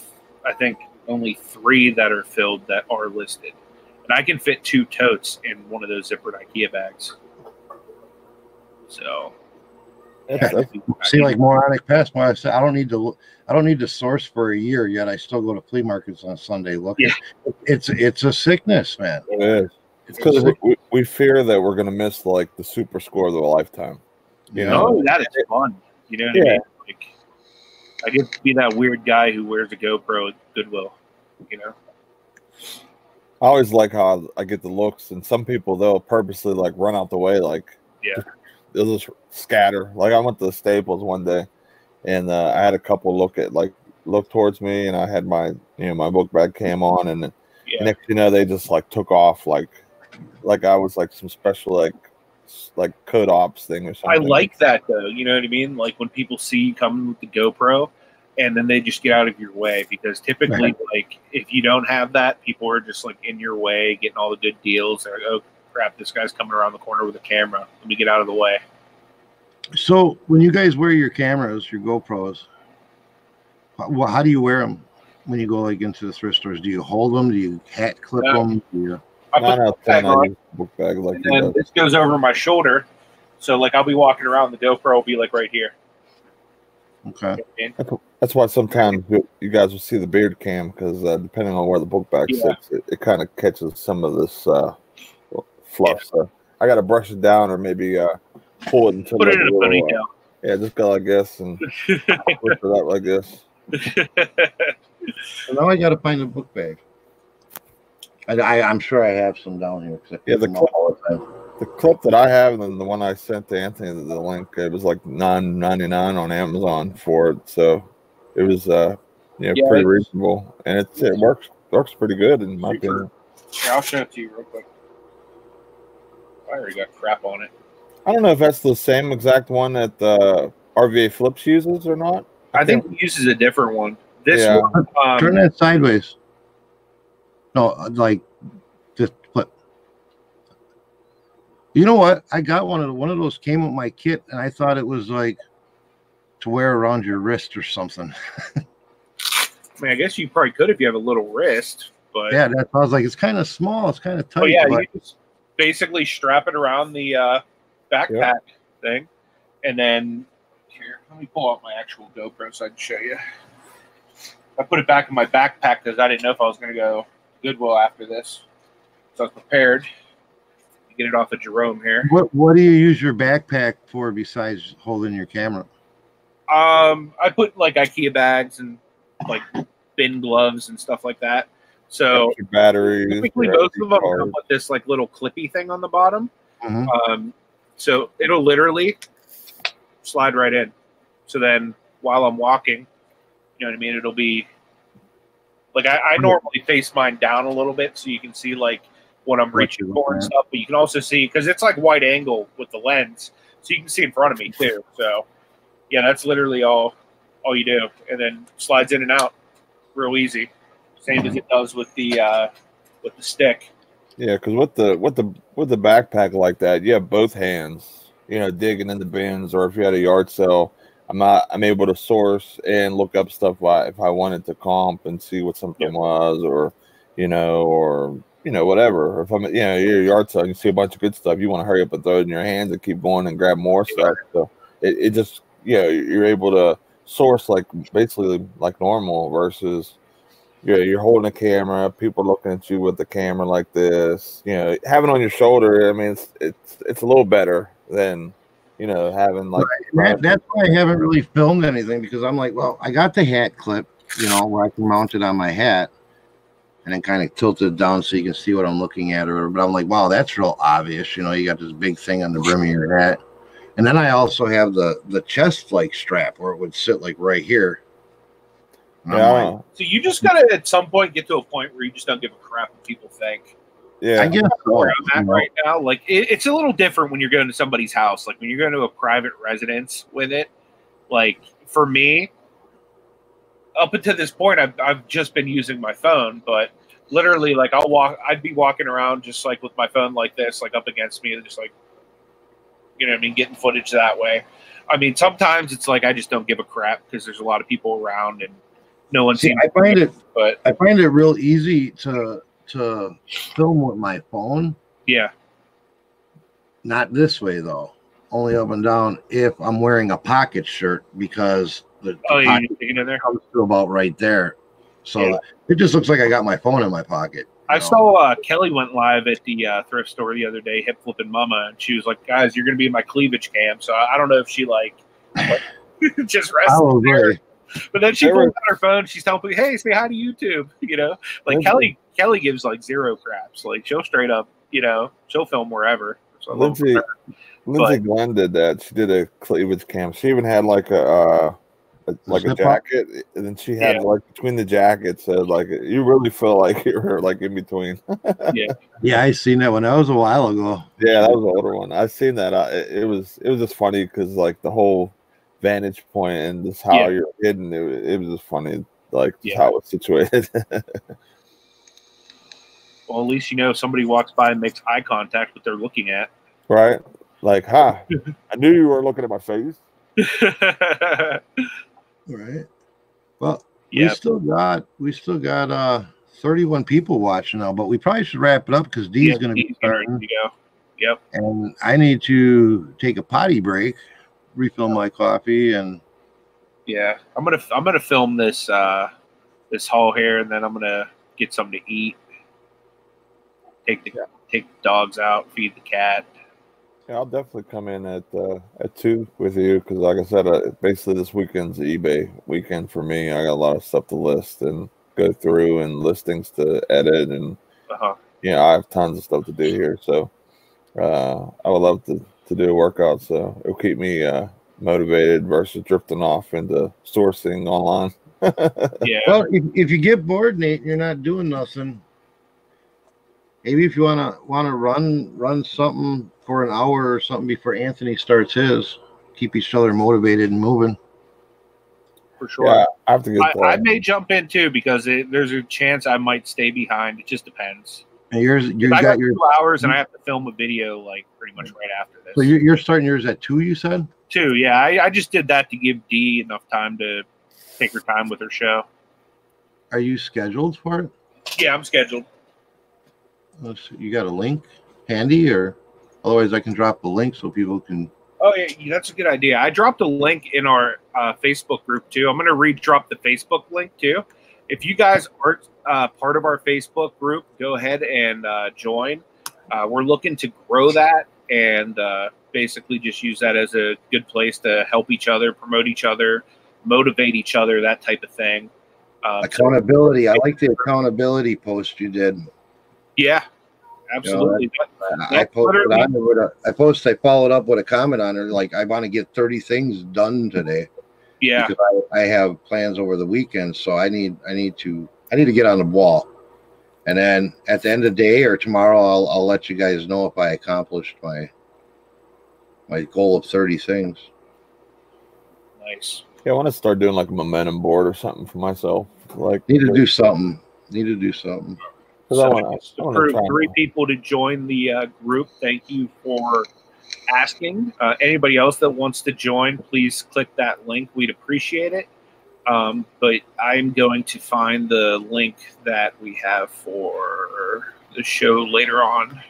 Speaker 2: I think, only three that are filled that are listed, and I can fit two totes in one of those zippered IKEA bags. So
Speaker 1: yeah, see, like moronic pest. When I said I don't need to, I don't need to source for a year yet. I still go to flea markets on Sunday looking. Yeah. It's it's a sickness, man.
Speaker 3: It is. It's because we, we, fear that we're gonna miss like the super score of the lifetime.
Speaker 2: You know, oh, that is fun. You know what yeah. I mean? Like, I get to be that weird guy who wears a GoPro at Goodwill. You know.
Speaker 3: I always like how I get the looks, and some people they'll purposely like run out the way, like
Speaker 2: yeah,
Speaker 3: they'll just scatter. Like I went to Staples one day, and uh, I had a couple look at like look towards me, and I had my you know my book bag cam on, and yeah. next you know they just like took off like like I was like some special like like code ops thing or something.
Speaker 2: I like that though. You know what I mean? Like when people see you coming with the GoPro, and then they just get out of your way because typically, right. like if you don't have that, people are just like in your way, getting all the good deals. They're like, oh crap, this guy's coming around the corner with a camera. Let me get out of the way.
Speaker 1: So when you guys wear your cameras, your GoPros, how, how do you wear them when you go like into the thrift stores? Do you hold them? Do you hat clip uh, yeah. them? Do you...
Speaker 2: I put the bag on, book bag like and then this goes over my shoulder. So like I'll be walking around, the GoPro will be like right here.
Speaker 1: Okay.
Speaker 3: That's why sometimes you guys will see the beard cam because uh, depending on where the book bag yeah. sits, it, it kind of catches some of this uh, fluff. Yeah. So I got to brush it down or maybe uh, pull it until
Speaker 2: put it in a ponytail. Uh,
Speaker 3: yeah, just go like this and push it up like this.
Speaker 1: so now I got to find a book bag. I, am sure I have some down here.
Speaker 3: yeah, the clip, the, the clip that I have and the one I sent to Anthony, the link, it was like nine ninety nine on Amazon for it. So it was uh you know, yeah, pretty reasonable, and it it works works pretty good in my opinion.
Speaker 2: Yeah, I'll show it to you real quick. I already got crap on it.
Speaker 3: I don't know if that's the same exact one that the RVA Flips uses or not.
Speaker 2: I, I think, think, he uses a different one. This yeah. one,
Speaker 1: um, turn that sideways. No, like just flip. You know what? I got one of one of those came with my kit, and I thought it was like to wear around your wrist or something.
Speaker 2: I mean, I guess you probably could if you have a little wrist, but
Speaker 1: yeah, that I was like, it's kind of small, it's kind of tight. Oh
Speaker 2: yeah,
Speaker 1: but...
Speaker 2: you just basically strap it around the uh, backpack thing, and then here, let me pull out my actual GoPro so I can show you. I put it back in my backpack because I didn't know if I was going to go Goodwill after this, so I was prepared. Get it off of Jerome here.
Speaker 1: What What do you use your backpack for besides holding your camera?
Speaker 2: Um, I put like IKEA bags and like bin gloves and stuff like that. So
Speaker 3: batteries.
Speaker 2: Typically, both of them come with this like little clippy thing on the bottom. Mm-hmm. Um, so it'll literally slide right in. So then while I'm walking, you know what I mean? It'll be like I, I normally face mine down a little bit so you can see like what I'm reaching for and stuff, but you can also see because it's like wide angle with the lens, so you can see in front of me too. So yeah, that's literally all all you do, and then slides in and out real easy, same as it does with the uh, with the stick.
Speaker 3: Yeah, because with the with the with the backpack like that, you have both hands, you know, digging in the bins, or if you had a yard sale, I'm not, I'm able to source and look up stuff if I wanted to comp and see what something was, or you know, or you know, whatever. If I'm, you know, you're a yard sale, you see a bunch of good stuff, you want to hurry up and throw it in your hands and keep going and grab more stuff. So it, it just, yeah, you're able to source like basically like normal versus yeah, you're holding a camera, people looking at you with the camera like this. You know, having on your shoulder, I mean, it's it's it's a little better than you know having like.
Speaker 1: Right. That, that's why I haven't really filmed anything because I'm like, well, I got the hat clip, you know, where I can mount it on my hat, and then kind of tilt it down so you can see what I'm looking at, or but I'm like, wow, that's real obvious. You know, you got this big thing on the brim of your hat, and then I also have the the chest like strap where it would sit like right here
Speaker 3: yeah.
Speaker 2: So you just gotta at some point get to a point where you just don't give a crap what people think.
Speaker 3: Yeah,
Speaker 1: I guess so.
Speaker 2: where I'm at right now. Like it, it's a little different when you're going to somebody's house. Like when you're going to a private residence with it. Like for me, up until this point, I've I've just been using my phone, but literally, like I'll walk, I'd be walking around just like with my phone like this, like up against me, and just like, you know, I mean, getting footage that way. I mean, sometimes it's like I just don't give a crap because there's a lot of people around and no one
Speaker 1: See. I find it
Speaker 2: but
Speaker 1: I find it real easy to to film with my phone.
Speaker 2: yeah,
Speaker 1: Not this way though. Only up and down if I'm wearing a pocket shirt because the, the
Speaker 2: oh, you
Speaker 1: pocket
Speaker 2: taking in there.
Speaker 1: comes to about right there. So
Speaker 2: Yeah.
Speaker 1: it just looks like I got my phone in my pocket.
Speaker 2: I
Speaker 1: know?
Speaker 2: saw uh, Kelly went live at the uh, thrift store the other day, hip flipping mama, and she was like, "Guys, you're gonna be in my cleavage cam." So I I don't know if she like just rested
Speaker 1: Probably.
Speaker 2: there. But then she
Speaker 3: There
Speaker 2: pulls
Speaker 3: was-
Speaker 2: out her phone. She's telling me, "Hey, say hi to YouTube." You know, like
Speaker 3: Lindsay-
Speaker 2: Kelly. Kelly gives like zero craps. Like she'll straight up, you know, she'll film wherever. So I
Speaker 3: Lindsay. Lindsay
Speaker 2: But-
Speaker 3: Glenn did that. She did a cleavage cam. She even had like a, uh, a like a
Speaker 1: slip up?
Speaker 3: jacket, and then she had
Speaker 2: Yeah.
Speaker 3: like between the jackets. Uh, like you really feel like you're like in between.
Speaker 1: Yeah, yeah, I seen that one. That was a while ago.
Speaker 3: Yeah, that was an older one. I seen that. Uh, it, it was it was just funny because like the whole vantage point and just how
Speaker 2: Yeah.
Speaker 3: you're hidden. It, was- it was just funny, like just
Speaker 2: Yeah.
Speaker 3: how it's situated.
Speaker 2: Well, at least you know if somebody walks by and makes eye contact, what they're looking at.
Speaker 3: right? Like, ha! I knew you were looking at my face.
Speaker 1: Right. Well, we still got we still got uh 31 people watching now, but we probably should wrap it up because D's
Speaker 2: yeah,
Speaker 1: gonna be
Speaker 2: he's
Speaker 1: starting.
Speaker 2: to go. Yep.
Speaker 1: and I need to take a potty break, refill my coffee, and
Speaker 2: Yeah, I'm gonna I'm gonna film this uh this haul here, and then I'm gonna get something to eat. Take the take the dogs out, feed the cat.
Speaker 3: Yeah, I'll definitely come in at uh, at two with you because, like I said, uh, basically this weekend's eBay weekend for me. I got a lot of stuff to list and go through, and listings to edit, and
Speaker 2: Uh-huh.
Speaker 3: you know, I have tons of stuff to do here. So uh, I would love to to do a workout. So it'll keep me uh, motivated versus drifting off into sourcing online.
Speaker 2: Yeah,
Speaker 1: well, if, if you get bored, Nate, and you're not doing nothing. Maybe if you wanna wanna run run something for an hour or something before Anthony starts his, keep each other motivated and moving.
Speaker 2: for sure.
Speaker 3: Yeah, I have to get.
Speaker 2: I, I may jump in too because it, there's a chance I might stay behind. It just depends.
Speaker 1: And yours, you
Speaker 2: I
Speaker 1: got
Speaker 2: got
Speaker 1: your
Speaker 2: two hours and I have to film a video like pretty much right after this.
Speaker 1: so you're, you're starting yours at two. You said.
Speaker 2: Two, yeah. I, I just did that to give Dee enough time to take her time with her show.
Speaker 1: Are you scheduled for it?
Speaker 2: Yeah, I'm scheduled.
Speaker 1: Let's see, You got a link handy, or otherwise I can drop the link so people can.
Speaker 2: Oh yeah, yeah, that's a good idea. I dropped a link in our uh, Facebook group too. I'm going to re-drop the Facebook link too. If you guys aren't uh, part of our Facebook group, go ahead and uh, join. Uh, we're looking to grow that and uh, basically just use that as a good place to help each other, promote each other, motivate each other, that type of thing. Uh, so-
Speaker 1: Accountability. I like the accountability post you did.
Speaker 2: yeah, absolutely.
Speaker 1: I
Speaker 2: That's
Speaker 1: posted
Speaker 2: literally-
Speaker 1: on there with a, I posted, I followed up with a comment on it, like, I want to get 30 things done today.
Speaker 2: yeah,
Speaker 1: Because I, I have plans over the weekend, so I need, I need to, I need to get on the wall. And then at the end of the day or tomorrow, I'll, I'll let you guys know if I accomplished my, my goal of 30 things.
Speaker 2: nice.
Speaker 3: yeah, I want to start doing like a momentum board or something for myself. Like,
Speaker 1: Need to do something. Need to do something.
Speaker 3: 'Cause I
Speaker 2: So
Speaker 3: wanna-
Speaker 2: just
Speaker 3: I wanna
Speaker 2: approved
Speaker 3: try and-
Speaker 2: three people to join the uh, group. Thank you for asking. Uh, anybody else that wants to join, please click that link. We'd appreciate it. Um, but I'm going to find the link that we have for the show later on.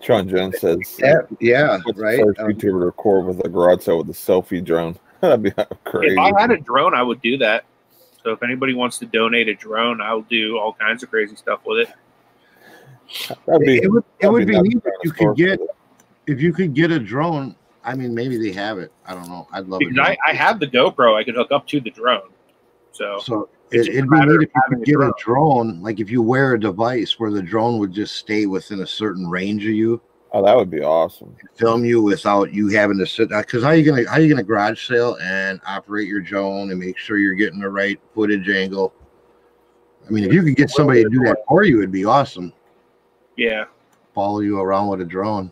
Speaker 3: Sean Jones says,
Speaker 1: Yeah, yeah
Speaker 3: What's
Speaker 1: right.
Speaker 3: first
Speaker 1: Um,
Speaker 3: YouTuber to record with a garage sale with a selfie drone? That'd be crazy.
Speaker 2: If I had a drone, I would do that. So if anybody wants to donate a drone, I'll do all kinds of crazy stuff with it.
Speaker 3: Be,
Speaker 1: it would, it
Speaker 3: that'd
Speaker 1: would be neat if you could get, if you could get a drone. I mean, maybe they have it. I don't know. I'd love it.
Speaker 2: I, I have the GoPro I could hook up to the drone. So
Speaker 1: So it, it'd be neat if you could
Speaker 2: a
Speaker 1: get a drone, like if you wear a device where the drone would just stay within a certain range of you,
Speaker 3: Oh, that would be awesome.
Speaker 1: film you without you having to sit. Because how you gonna how you gonna garage sale and operate your drone and make sure you're getting the right footage angle? I mean, if you could get somebody to do that for you, it'd be awesome.
Speaker 2: Yeah.
Speaker 1: Follow you around with a drone.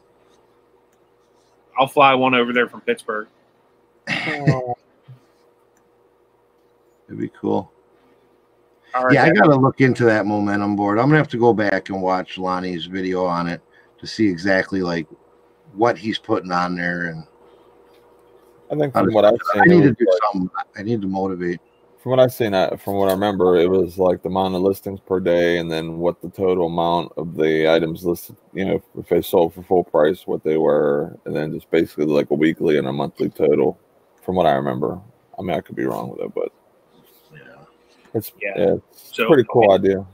Speaker 2: I'll fly one over there from Pittsburgh.
Speaker 1: It'd be cool.
Speaker 2: All right.
Speaker 1: Yeah, I gotta look into that momentum board. I'm gonna have to go back and watch Lonnie's video on it to see exactly like what he's putting on there and
Speaker 3: I think from
Speaker 1: to-
Speaker 3: what I've seen,
Speaker 1: I need to do
Speaker 3: like-
Speaker 1: something. I need to motivate.
Speaker 3: from what I've seen, I, from what I remember, it was like the amount of listings per day, and then what the total amount of the items listed. You know, if they sold for full price, what they were, and then just basically like a weekly and a monthly total. From what I remember, I mean, I could be wrong with it, but
Speaker 1: Yeah.
Speaker 3: it's
Speaker 2: Yeah.
Speaker 3: yeah, it's
Speaker 2: So,
Speaker 3: pretty cool
Speaker 2: okay.
Speaker 3: idea.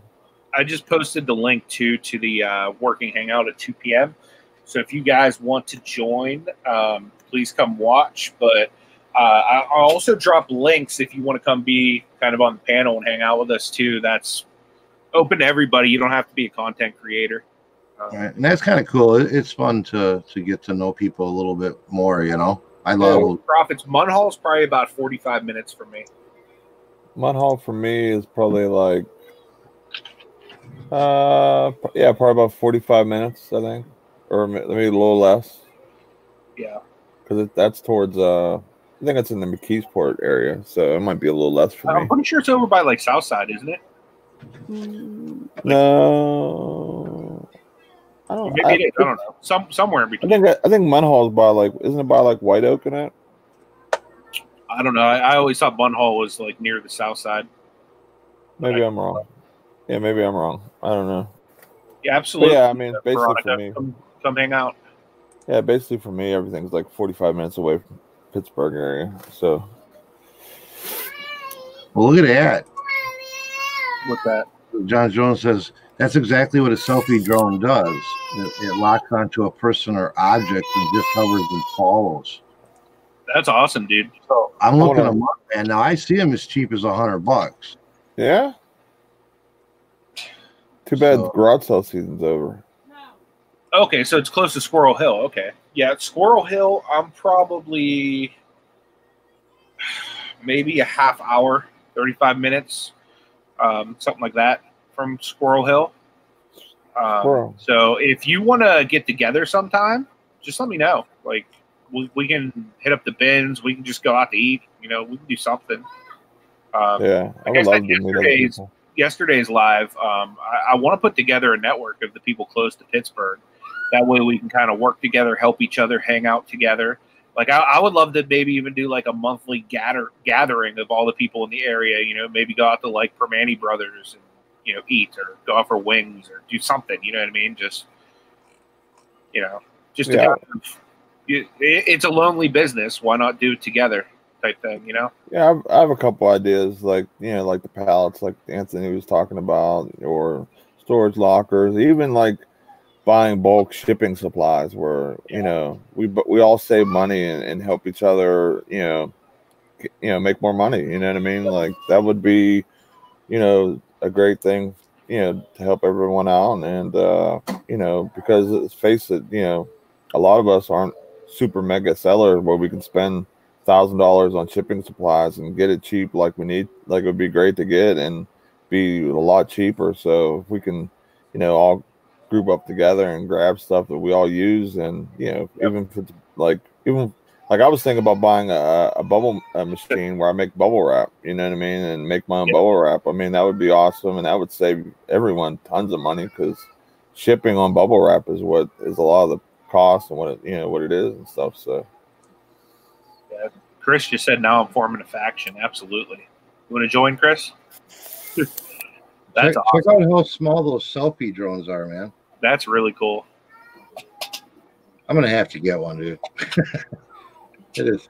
Speaker 2: I just posted the link to to the uh, working hangout at 2 p.m. So if you guys want to join, um, please come watch. But uh, I- I'll also drop links if you want to come be kind of on the panel and hang out with us too. That's open to everybody. You don't have to be a content creator. Uh,
Speaker 1: All right. And that's kind of cool. It's fun to to get to know people a little bit more. You know, I love.
Speaker 2: profits. Munhall is probably about 45 minutes for me.
Speaker 3: Munhall for me is probably like, uh, yeah, probably about forty-five minutes, I think, or maybe a little less.
Speaker 2: Yeah.
Speaker 3: because that's towards uh I think it's in the McKeesport area, so it might be a little less for
Speaker 2: I'm
Speaker 3: me.
Speaker 2: pretty sure it's over by like Southside, isn't it?
Speaker 3: No, I don't.
Speaker 2: Maybe
Speaker 3: I,
Speaker 2: it is. I don't know. Some somewhere in
Speaker 3: I think I think Munhall is by like isn't it by like White Oak in it?
Speaker 2: I don't know. I, I always thought Munhall was like near the South Side.
Speaker 3: Maybe I'm wrong. Yeah, maybe I'm wrong. I don't know.
Speaker 2: Yeah,
Speaker 3: But
Speaker 2: absolutely.
Speaker 3: yeah, I mean, basically
Speaker 2: Veronica,
Speaker 3: for me,
Speaker 2: come, come hang out.
Speaker 3: yeah, basically for me, everything's like 45 minutes away from Pittsburgh area. So
Speaker 1: Well, look at that.
Speaker 2: With that.
Speaker 1: John Jones says that's exactly what a selfie drone does. It, it locks onto a person or object and just hovers and follows.
Speaker 2: That's awesome, dude.
Speaker 1: So I'm looking
Speaker 3: on.
Speaker 1: them up, and now I see them as cheap as a hundred bucks.
Speaker 3: yeah, too bad
Speaker 1: So-
Speaker 3: garage sale season's over. No.
Speaker 2: Okay, so it's close to Squirrel Hill. Okay. Yeah, Squirrel Hill, I'm probably maybe a half hour, 35 minutes, um, something like that from Squirrel Hill. Um,
Speaker 3: Squirrel.
Speaker 2: so if you want to get together sometime, just let me know. Like, we, we can hit up the bins. We can just go out to eat. You know, we can do something. Um,
Speaker 3: Yeah, I
Speaker 2: I
Speaker 3: would
Speaker 2: said
Speaker 3: love to meet other
Speaker 2: yesterday's-
Speaker 3: people.
Speaker 2: Yesterday's live, um, I, I want to put together a network of the people close to Pittsburgh. That way we can kind of work together, help each other, hang out together. Like I, I would love to maybe even do like a monthly gather gathering of all the people in the area. You know, maybe go out to like Primanti Brothers and you know eat or go out for wings or do something. You know what I mean? Just you know, just to
Speaker 3: Yeah.
Speaker 2: kind of, it, it's a lonely business. Why not do it together? Type thing. You know?
Speaker 3: Yeah, I've, I have a couple ideas, like you know, like the pallets, like Anthony was talking about, or storage lockers, even like buying bulk shipping supplies, where you know we we all save money and, and help each other, you know, you know, make more money. You know what I mean? Like that would be, you know, a great thing, you know, to help everyone out, and uh, you know, because let's face it, you know, a lot of us aren't super mega sellers where we can spend thousand dollars on shipping supplies and get it cheap like we need like it would be great to get and be a lot cheaper. So if we can you know all group up together and grab stuff that we all use and you know even if it's like even like i was thinking about buying a, a bubble a machine where i make bubble wrap you know what i mean and make my own
Speaker 2: Yep.
Speaker 3: bubble wrap. I mean that would be awesome and that would save everyone tons of money because shipping on bubble wrap is what is a lot of the cost and what it you know what it is and stuff so
Speaker 2: Chris just said now I'm forming a faction. Absolutely. You want to join, Chris? That's
Speaker 1: check,
Speaker 2: awesome.
Speaker 1: check out how small those selfie drones are, man.
Speaker 2: That's really cool.
Speaker 1: I'm gonna have to get one, dude. it is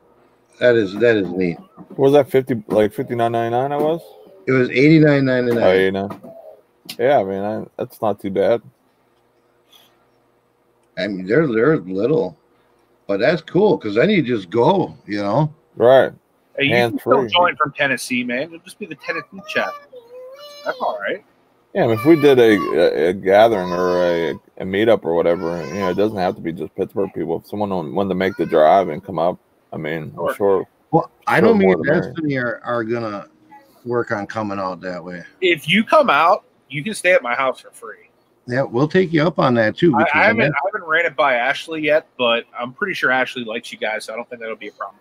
Speaker 1: that is that is neat.
Speaker 3: What was that 50 like 59.99 I was?
Speaker 1: It was eighty nine ninety
Speaker 3: Oh,
Speaker 1: nine.
Speaker 3: you know. Yeah, I mean, I, that's not too bad.
Speaker 1: I mean, they're they're little, but that's cool because then you just go, you know.
Speaker 3: Right.
Speaker 2: Hey, you
Speaker 3: Hands
Speaker 2: can still
Speaker 3: free.
Speaker 2: join from Tennessee, man. It'll just be the Tennessee chat. That's all right.
Speaker 3: Yeah, I mean, if we did a, a, a gathering or a, a meetup or whatever, you know, it doesn't have to be just Pittsburgh people. If someone wanted to make the drive and come up, I mean,
Speaker 2: Sure.
Speaker 3: I'm sure.
Speaker 1: Well, I
Speaker 3: Sure,
Speaker 1: know me
Speaker 3: more
Speaker 1: and
Speaker 3: the.
Speaker 1: Destiny are, are gonna work on coming out that way.
Speaker 2: If you come out, you can stay at my house for free.
Speaker 1: Yeah, we'll take you up on that too.
Speaker 2: I, I haven't, I haven't ran it by Ashley yet, but I'm pretty sure Ashley likes you guys, so I don't think that'll be a problem.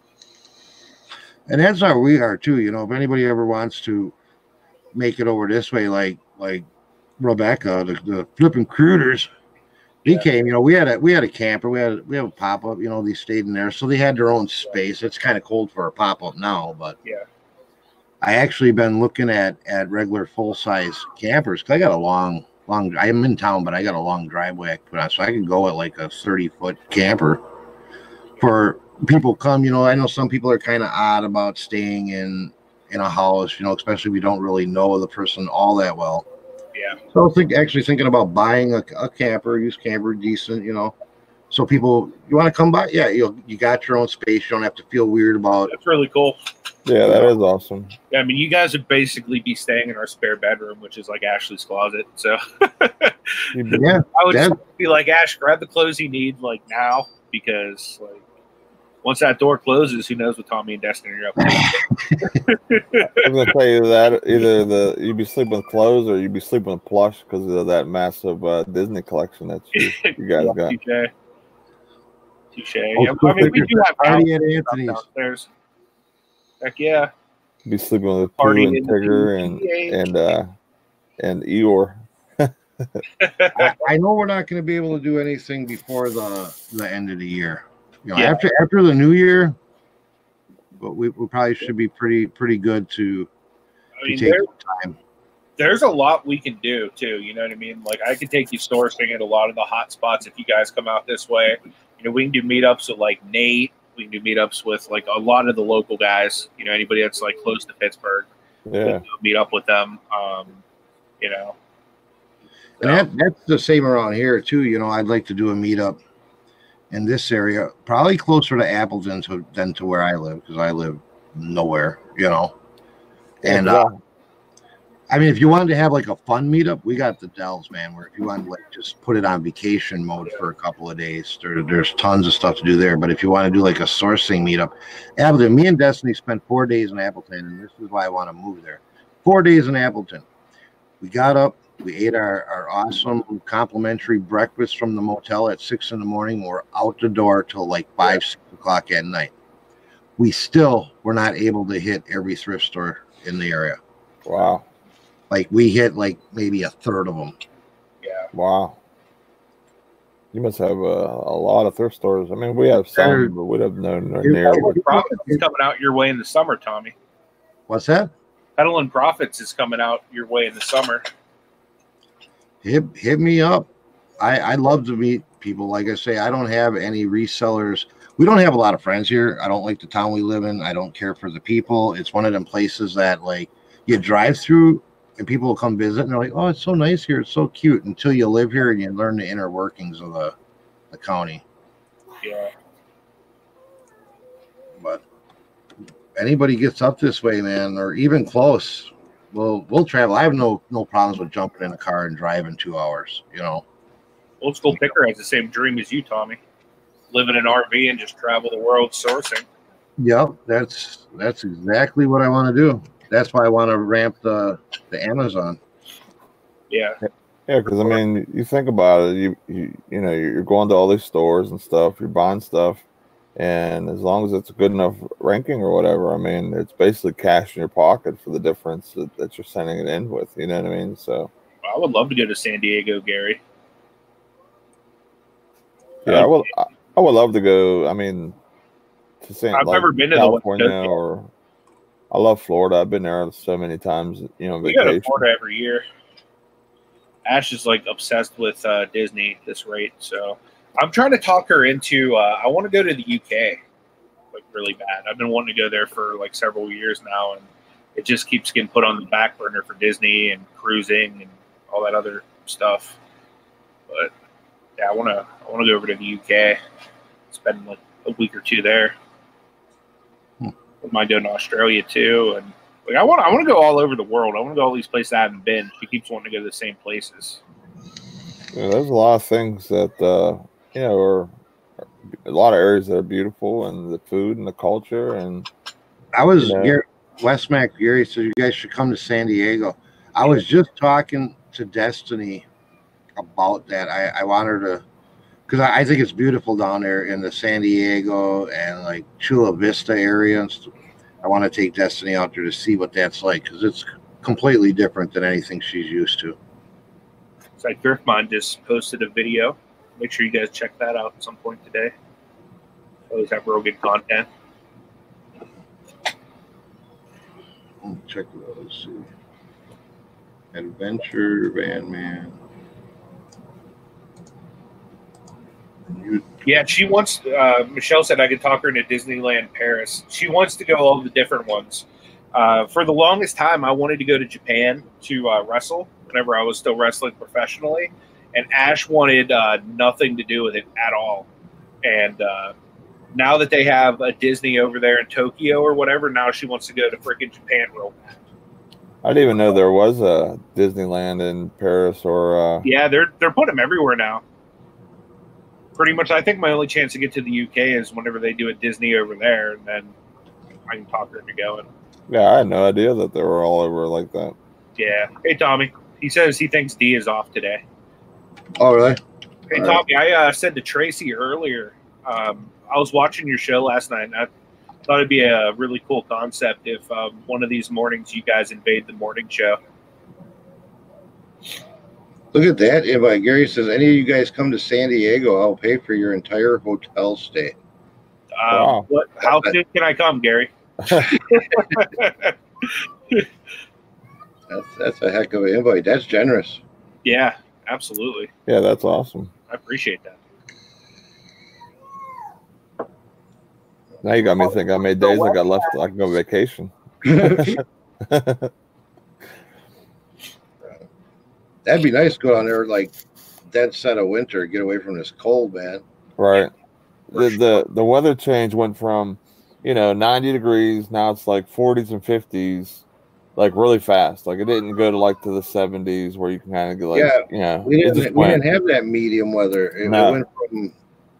Speaker 1: And that's how we are too. You know, if anybody ever wants to make it over this way, like like Rebecca, the, the flipping crooters, he yeah. came. You know, we had a we had a camper. We had we have a pop up. You know, they stayed in there, so they had their own space. It's kind of cold for a pop up now, but
Speaker 2: yeah.
Speaker 1: I actually been looking at at regular full size campers because I got a long long. I'm in town, but I got a long driveway I can put on, so I can go at like a 30 foot camper for people come. You know, I know some people are kind of odd about staying in in a house. You know, especially if you don't really know the person all that well.
Speaker 2: Yeah.
Speaker 1: So I was think, actually thinking about buying a, a camper, used camper, decent. You know, so people, you want to come by? Yeah, you you got your own space. You don't have to feel weird about.
Speaker 2: That's really cool.
Speaker 3: Yeah, that is awesome.
Speaker 2: Yeah, I mean, you guys would basically be staying in our spare bedroom, which is like Ashley's closet. So,
Speaker 1: yeah,
Speaker 2: I would yeah. be like, Ash, grab the clothes you need like now because like once that door closes, who knows what Tommy and Destiny are up to.
Speaker 3: I'm gonna tell you that either the you'd be sleeping with clothes or you'd be sleeping with plush because of that massive uh, Disney collection that you, you guys got.
Speaker 2: Touche. Touche. Yeah, I mean, we do have
Speaker 1: party at Anthony's downstairs.
Speaker 2: Heck yeah.
Speaker 3: Be sleeping with Pooh and Tigger and and uh, and Eeyore.
Speaker 1: I, I, know we're not going to be able to do anything before the the end of the year. You know, yeah. after after the new year, but we, we probably should be pretty pretty good to, I mean, to take there, time.
Speaker 2: There's a lot we can do too. You know what I mean? Like I could take you sourcing at a lot of the hot spots if you guys come out this way. You know, we can do meetups with like Nate we can do meetups with like a lot of the local guys. You know, anybody that's like close to Pittsburgh.
Speaker 3: Yeah.
Speaker 2: Meet up with them. Um, you know.
Speaker 1: And that, that's the same around here too. You know, I'd like to do a meetup in this area, probably closer to Appleton to, than to where I live because I live nowhere. You know, and yeah. uh, I mean, if you wanted to have like a fun meetup, we got the Dells, man. Where if you want to like just put it on vacation mode for a couple of days, there, there's tons of stuff to do there. But if you want to do like a sourcing meetup, Appleton, me and Destiny spent four days in Appleton, and this is why I want to move there. Four days in Appleton. We got up, we ate our, our awesome complimentary breakfast from the motel at six in the morning. We're out the door till like five, six o'clock at night. We still were not able to hit every thrift store in the area.
Speaker 3: Wow.
Speaker 1: Like we hit like maybe a third of them.
Speaker 2: Yeah.
Speaker 3: Wow. You must have uh, a lot of thrift stores. I mean, we have some, but we'd have known near.
Speaker 2: Profits is coming out your way in the summer, Tommy.
Speaker 1: What's that?
Speaker 2: Peddling Profits is coming out your way in the summer.
Speaker 1: Hit hit me up. I I love to meet people. Like I say, I don't have any resellers. We don't have a lot of friends here. I don't like the town we live in. I don't care for the people. It's one of them places that like you drive through and people will come visit and they're like, "Oh, it's so nice here. It's so cute." Until you live here and you learn the inner workings of the the county.
Speaker 2: Yeah.
Speaker 1: But anybody gets up this way, man, or even close, we'll we'll travel. I have no no problems with jumping in a car and driving two hours. You know.
Speaker 2: Old school picker has the same dream as you, Tommy. Live in an RV and just travel the world sourcing.
Speaker 1: Yep, that's that's exactly what I want to do that's why I want to ramp the the Amazon.
Speaker 2: Yeah.
Speaker 3: Yeah, because I mean, you think about it. You, you you know you're going to all these stores and stuff. You're buying stuff, and as long as it's a good enough ranking or whatever, I mean, it's basically cash in your pocket for the difference that, that you're sending it in with. You know what I mean? So.
Speaker 2: I would love to go to San Diego, Gary.
Speaker 3: Yeah, I would. I, I would love to go. I mean, to San.
Speaker 2: I've
Speaker 3: like
Speaker 2: never been to
Speaker 3: California or I love Florida. I've been there so many times. You know,
Speaker 2: we vacation. go to Florida every year. Ash is like obsessed with uh, Disney at this rate, so I'm trying to talk her into. Uh, I want to go to the UK, like really bad. I've been wanting to go there for like several years now, and it just keeps getting put on the back burner for Disney and cruising and all that other stuff. But yeah, I want to. I want to go over to the UK, spend like a week or two there mind going to Australia too, and like I want I want to go all over the world. I want to go all these places I haven't been. She keeps wanting to go to the same places.
Speaker 3: Yeah, there's a lot of things that uh, you know are a lot of areas that are beautiful, and the food and the culture. And
Speaker 1: I was you know, Gary, West Mac Gary said you guys should come to San Diego. I was just talking to Destiny about that. I, I want her to, because I, I, think it's beautiful down there in the San Diego and like Chula Vista area. And st- I want to take Destiny out there to see what that's like because it's completely different than anything she's used to.
Speaker 2: It's like Driftmine just posted a video. Make sure you guys check that out at some point today. Always have real good content.
Speaker 1: Check those. See. Adventure Van Man.
Speaker 2: Yeah, she wants. Uh, Michelle said I could talk her into Disneyland Paris. She wants to go all the different ones. Uh, for the longest time, I wanted to go to Japan to uh, wrestle whenever I was still wrestling professionally, and Ash wanted uh, nothing to do with it at all. And uh, now that they have a Disney over there in Tokyo or whatever, now she wants to go to freaking Japan real bad.
Speaker 3: I didn't even know there was a Disneyland in Paris or. Uh...
Speaker 2: Yeah, they're they're putting them everywhere now. Pretty much, I think my only chance to get to the UK is whenever they do a Disney over there, and then I can talk her into going.
Speaker 3: Yeah, I had no idea that they were all over like that.
Speaker 2: Yeah. Hey, Tommy. He says he thinks D is off today.
Speaker 1: Oh, really?
Speaker 2: Hey, all Tommy. Right. I uh, said to Tracy earlier. Um, I was watching your show last night, and I thought it'd be a really cool concept if um, one of these mornings you guys invade the morning show.
Speaker 1: Look at that invite. Gary says, any of you guys come to San Diego, I'll pay for your entire hotel stay.
Speaker 2: Um, wow. what, how soon can I come, Gary?
Speaker 1: that's, that's a heck of an invite. That's generous.
Speaker 2: Yeah, absolutely.
Speaker 3: Yeah, that's awesome.
Speaker 2: I appreciate that.
Speaker 3: Now you got me thinking how many oh, days I got left. I can go vacation.
Speaker 1: That'd be nice. Go down there like dead set of winter, get away from this cold, man.
Speaker 3: Right. The, the the weather change went from, you know, 90 degrees. Now it's like 40s and 50s, like really fast. Like it didn't go to like to the 70s where you can kind of get like, yeah, you know,
Speaker 1: we didn't we didn't have that medium weather. It no. went from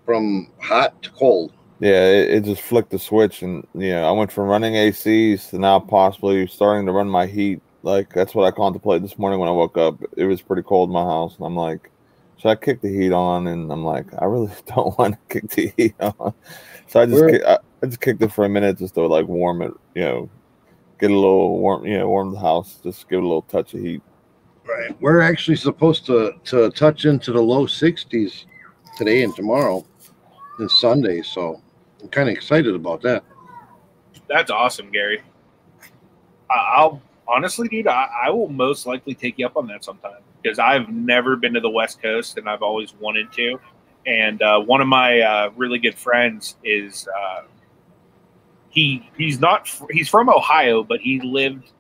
Speaker 1: from hot to cold.
Speaker 3: Yeah, it, it, just flicked the switch, and you know, I went from running ACs to now possibly starting to run my heat. Like that's what I contemplated this morning when I woke up. It was pretty cold in my house, and I'm like, should I kick the heat on? And I'm like, I really don't want to kick the heat on. So I just kick, I, I just kicked it for a minute just to like warm it, you know, get a little warm, you know, warm the house, just give it a little touch of heat.
Speaker 1: Right. We're actually supposed to to touch into the low 60s today and tomorrow and Sunday, so I'm kind of excited about that.
Speaker 2: That's awesome, Gary. I'll honestly, dude, I, I, will most likely take you up on that sometime because I've never been to the West Coast and I've always wanted to. And uh, one of my uh, really good friends is uh, he he's not he's from Ohio, but he lived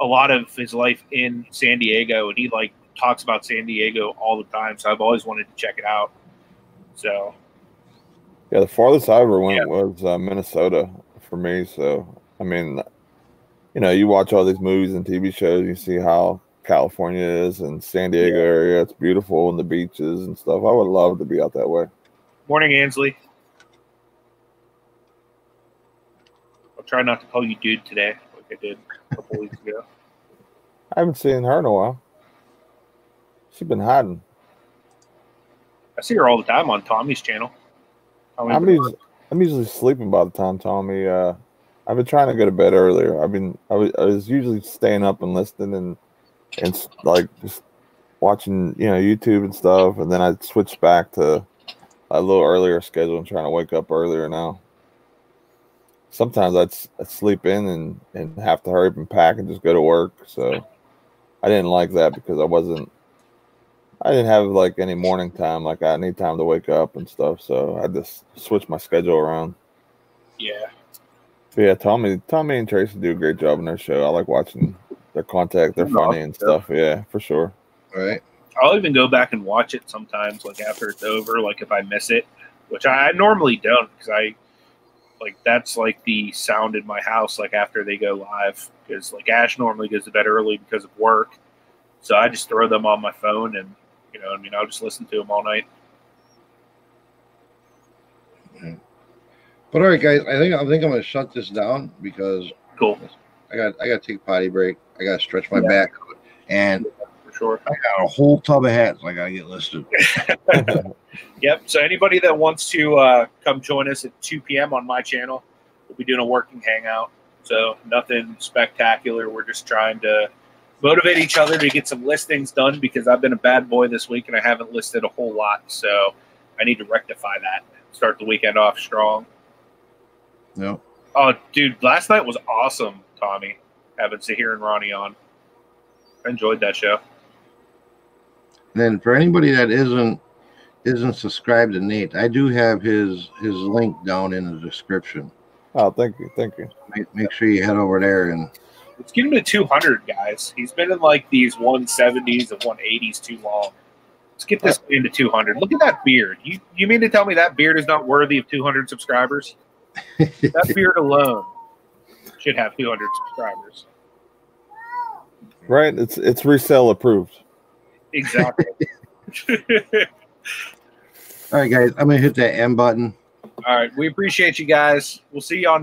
Speaker 2: a lot of his life in San Diego, and he like talks about San Diego all the time. So I've always wanted to check it out. So
Speaker 3: yeah, the farthest I ever went yeah. was uh, Minnesota for me. So, I mean, you know, you watch all these movies and TV shows, you see how California is and San Diego yeah. area. It's beautiful and the beaches and stuff. I would love to be out that way.
Speaker 2: Morning, Ansley. Try not to call you dude today, like I did a couple weeks ago.
Speaker 3: I haven't seen her in a while. She's been hiding.
Speaker 2: I see her all the time on Tommy's channel.
Speaker 3: I'm usually, I'm usually sleeping by the time Tommy. Uh, I've been trying to go to bed earlier. I've been I was, I was usually staying up and listening and and like just watching you know YouTube and stuff, and then I switched back to a little earlier schedule and trying to wake up earlier now. Sometimes I'd, I'd sleep in and, and have to hurry up and pack and just go to work. So I didn't like that because I wasn't I didn't have like any morning time. Like I need time to wake up and stuff. So I just switched my schedule around.
Speaker 2: Yeah.
Speaker 3: But yeah, Tommy, Tommy and Tracy do a great job in their show. I like watching their contact. They're funny and stuff. Yeah, for sure.
Speaker 1: All right.
Speaker 2: I'll even go back and watch it sometimes, like after it's over, like if I miss it, which I normally don't because I like that's like the sound in my house, like after they go live. Because like Ash normally goes to bed early because of work, so I just throw them on my phone and you know, I mean, I'll just listen to them all night. Mm-hmm.
Speaker 1: But all right, guys, I think I think I'm gonna shut this down because
Speaker 2: cool.
Speaker 1: I got I got to take a potty break. I got to stretch my yeah. back, and
Speaker 2: sure.
Speaker 1: I got a whole tub of hats I gotta get listed.
Speaker 2: Yep. So anybody that wants to uh, come join us at 2 p.m. on my channel, we'll be doing a working hangout. So nothing spectacular. We're just trying to motivate each other to get some listings done because I've been a bad boy this week and I haven't listed a whole lot. So I need to rectify that. Start the weekend off strong.
Speaker 1: No.
Speaker 2: Oh, dude, last night was awesome, Tommy. Having Zahir and Ronnie on. I enjoyed that show.
Speaker 1: Then for anybody that isn't isn't subscribed to Nate, I do have his his link down in the description.
Speaker 3: Oh, thank you, thank you.
Speaker 1: Make, make sure you head over there and
Speaker 2: Let's get him to 200, guys. He's been in like these 170s and 180s too long. Let's get this into 200. Look at that beard. You you mean to tell me that beard is not worthy of 200 subscribers? that beard alone should have 200 subscribers.
Speaker 3: Right? It's it's resale approved.
Speaker 2: Exactly.
Speaker 1: all right guys, I'm gonna hit that M button.
Speaker 2: All right. We appreciate you guys. We'll see you on